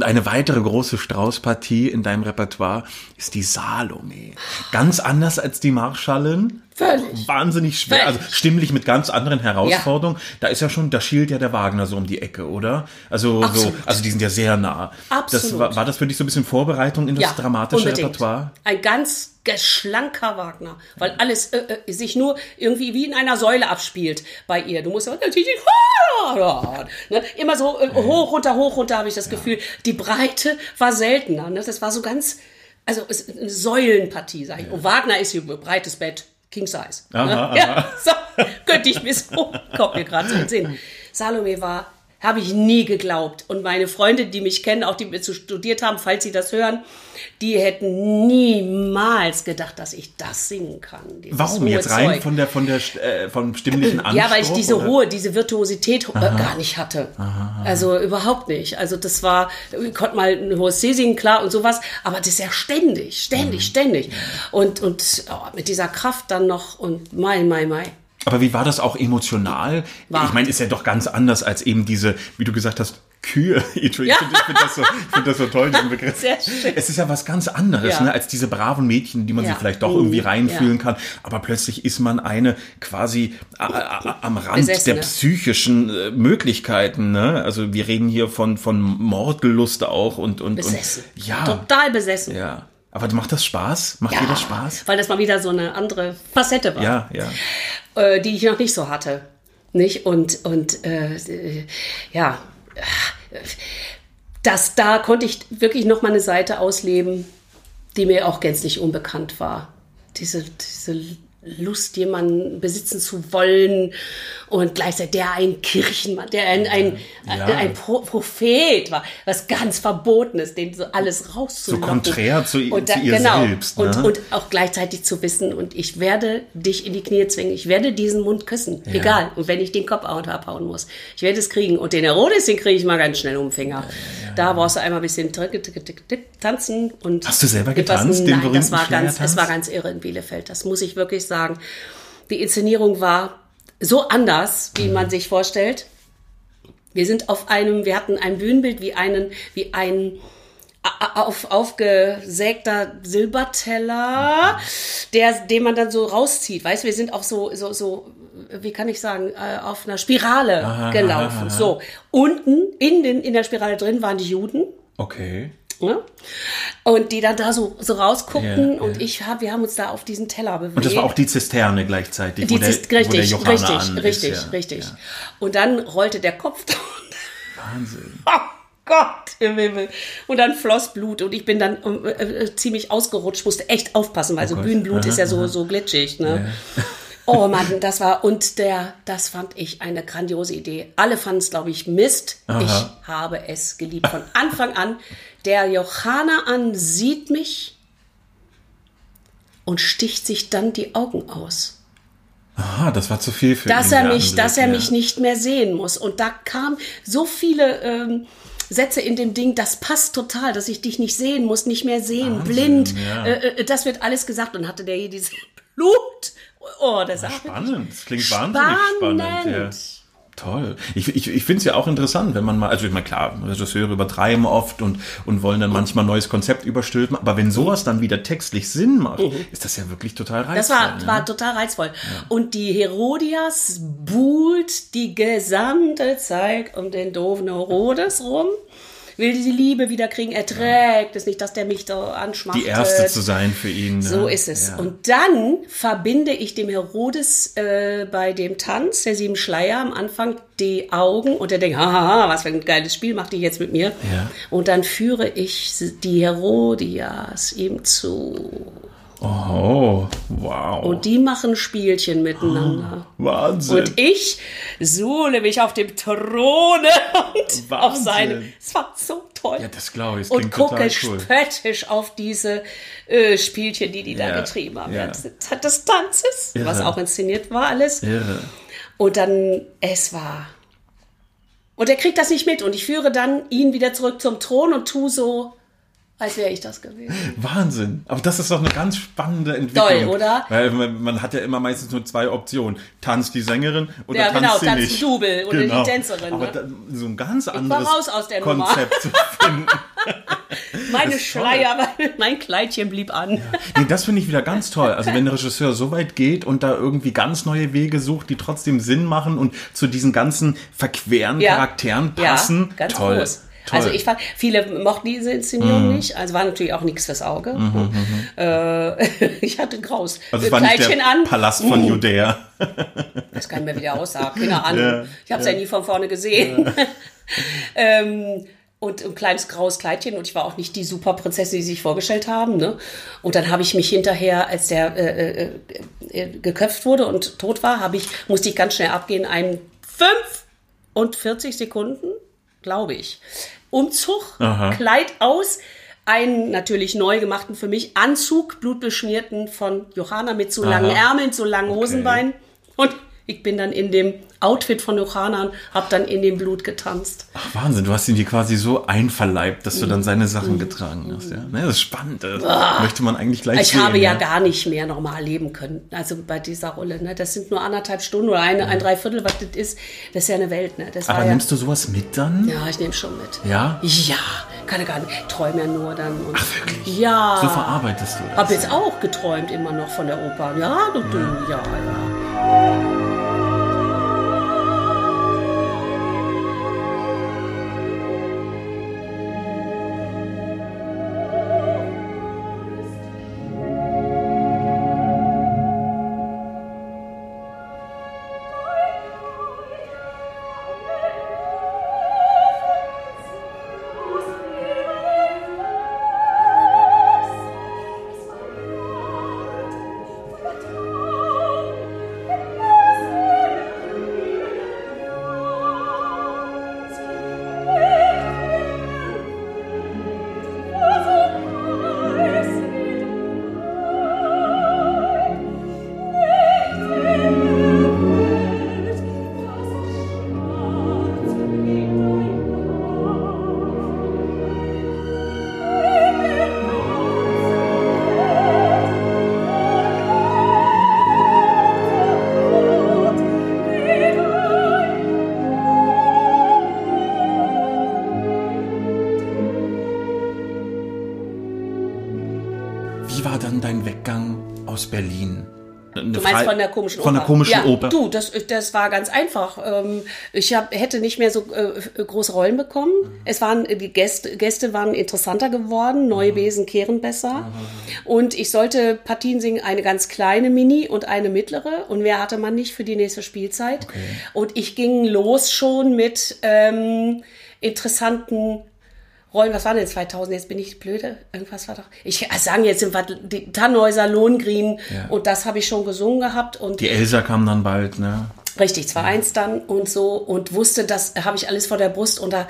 Und eine weitere große Straußpartie in deinem Repertoire ist die Salome. Ganz anders als die Marschallin. Völlig. Wahnsinnig schwer, Völlig. also stimmlich mit ganz anderen Herausforderungen. Da ist ja schon, da schielt ja der Wagner so um die Ecke, oder? Also, so, also die sind ja sehr nah. Das Absolut. war, war das für dich so ein bisschen Vorbereitung in das dramatische unbedingt. Repertoire? Ein ganz schlanker Wagner, weil alles äh, äh, sich nur irgendwie wie in einer Säule abspielt bei ihr. Du musst ja natürlich ne? immer so äh, hoch, runter, hoch, runter, habe ich das Gefühl. Die Breite war seltener. Ne? Das war so ganz, also es ist eine Säulenpartie, sag ich. Und Wagner ist hier breites Bett, King Size. Aha, ne? aha. Ja, [laughs] so könnte ich mir so, kommt mir gerade so in den Sinn. Salome war, habe ich nie geglaubt. Und meine Freunde, die mich kennen, auch die mit zu studiert haben, falls sie das hören, die hätten niemals gedacht, dass ich das singen kann. Warum jetzt rein Zeug. von der, von der, äh, vom stimmlichen Anspruch? [clears throat] Ja, weil ich diese oder? hohe, diese Virtuosität äh, gar nicht hatte. Also überhaupt nicht. Also das war, ich konnte mal ein hohes C singen, klar und sowas, aber das ist ja ständig, ständig, ständig. Und, und oh, mit dieser Kraft dann noch und mai, mai, mai. Aber wie war das auch emotional? War. Ich meine, ist ja doch ganz anders als eben diese, wie du gesagt hast, Kühe. [laughs] Ich finde das, so, find das so toll, diesen Begriff. Sehr schön. Es ist ja was ganz anderes, Ja. ne, als diese braven Mädchen, die man Ja. sich vielleicht doch irgendwie reinfühlen Ja. kann. Aber plötzlich ist man eine quasi am Rand Besessene. der psychischen äh, Möglichkeiten. Ne? Also wir reden hier von, von Mordgelust auch und, und, Besessen. und ja. Total besessen. Ja. Aber macht das Spaß? Macht dir das Spaß? Weil das mal wieder so eine andere Facette war, Ja, ja. äh, die ich noch nicht so hatte. Nicht? Und, und äh, äh, ja, das, da konnte ich wirklich noch mal eine Seite ausleben, die mir auch gänzlich unbekannt war. Diese, diese Lust, jemanden besitzen zu wollen und gleichzeitig der ein Kirchenmann, der ein, ein, Ja. ein, ein Pro Prophet war, was ganz Verbotenes, den so alles rauszulocken. So konträr zu- und zu ihr genau. selbst, Und, ne? und auch gleichzeitig zu wissen, und ich werde dich in die Knie zwingen, ich werde diesen Mund küssen, egal. Und wenn ich den Kopf abhauen muss, ich werde es kriegen. Und den Herodes, den kriege ich mal ganz schnell um den Finger. Da brauchst du einmal ein bisschen tanzen. Und Hast du selber getanzt, den Nein, das war ganz, es war ganz irre in Bielefeld. Das muss ich wirklich sagen. Die Inszenierung war so anders, wie man sich vorstellt. Wir sind auf einem, wir hatten ein Bühnenbild wie einen, wie ein auf, aufgesägter Silberteller, der, den man dann so rauszieht. Weißt wir sind auf so, so, so, wie kann ich sagen, äh, auf einer Spirale gelaufen. So. Unten in den, in der Spirale drin waren die Juden. Okay. Ne? Und die dann da so, so rausguckten Ja, und ja. ich hab, wir haben uns da auf diesen Teller bewegt. Und das war auch die Zisterne gleichzeitig, die Zist- der richtig, richtig, richtig, ist. Ja. richtig. Ja. Und dann rollte der Kopf da Wahnsinn. [laughs] Oh Gott im Himmel. Und dann floss Blut und ich bin dann äh, äh, ziemlich ausgerutscht, musste echt aufpassen, weil so Oh Gott. Bühnenblut Aha, ist ja so, so glitschig. Ne? Oh Mann, das war, und der, das fand ich eine grandiose Idee. Alle fanden es, glaube ich, Mist. Aha. Ich habe es geliebt. Von Anfang an. Der Johanna an sieht mich und sticht sich dann die Augen aus Aha, das war zu viel für dass ihn. er mich, dass er ja. mich nicht mehr sehen muss. Und da kamen so viele ähm, Sätze in dem Ding, das passt total, dass ich dich nicht sehen muss, nicht mehr sehen, blind. ja. Äh, äh, das wird alles gesagt und hatte der hier dieses Blut. Oh, das war Spannend, das klingt wahnsinnig spannend. Ja. Spannend. Toll. Ich, ich, ich finde es ja auch interessant, wenn man mal, also ich meine, klar, Regisseure übertreiben oft und, und wollen dann manchmal ein neues Konzept überstülpen, aber wenn sowas dann wieder textlich Sinn macht, ist das ja wirklich total reizvoll. Das war, ne? war total reizvoll. Und die Herodias buhlt die gesamte Zeit um den doofen Herodes rum. Will die Liebe wieder kriegen, er trägt es nicht, dass der mich da anschmachtet. Die Erste zu sein für ihn. Ne? So ist es. Ja. Und dann verbinde ich dem Herodes äh, bei dem Tanz der sieben Schleier am Anfang die Augen und er denkt, haha, was für ein geiles Spiel macht die jetzt mit mir. Ja. Und dann führe ich die Herodias ihm zu. Oh, wow. Und die machen Spielchen miteinander. Wahnsinn. Und ich suhle mich auf dem Throne und auf Wahnsinn. seinem. Es war so toll. ja, das glaube ich. Das und gucke cool. spöttisch auf diese äh, Spielchen, die die da Ja, getrieben haben. ja. Während des Tanzes, Irre. was auch inszeniert war, alles. Irre. Und dann, es war. Und er kriegt das nicht mit. Und ich führe dann ihn wieder zurück zum Thron und tu so, als wäre ich das gewesen. [laughs] Wahnsinn. Aber das ist doch eine ganz spannende Entwicklung. Toll, oder? Weil man, man hat ja immer meistens nur zwei Optionen. Tanzt die Sängerin oder Ja, tanzt genau, sie tanzt nicht. die Double oder die genau. Tänzerin, Aber ne? da, so ein ganz anderes raus aus der Nummer. Konzept zu [laughs] finden. Meine. Schleier, mein Kleidchen blieb an. Nee, das finde ich wieder ganz toll. Also wenn der Regisseur so weit geht und da irgendwie ganz neue Wege sucht, die trotzdem Sinn machen und zu diesen ganzen verqueren Ja. Charakteren passen. Ja, ganz toll. groß. Toll. Mhm. Also ich fand, viele mochten diese Inszenierung nicht. Also war natürlich auch nichts fürs Auge. Äh, [laughs] ich hatte Graus. also es war nicht Kleidchen der an. Palast von Judäa. Das kann ich mir wieder aussah. Keine Ahnung. Ja, ich habe es ja. nie von vorne gesehen. [laughs] ähm, und ein kleines graues Kleidchen und ich war auch nicht die Superprinzessin, die sie sich vorgestellt haben. Ne? Und dann habe ich mich hinterher, als der äh, äh, äh, geköpft wurde und tot war, habe ich musste ich ganz schnell abgehen, einen 45 Sekunden, glaube ich, Umzug, Aha. Kleid aus, einen natürlich neu gemachten für mich Anzug, blutbeschmierten von Johanna mit so langen Aha. Ärmeln, so langen Hosenbeinen und ich bin dann in dem Outfit von Johanna und habe dann in dem Blut getanzt. Ach, Wahnsinn, du hast ihn dir quasi so einverleibt, dass du Mhm. dann seine Sachen getragen hast. Ja? Ne, das ist spannend. Das möchte man eigentlich gleich Ich sehen. habe ja gar nicht mehr normal leben können, also bei dieser Rolle. Ne? Das sind nur anderthalb Stunden oder eine, ein Dreiviertel, was das ist. Das ist ja eine Welt. Ne? Das Aber war ja, nimmst du sowas mit dann? ja, ich nehme schon mit. Ja? Ja, kann ich gar nicht. Ich träume ja nur dann. Ach, wirklich? Ja. So verarbeitest du das. Hab jetzt auch geträumt immer noch von der Oper. Ja, du, du, ja, ja. Der komischen Oper? Von der komischen ja, Oper. Du, das, das war ganz einfach. Ähm, Ich hab, hätte nicht mehr so äh, große Rollen bekommen. Mhm. Es waren die Gäste, Gäste waren interessanter geworden. Mhm. Neue Besen kehren besser. Und ich sollte Partien singen, eine ganz kleine Mini und eine mittlere. Und mehr hatte man nicht für die nächste Spielzeit. Und ich ging los schon mit ähm, interessanten Rollen, was war denn 2000? Jetzt bin ich blöde. Irgendwas war doch. Ich sagen jetzt sind wir die Tannhäuser, Lohengrin Ja. und das habe ich schon gesungen gehabt und Die Elsa kam dann bald, ne? richtig 2-1 dann und so und wusste, das habe ich alles vor der Brust und da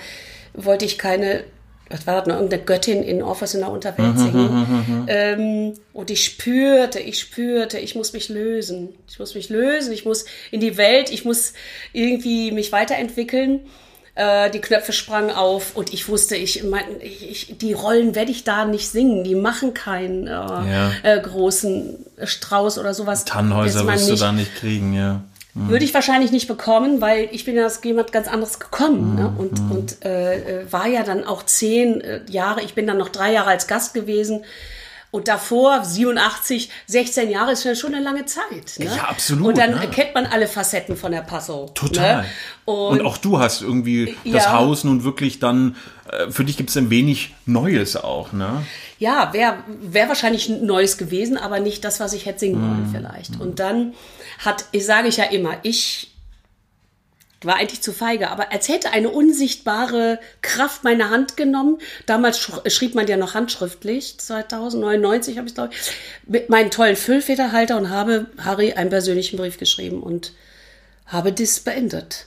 wollte ich keine, was war das noch, irgendeine Göttin in Orpheus in der Unterwelt singen. Ähm, und ich spürte, ich spürte, ich muss mich lösen. Ich muss mich lösen, ich muss in die Welt, ich muss irgendwie mich weiterentwickeln. Äh, die Knöpfe sprangen auf und ich wusste, ich, mein, ich, ich, die Rollen werde ich da nicht singen. Die machen keinen äh, Ja. äh, großen Strauß oder sowas. Tannhäuser wirst du da nicht kriegen, ja. würde ich wahrscheinlich nicht bekommen, weil ich bin ja aus jemand ganz anderes gekommen ne? und, und äh, äh, war ja dann auch zehn Jahre, ich bin dann noch drei Jahre als Gast gewesen und davor 87, 16 Jahre ist ja schon eine lange Zeit. Ne? Ja, absolut, Und dann ne? kennt man alle Facetten von der Passo. Total. Ne? Und, Und, auch du hast irgendwie das Ja. Haus nun wirklich dann, äh, für dich gibt es ein wenig Neues auch, ne? Ja, wäre wär wahrscheinlich ein Neues gewesen, aber nicht das, was ich hätte singen wollen vielleicht. Und dann hat, ich sage ich ja immer, ich war eigentlich zu feige, aber als hätte eine unsichtbare Kraft meine Hand genommen. Damals sch schrieb man ja noch handschriftlich, 2099 habe ich glaube ich, mit meinen tollen Füllfederhalter und habe Harry einen persönlichen Brief geschrieben und habe das beendet.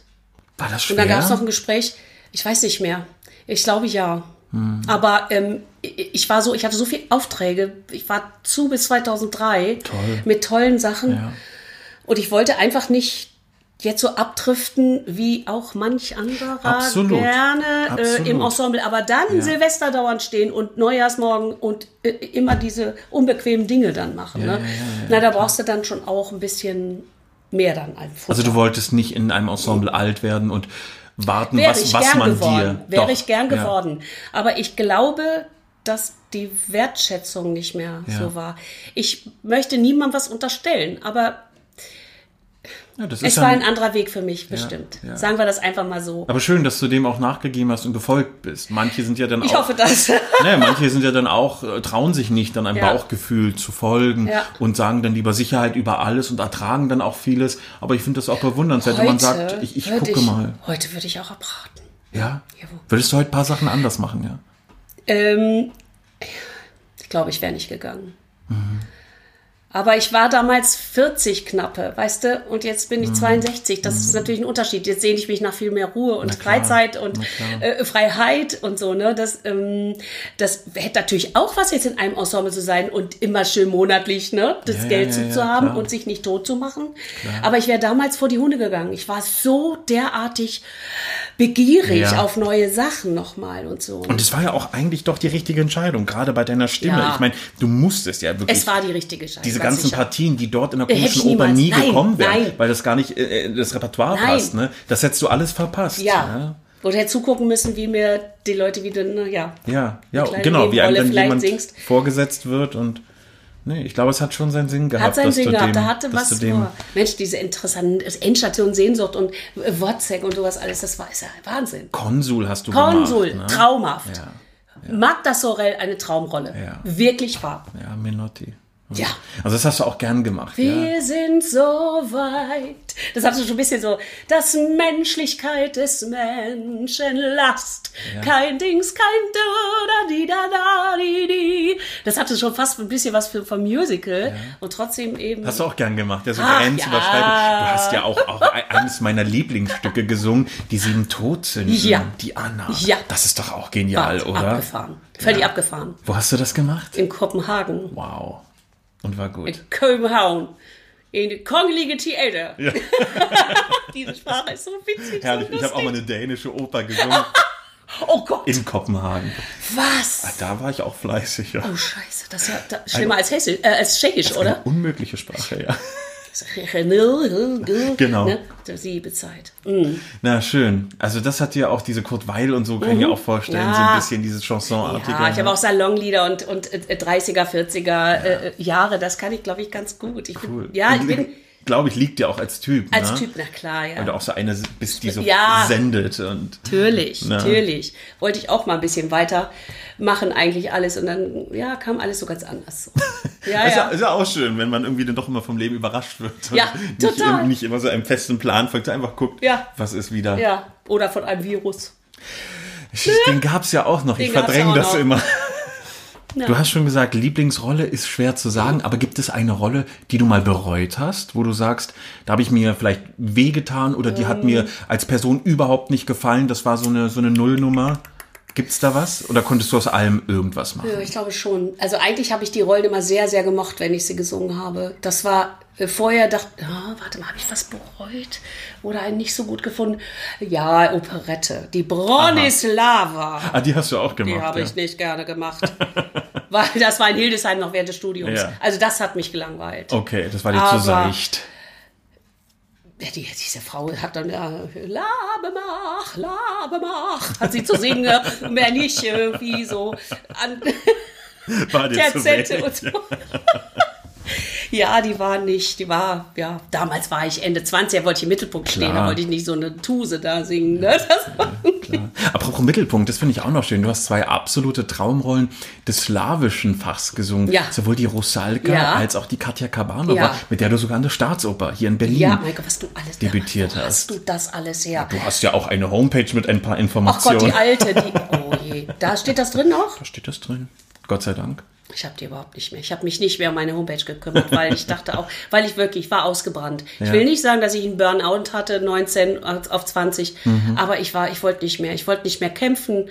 War das Und schwer? dann gab es noch ein Gespräch, ich weiß nicht mehr. Ich glaube ja. Aber ähm, ich ich war so, ich hatte so viele Aufträge. Ich war zu bis 2003 Toll. mit tollen Sachen. Ja. Und ich wollte einfach nicht jetzt so abdriften wie auch manch anderer Absolut. gerne äh, im Ensemble. Aber dann Silvester dauernd stehen und Neujahrsmorgen und äh, immer diese unbequemen Dinge dann machen. ne? Na, da brauchst du dann schon auch ein bisschen mehr dann einfach. Also du wolltest nicht in einem Ensemble alt werden und warten, Wäre was, ich was gern man geworden. dir. Wäre Doch, ich gern ja. geworden. Aber ich glaube, dass die Wertschätzung nicht mehr Ja. so war. Ich möchte niemandem was unterstellen, aber Ja, es ja war ein- ein anderer Weg für mich, bestimmt. ja. Sagen wir das einfach mal so. aber schön, dass du dem auch nachgegeben hast und gefolgt bist. Manche sind ja dann Ich auch. hoffe das. [laughs] Ne, manche sind ja dann auch, äh, trauen sich nicht, dann einem Ja. Bauchgefühl zu folgen Ja. und sagen dann lieber Sicherheit über alles und ertragen dann auch vieles. Aber ich finde das auch bewundernswert, wenn man sagt, ich, ich gucke mal. Heute würde ich auch abraten. Ja? Jawohl. Würdest du heute ein paar Sachen anders machen, ja? Ähm, ich glaube, ich wäre nicht gegangen. Aber ich war damals 40 knappe, weißt du, und jetzt bin ich 62. Das ist natürlich ein Unterschied. Jetzt sehne ich mich nach viel mehr Ruhe und klar. Freizeit und klar. äh, Freiheit und so. Ne? Das, ähm, das hätte natürlich auch was, jetzt in einem Ensemble zu sein und immer schön monatlich ne? das Ja, Geld ja, zu, ja, zu haben klar. und sich nicht tot zu machen. Aber ich wäre damals vor die Hunde gegangen. Ich war so derartig begierig auf neue Sachen nochmal und so. Und es war ja auch eigentlich doch die richtige Entscheidung, gerade bei deiner Stimme. Ich meine, du musstest ja wirklich es war die richtige Entscheidung. Ganzen sicher. Partien, die dort in der Äh, komischen Oper nie Nein, gekommen wären, weil das gar nicht äh, in das Repertoire Nein. passt. Ne? Das hättest du alles verpasst. Ja. Oder hätte zugucken müssen, wie mir die Leute wieder, ne, ja. Ja, ja, genau, wie einem dann jemand singst. vorgesetzt wird und nee, ich glaube, es hat schon seinen Sinn gehabt. Hat seinen Sinn gehabt, dem, da hatte was vor. Mensch, diese interessanten Endstation, Sehnsucht und äh, Wozzeck und sowas alles, das war ist ja Wahnsinn. Konsul hast du Konsul, gemacht. Ne? traumhaft. Ja, Magda Sorel, eine Traumrolle. Ja. Wirklich wahr. ja, Menotti. Ja. Also das hast du auch gern gemacht. ja. Wir sind so weit. Das hatte schon ein bisschen so, das Menschlichkeit des Menschen Last. Kein Dings, kein da, da, di, da, da, di, di. Das hatte schon fast ein bisschen was für, vom Musical. Und trotzdem eben. Hast du auch gern gemacht, ja, so grenzüberschreitend. ja. Du hast ja auch, auch ein- eines meiner Lieblingsstücke gesungen, die sieben Todsünden, Ja. die Anna. Ja. Das ist doch auch genial, Ab- oder? Abgefahren. Völlig abgefahren. Wo hast du das gemacht? In Kopenhagen. Wow. Und war gut. In Kopenhagen. In die Kongelige Theater. [laughs] Diese Sprache ist so witzig. Herrlich, so ich habe auch mal eine dänische Oper gesungen [laughs] Oh Gott. in Kopenhagen. Was? Da war ich auch fleißig, ja. Oh Scheiße, das ist ja da, schlimmer als Hessisch, äh, als Tschechisch, Eine oder? unmögliche Sprache, ja. [laughs] Genau. Ne? Der Siebezeit. Mhm. Na, schön. Also das hat ja auch diese Kurt Weil und so, kann ich mir auch vorstellen, Ja. so ein bisschen dieses Chansonartige. Ja, ich habe ne? auch Salonlieder und, und äh, 30er, 40er äh, Jahre. Das kann ich, glaube ich, ganz gut. Ich bin, Cool. Ja, ich bin glaube ich, liegt dir auch als Typ. als ne? Typ, na klar, ja. Weil du auch so eine bist, die so Ja. sendet und Natürlich, Na. natürlich. Wollte ich auch mal ein bisschen weiter machen, eigentlich alles. Und dann, ja, kam alles so ganz anders. So. [laughs] Ja, Ist ja, ist ja auch schön, wenn man irgendwie dann doch immer vom Leben überrascht wird. und Ja, nicht, total. nicht immer so einen festen Plan folgt, einfach guckt, Ja. was ist wieder. Ja, oder von einem Virus. Den gab's ja auch noch. Ich Den gab's verdränge das noch. immer. Ja. Du hast schon gesagt, Lieblingsrolle ist schwer zu sagen, aber gibt es eine Rolle, die du mal bereut hast, wo du sagst, da habe ich mir vielleicht wehgetan oder die Ähm. hat mir als Person überhaupt nicht gefallen, das war so eine, so eine Nullnummer? Gibt's da was? Oder konntest du aus allem irgendwas machen? Ja, ich glaube schon. Also eigentlich habe ich die Rollen immer sehr, sehr gemocht, wenn ich sie gesungen habe. Das war äh, vorher dachte, ah, warte mal, habe ich was bereut oder einen nicht so gut gefunden? Ja, Operette, die Bronislava. Ah, die hast du auch Die gemacht. habe ja. ich nicht gerne gemacht. [laughs] Weil das war in Hildesheim noch während des Studiums. Ja. Also das hat mich gelangweilt. Okay, das war dir zu seicht. Die, diese Frau hat dann ja, Labemach, Labemach, hat sie zu singen, mehr nicht irgendwie so an War Terzette wenig. und so. [laughs] [laughs] Ja, die war nicht, die war, ja, damals war ich Ende 20, da wollte ich im Mittelpunkt stehen, Klar. da wollte ich nicht so eine Tuse da singen. Ne? Das war, Klar. Apropos Mittelpunkt, das finde ich auch noch schön. Du hast zwei absolute Traumrollen des slawischen Fachs gesungen. Ja. Sowohl die Rusalka Ja. als auch die Katja Kabanova, Ja. mit der du sogar an der Staatsoper hier in Berlin ja, mein Gott, was du alles debütiert hast. hast du das alles her? Du hast ja auch eine Homepage mit ein paar Ach Informationen. Gott, die alte, die, oh je, da steht das drin noch? da steht das drin. Gott sei Dank. Ich habe die überhaupt nicht mehr. Ich habe mich nicht mehr um meine Homepage gekümmert, weil ich dachte auch, [laughs] weil ich wirklich ich war ausgebrannt. Ich Ja. will nicht sagen, dass ich einen Burnout hatte, 19 auf 20, Mhm. aber ich war, ich wollte nicht mehr. Ich wollte nicht mehr kämpfen.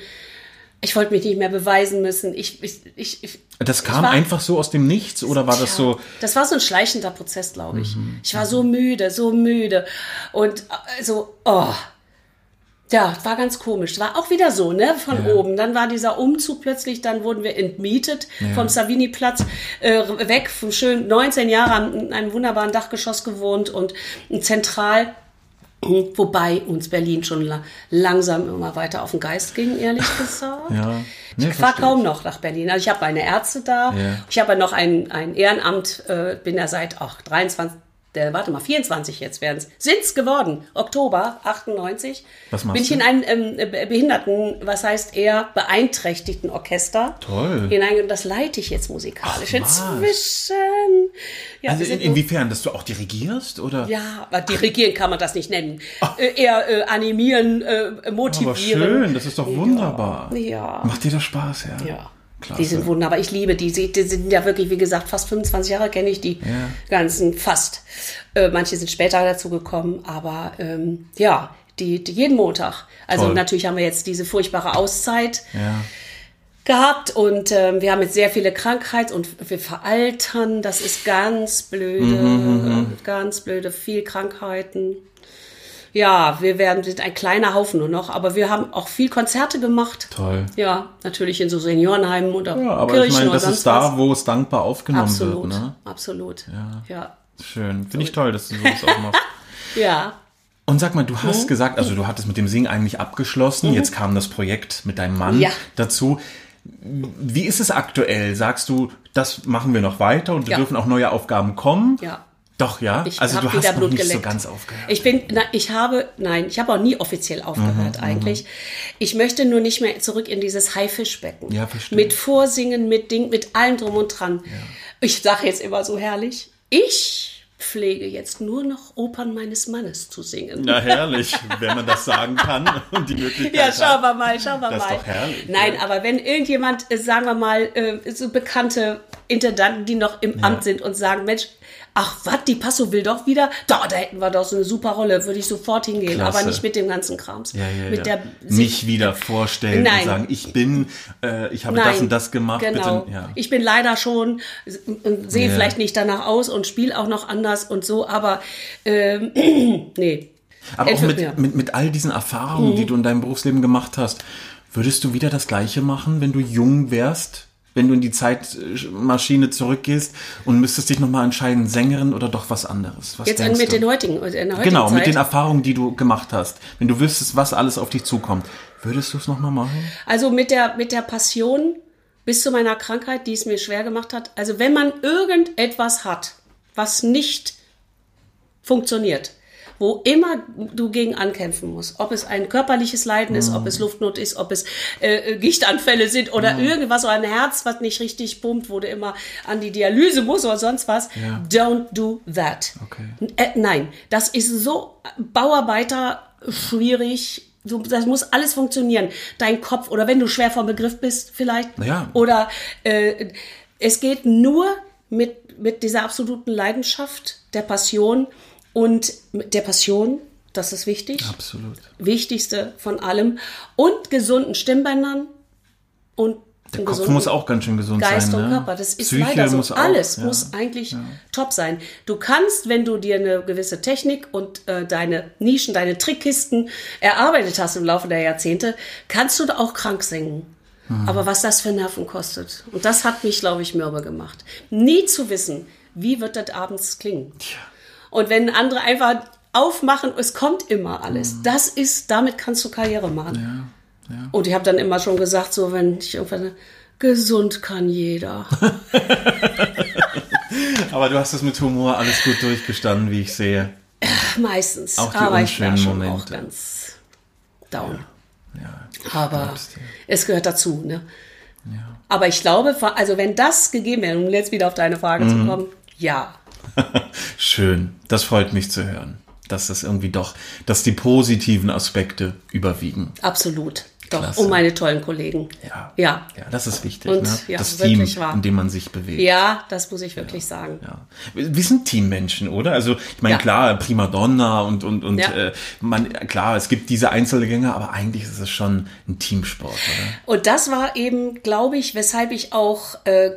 Ich wollte mich nicht mehr beweisen müssen. Ich, ich, ich, ich Das kam war- einfach so aus dem Nichts oder war das Tja, so? Das war so ein schleichender Prozess, glaube ich. Mhm. Ich war so müde, so müde. Und äh, so, oh. Ja, war ganz komisch. War auch wieder so, ne, von Ja. oben. Dann war dieser Umzug plötzlich, dann wurden wir entmietet vom Savini-Platz, äh, weg, vom schönen 19 Jahre in einem wunderbaren Dachgeschoss gewohnt und zentral. Wobei uns Berlin schon la langsam immer weiter auf den Geist ging, ehrlich [laughs] gesagt. Ja. Nee, Ich fahre kaum noch nach Berlin. Also ich habe meine Ärzte da. Ja. Ich habe noch ein, ein Ehrenamt, äh, bin da seit ach, 23, äh, warte mal, 24 jetzt werden es. Sind's geworden. Oktober 98. Was machst bin ich du? in einem ähm, äh, Behinderten, was heißt eher beeinträchtigten Orchester. Toll. Hinein, und das leite ich jetzt musikalisch. Ach? Inzwischen. Ja, Also in, inwiefern, dass du auch dirigierst oder? ja, aber dirigieren kann man das nicht nennen. Äh, eher äh, animieren, äh, motivieren. Aber schön, das ist doch wunderbar. Ja. Macht dir das Spaß, ja? Ja. Klasse. Die sind wunderbar. Ich liebe die. Sie die sind ja wirklich, wie gesagt, fast 25 Jahre kenne ich die Ja. ganzen, fast. Äh, manche sind später dazu gekommen, aber ähm, ja, die, die jeden Montag. Also Toll. natürlich haben wir jetzt diese furchtbare Auszeit Ja. gehabt und ähm, wir haben jetzt sehr viele Krankheiten und wir veraltern. Das ist ganz blöde, Mhm, ganz blöde, viel Krankheiten. Ja, wir werden sind ein kleiner Haufen nur noch, aber wir haben auch viel Konzerte gemacht. Toll. Ja, natürlich in so Seniorenheimen oder Ja, aber Kirchen ich meine, oder das sonst ist da, was. wo es dankbar aufgenommen Absolut, wird, ne? absolut. Ja. ja. Schön. Finde ich toll, dass du sowas auch machst. [laughs] Ja. Und sag mal, du Mhm. hast gesagt, also du hattest mit dem Singen eigentlich abgeschlossen, jetzt kam das Projekt mit deinem Mann Ja. dazu. Wie ist es aktuell? Sagst du, das machen wir noch weiter und Ja. dürfen auch neue Aufgaben kommen? Ja. Doch, ja? Ich also du hast Blut nicht so geleckt. ganz aufgehört. Ich bin, na, ich habe, nein, ich habe auch nie offiziell aufgehört Mhm, eigentlich. Ich möchte nur nicht mehr zurück in dieses Haifischbecken. Ja, verstehe. Mit Vorsingen, mit Ding, mit allem drum und dran. Ich sage jetzt immer so herrlich, ich pflege jetzt nur noch Opern meines Mannes zu singen. Na herrlich, wenn man das sagen kann und die Möglichkeit Ja, schauen wir mal, schauen wir Das ist mal. doch herrlich, Nein, ja. aber wenn irgendjemand, äh, sagen wir mal, äh, so bekannte Intendanten, die noch im Amt sind und sagen, Mensch, ach was, die Passo will doch wieder, da, da hätten wir doch so eine super Rolle, würde ich sofort hingehen, Klasse. aber nicht mit dem ganzen Krams. Ja, ja, mit ja. der nicht wieder vorstellen Nein. und sagen, ich bin, äh, ich habe Nein, das und das gemacht. Genau. Bitte, ja. Ich bin leider schon, sehe Ja. vielleicht nicht danach aus und spiele auch noch anders und so, aber ähm, [clears throat] nee. Aber auch mit, mit, mit all diesen Erfahrungen, Mhm. die du in deinem Berufsleben gemacht hast, würdest du wieder das Gleiche machen, wenn du jung wärst? Wenn du in die Zeitmaschine zurückgehst und müsstest dich nochmal entscheiden, Sängerin oder doch was anderes? Was Jetzt denkst mit du? den heutigen, der heutigen Genau, Zeit. mit den Erfahrungen, die du gemacht hast. Wenn du wüsstest, was alles auf dich zukommt, würdest du es nochmal machen? Also mit der, mit der Passion bis zu meiner Krankheit, die es mir schwer gemacht hat. Also wenn man irgendetwas hat, was nicht funktioniert, wo immer du gegen ankämpfen musst, ob es ein körperliches Leiden ist, ob es Luftnot ist, ob es äh, Gichtanfälle sind oder irgendwas oder ein Herz, was nicht richtig pumpt, wo du immer an die Dialyse musst oder sonst was. Ja. Don't do that. Okay. Äh, nein, das ist so Bauarbeiter schwierig. Du, das muss alles funktionieren. Dein Kopf oder wenn du schwer vom Begriff bist, vielleicht. Ja. Oder äh, es geht nur mit, mit dieser absoluten Leidenschaft, der Passion und mit der Passion, das ist wichtig. Absolut. Wichtigste von allem. Und gesunden Stimmbändern und Der Kopf muss auch ganz schön gesund Geist sein. und ne? Körper. Das ist Psyche leider so. muss auch, Alles ja. muss eigentlich top sein. Du kannst, wenn du dir eine gewisse Technik und äh, deine Nischen, deine Trickkisten erarbeitet hast im Laufe der Jahrzehnte, kannst du da auch krank singen. Hm. Aber was das für Nerven kostet. Und das hat mich, glaube ich, mürbe gemacht. Nie zu wissen, wie wird das abends klingen. Und wenn andere einfach aufmachen, es kommt immer alles. Hm. Das ist, damit kannst du Karriere machen. Und ich habe dann immer schon gesagt, so wenn ich irgendwann gesund kann jeder. [laughs] Aber du hast es mit Humor alles gut durchgestanden, wie ich sehe. Meistens. Auch die Aber ich war unschönen schon auch ganz down. Ja. Aber es gehört dazu. Ne? Aber ich glaube, also wenn das gegeben wäre, um jetzt wieder auf deine Frage Mhm. zu kommen, ja. [laughs] Schön. Das freut mich zu hören. Dass das irgendwie doch, dass die positiven Aspekte überwiegen. Absolut. Doch, Klasse. um meine tollen Kollegen. Ja. Ja. Ja, das ist wichtig. Und, ne? ja, das Team, wahr. in dem man sich bewegt. Ja, das muss ich wirklich sagen. Ja. Wir sind Teammenschen, oder? Also ich meine, Ja. klar, Primadonna und und und Ja. äh, man klar, es gibt diese Einzelgänger, aber eigentlich ist es schon ein Teamsport, oder? Und das war eben, glaube ich, weshalb ich auch, äh,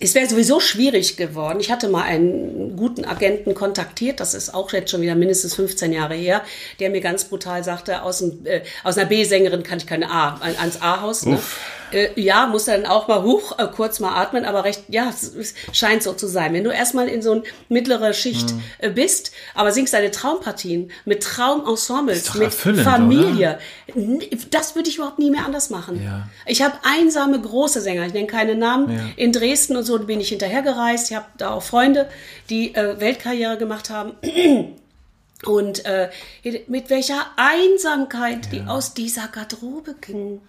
es wäre sowieso schwierig geworden. Ich hatte mal einen guten Agenten kontaktiert, das ist auch jetzt schon wieder mindestens 15 Jahre her, der mir ganz brutal sagte, aus, dem, äh, aus einer B-Sängerin kann ich keine A, ein- ans A-Haus. Ne? Äh, ja, muss dann auch mal hoch, äh, kurz mal atmen, aber recht, ja, es, es scheint so zu sein. Wenn du erstmal in so eine mittlere Schicht Hm. äh, bist, aber singst deine Traumpartien mit Traumensembles, mit Familie, n- das würde ich überhaupt nie mehr anders machen. Ja. Ich habe einsame große Sänger, ich nenne keine Namen. Ja. In Dresden und so bin ich hinterhergereist. Ich habe da auch Freunde, die äh, Weltkarriere gemacht haben. Und äh, mit welcher Einsamkeit die aus dieser Garderobe gingen.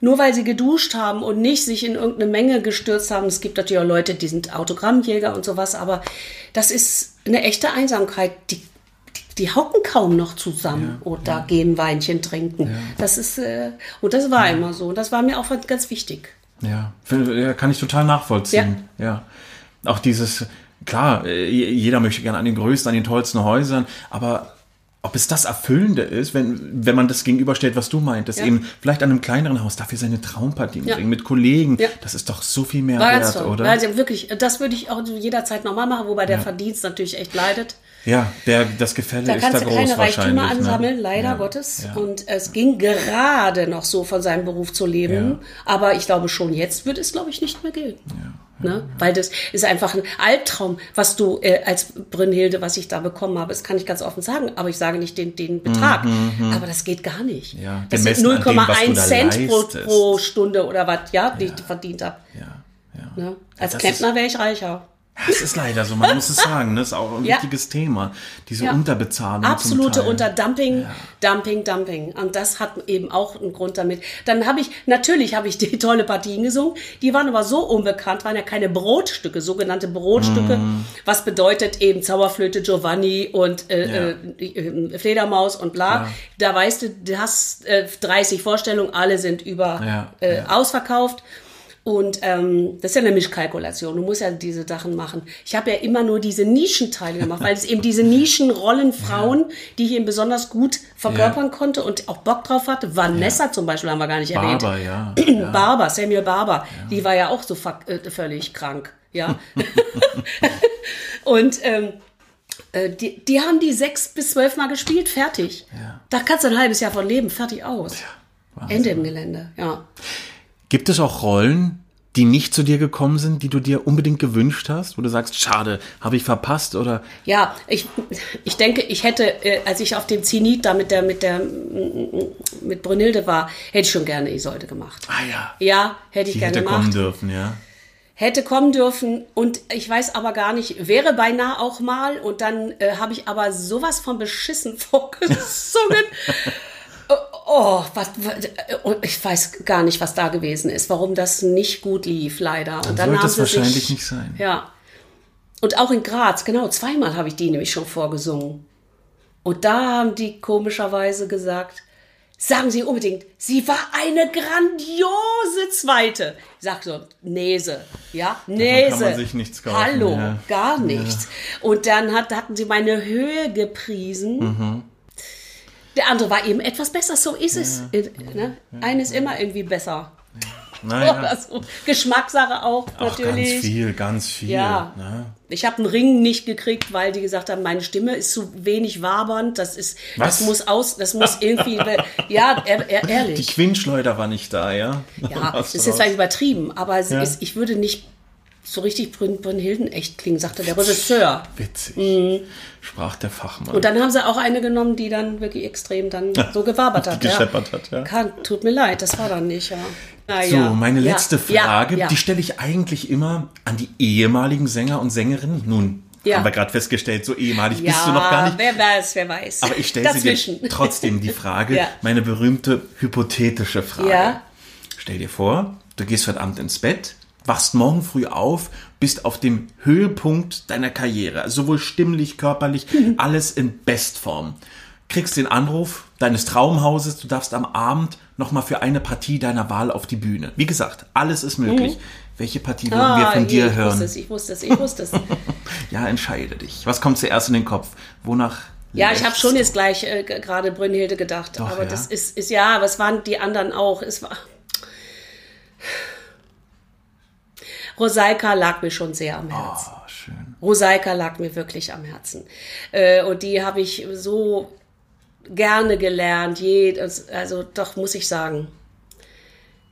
Nur weil sie geduscht haben und nicht sich in irgendeine Menge gestürzt haben. Es gibt natürlich auch Leute, die sind Autogrammjäger und sowas, aber das ist eine echte Einsamkeit. Die, die, die hocken kaum noch zusammen oder gehen Weinchen trinken. Das ist, äh, und das war immer so. Und das war mir auch ganz wichtig. Ja, ja, kann ich total nachvollziehen. Ja. Auch dieses, klar, äh, jeder möchte gerne an den größten, an den tollsten Häusern, aber ob es das Erfüllende ist, wenn, wenn man das gegenüberstellt, was du meintest, Ja. eben vielleicht an einem kleineren Haus, dafür seine Traumpartien Ja. singen, mit Kollegen, Ja. das ist doch so viel mehr War wert, oder? Also wirklich, das würde ich auch jederzeit nochmal machen, wobei der Verdienst natürlich echt leidet. Ja, der, das Gefälle Da ist da kannst du groß keine Reichtümer wahrscheinlich. ansammeln, ne? leider ja. Gottes. Ja. Und es ging gerade noch so von seinem Beruf zu leben. Aber ich glaube schon, jetzt wird es, glaube ich, nicht mehr gehen. Ne? Weil das ist einfach ein Albtraum, was du äh, als Brünnhilde, was ich da bekommen habe. Das kann ich ganz offen sagen. Aber ich sage nicht den, den Betrag. Aber das geht gar nicht. Ja, das sind gemessen an dem, was du 0,1 da Cent pro, pro Stunde oder was, ja, die ich verdient habe. ja, ja. Ne? Als Klempner wäre ich reicher. Es ist leider so, man [laughs] muss es sagen. Das ist auch ein Ja. wichtiges Thema. Diese Ja. Unterbezahlung. Absolute. Unterdumping, Dumping, Dumping. Und das hat eben auch einen Grund damit. Dann habe ich, natürlich habe ich die [laughs] tolle Partien gesungen, die waren aber so unbekannt, waren ja keine Brotstücke, sogenannte Brotstücke, Mhm. was bedeutet eben Zauberflöte Giovanni und äh, äh, Fledermaus und bla. Ja. Da weißt du, du hast äh, 30 Vorstellungen, alle sind über Ja, äh, ja. ausverkauft. Und ähm, das ist ja eine Mischkalkulation. Du musst ja diese Sachen machen. Ich habe ja immer nur diese Nischenteile gemacht, weil es eben diese Nischenrollen Frauen, die ich eben besonders gut verkörpern konnte und auch Bock drauf hatte. Vanessa zum Beispiel haben wir gar nicht erwähnt. Barber, [clears throat] ja. Barber, Samuel Barber, die war ja auch so äh, völlig krank, ja. [laughs] [laughs] und ähm, äh, die, die haben die sechs bis zwölf Mal gespielt, fertig. Ja. Da kannst du ein halbes Jahr von leben, fertig aus. Wahnsinn. Ende im Gelände, ja. Gibt es auch Rollen, die nicht zu dir gekommen sind, die du dir unbedingt gewünscht hast, wo du sagst, schade, habe ich verpasst oder Ja, ich, ich denke, ich hätte, äh, als ich auf dem Zenit da mit der, mit der, mit Brünnhilde war, hätte ich schon gerne Isolde gemacht. ah ja, Ja, hätte ich die gerne hätte gemacht. kommen dürfen, ja. hätte kommen dürfen und ich weiß aber gar nicht, wäre beinahe auch mal und dann äh, habe ich aber sowas von beschissen [laughs] vorgesungen. Oh, was, was, ich weiß gar nicht, was da gewesen ist, warum das nicht gut lief, leider. Und Dann sollte sie wahrscheinlich sich, nicht sein. Ja. Und auch in Graz, genau, zweimal habe ich die nämlich schon vorgesungen. Und da haben die komischerweise gesagt, sagen Sie unbedingt, sie war eine grandiose Zweite. Ich sag so, Nese, ja, Nese. kann man sich nichts kaufen, Hallo, ja. gar nichts. Und dann hat, hatten sie meine Höhe gepriesen. Mhm. Der andere war eben etwas besser, so ist es. Äh, Ne? Eines immer irgendwie besser. Naja, [laughs] so. Geschmackssache auch, auch natürlich. ganz viel, ganz viel. Ja. Ne? Ich habe einen Ring nicht gekriegt, weil die gesagt haben, meine Stimme ist zu wenig wabernd. Das ist, Was? das muss aus, das muss irgendwie, ja, ehr, Die ehrlich. Quinschleuder war nicht da, ja? Ja, [laughs] das ist jetzt vielleicht übertrieben, aber Ja. ist, ich würde nicht so richtig Brün Brünnhilden echt klingen, sagte der Regisseur. Witzig. Sprach der Fachmann. Mhm. Und dann haben sie auch eine genommen, die dann wirklich extrem dann so gewabert hat. Die ja. gescheppert hat, ja. Kann, tut mir leid, das war dann nicht, ja. Na So, ja. meine Ja. letzte Ja, Frage, ja. die stelle ich eigentlich immer an die ehemaligen Sänger und Sängerinnen. Nun, Ja. haben wir gerade festgestellt, so ehemalig ja, bist du noch gar nicht. wer weiß, wer weiß. Aber ich stelle sie dir [laughs] trotzdem die Frage, Ja. meine berühmte hypothetische Frage. Ja. Stell dir vor, du gehst heute Abend ins Bett, wachst morgen früh auf, bist auf dem Höhepunkt deiner Karriere, also sowohl stimmlich, körperlich, Mhm. alles in Bestform. Kriegst den Anruf deines Traumhauses, du darfst am Abend nochmal für eine Partie deiner Wahl auf die Bühne. Wie gesagt, alles ist möglich. Welche Partie würden wir Mhm. Ah, von dir ich hören? Wusste es, ich wusste es, ich wusste es. [laughs] Ja, entscheide dich. Was kommt zuerst in den Kopf? Wonach Ja, ich habe schon jetzt gleich äh, gerade Brünnhilde gedacht. Doch, aber ja? das ist, ist ja, es waren die anderen auch. Es war. Rosalka lag mir schon sehr am Herzen. Oh, schön. Rosalka lag mir wirklich am Herzen. Äh, und die habe ich so gerne gelernt. Also doch, muss ich sagen.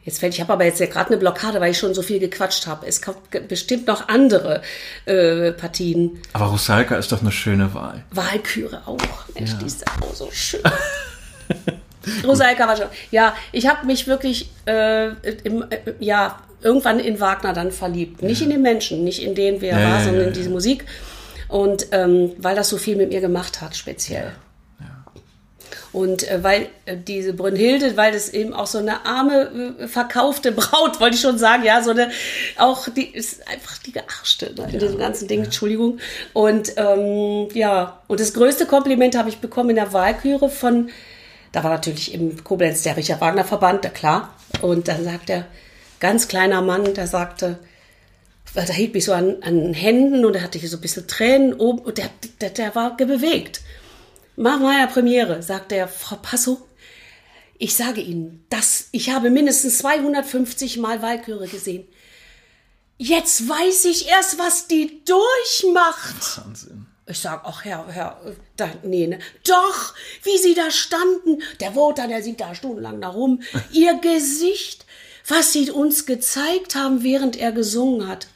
Jetzt fällt, ich habe aber jetzt ja gerade eine Blockade, weil ich schon so viel gequatscht habe. Es kommt bestimmt noch andere äh, Partien. Aber Rusalka ist doch eine schöne Wahl. Walküre auch. Mensch, die ist auch so schön. [laughs] Rosalka war schon. Ja, ich habe mich wirklich äh, im, äh, ja, irgendwann in Wagner dann verliebt. Nicht in den Menschen, nicht in den, wer Ja, war, ja, sondern ja, in diese Musik. Und ähm, weil das so viel mit mir gemacht hat, speziell. Und äh, weil äh, diese Brünnhilde, weil das eben auch so eine arme, äh, verkaufte Braut, wollte ich schon sagen, ja, so eine, auch die ist einfach die Gearschte ne, in diesem ganzen Ding, Entschuldigung. Und ähm, ja, und das größte Kompliment habe ich bekommen in der Wahlküre von, da war natürlich im Koblenz der Richard Wagner Verband, der klar. Und dann sagt er, ganz kleiner Mann, der sagte, da hielt mich so an, an den Händen und er hatte hier so ein bisschen Tränen oben und der, der, der war bewegt. Mach mal ja Premiere, sagt der Frau Passo. Ich sage Ihnen, das, ich habe mindestens 250 Mal Walküre gesehen. Jetzt weiß ich erst, was die durchmacht. Wahnsinn. Ich sag, ach Herr, Herr, da, nee, ne? Doch, wie Sie da standen. Der Wotan, der sieht da stundenlang da rum. [laughs] Ihr Gesicht, was Sie uns gezeigt haben, während er gesungen hat.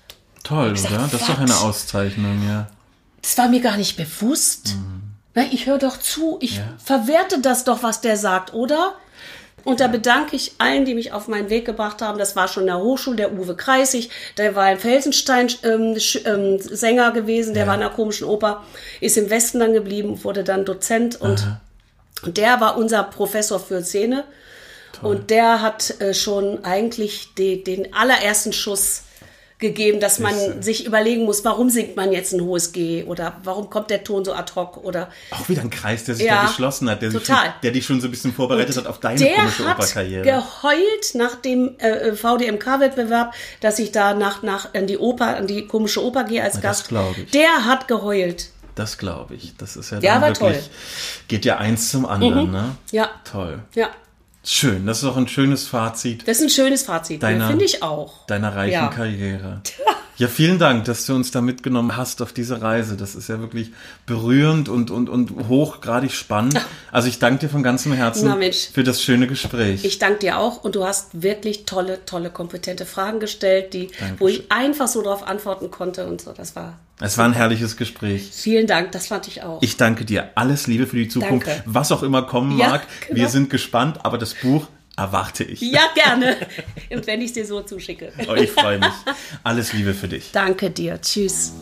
Toll, sag, oder? Das ist doch eine Auszeichnung, ja. Das war mir gar nicht bewusst. Na, ich höre doch zu, ich verwerte das doch, was der sagt, oder? Und da bedanke ich allen, die mich auf meinen Weg gebracht haben. Das war schon in der Hochschule, der Uwe Kreisig, der war ein Felsenstein-Sänger ähm, Sänger gewesen, der war in der komischen Oper, ist im Westen dann geblieben, wurde dann Dozent und, und der war unser Professor für Szene. Und der hat äh, schon eigentlich die, den allerersten Schuss gegeben, dass man Siehste. sich überlegen muss, warum singt man jetzt ein hohes G oder warum kommt der Ton so ad hoc oder Auch wieder ein Kreis, der sich Ja, da geschlossen hat, der, schon, der dich schon so ein bisschen vorbereitet hat auf deine der komische hat Operkarriere. geheult nach dem äh, VDMK-Wettbewerb, dass ich da nach, nach an die Oper, an die komische Oper gehe als das Gast. glaub ich. Der hat geheult. Das glaube ich. Das ist ja, Ja, wirklich, toll. geht ja eins zum anderen, ne? Ja, Toll. ja. Schön, das ist auch ein schönes Fazit Das ist ein schönes Fazit, finde ich auch. deiner reichen Ja. Karriere. Ja, vielen Dank, dass du uns da mitgenommen hast auf diese Reise. Das ist ja wirklich berührend und, und, und hochgradig spannend. [laughs] Also ich danke dir von ganzem Herzen Na, für das schöne Gespräch. Ich danke dir auch und du hast wirklich tolle, tolle, kompetente Fragen gestellt, die, wo ich einfach so darauf antworten konnte und so. Das war. es war ein herrliches Gespräch. Vielen Dank, das fand ich auch. Ich danke dir. Alles Liebe für die Zukunft. Danke. Was auch immer kommen Ja, mag. [laughs] genau. Wir sind gespannt, aber das Buch erwarte ich. ja, [laughs] gerne. Und wenn ich es dir so zuschicke. Oh, ich freue mich. Alles Liebe für dich. Danke dir. Tschüss.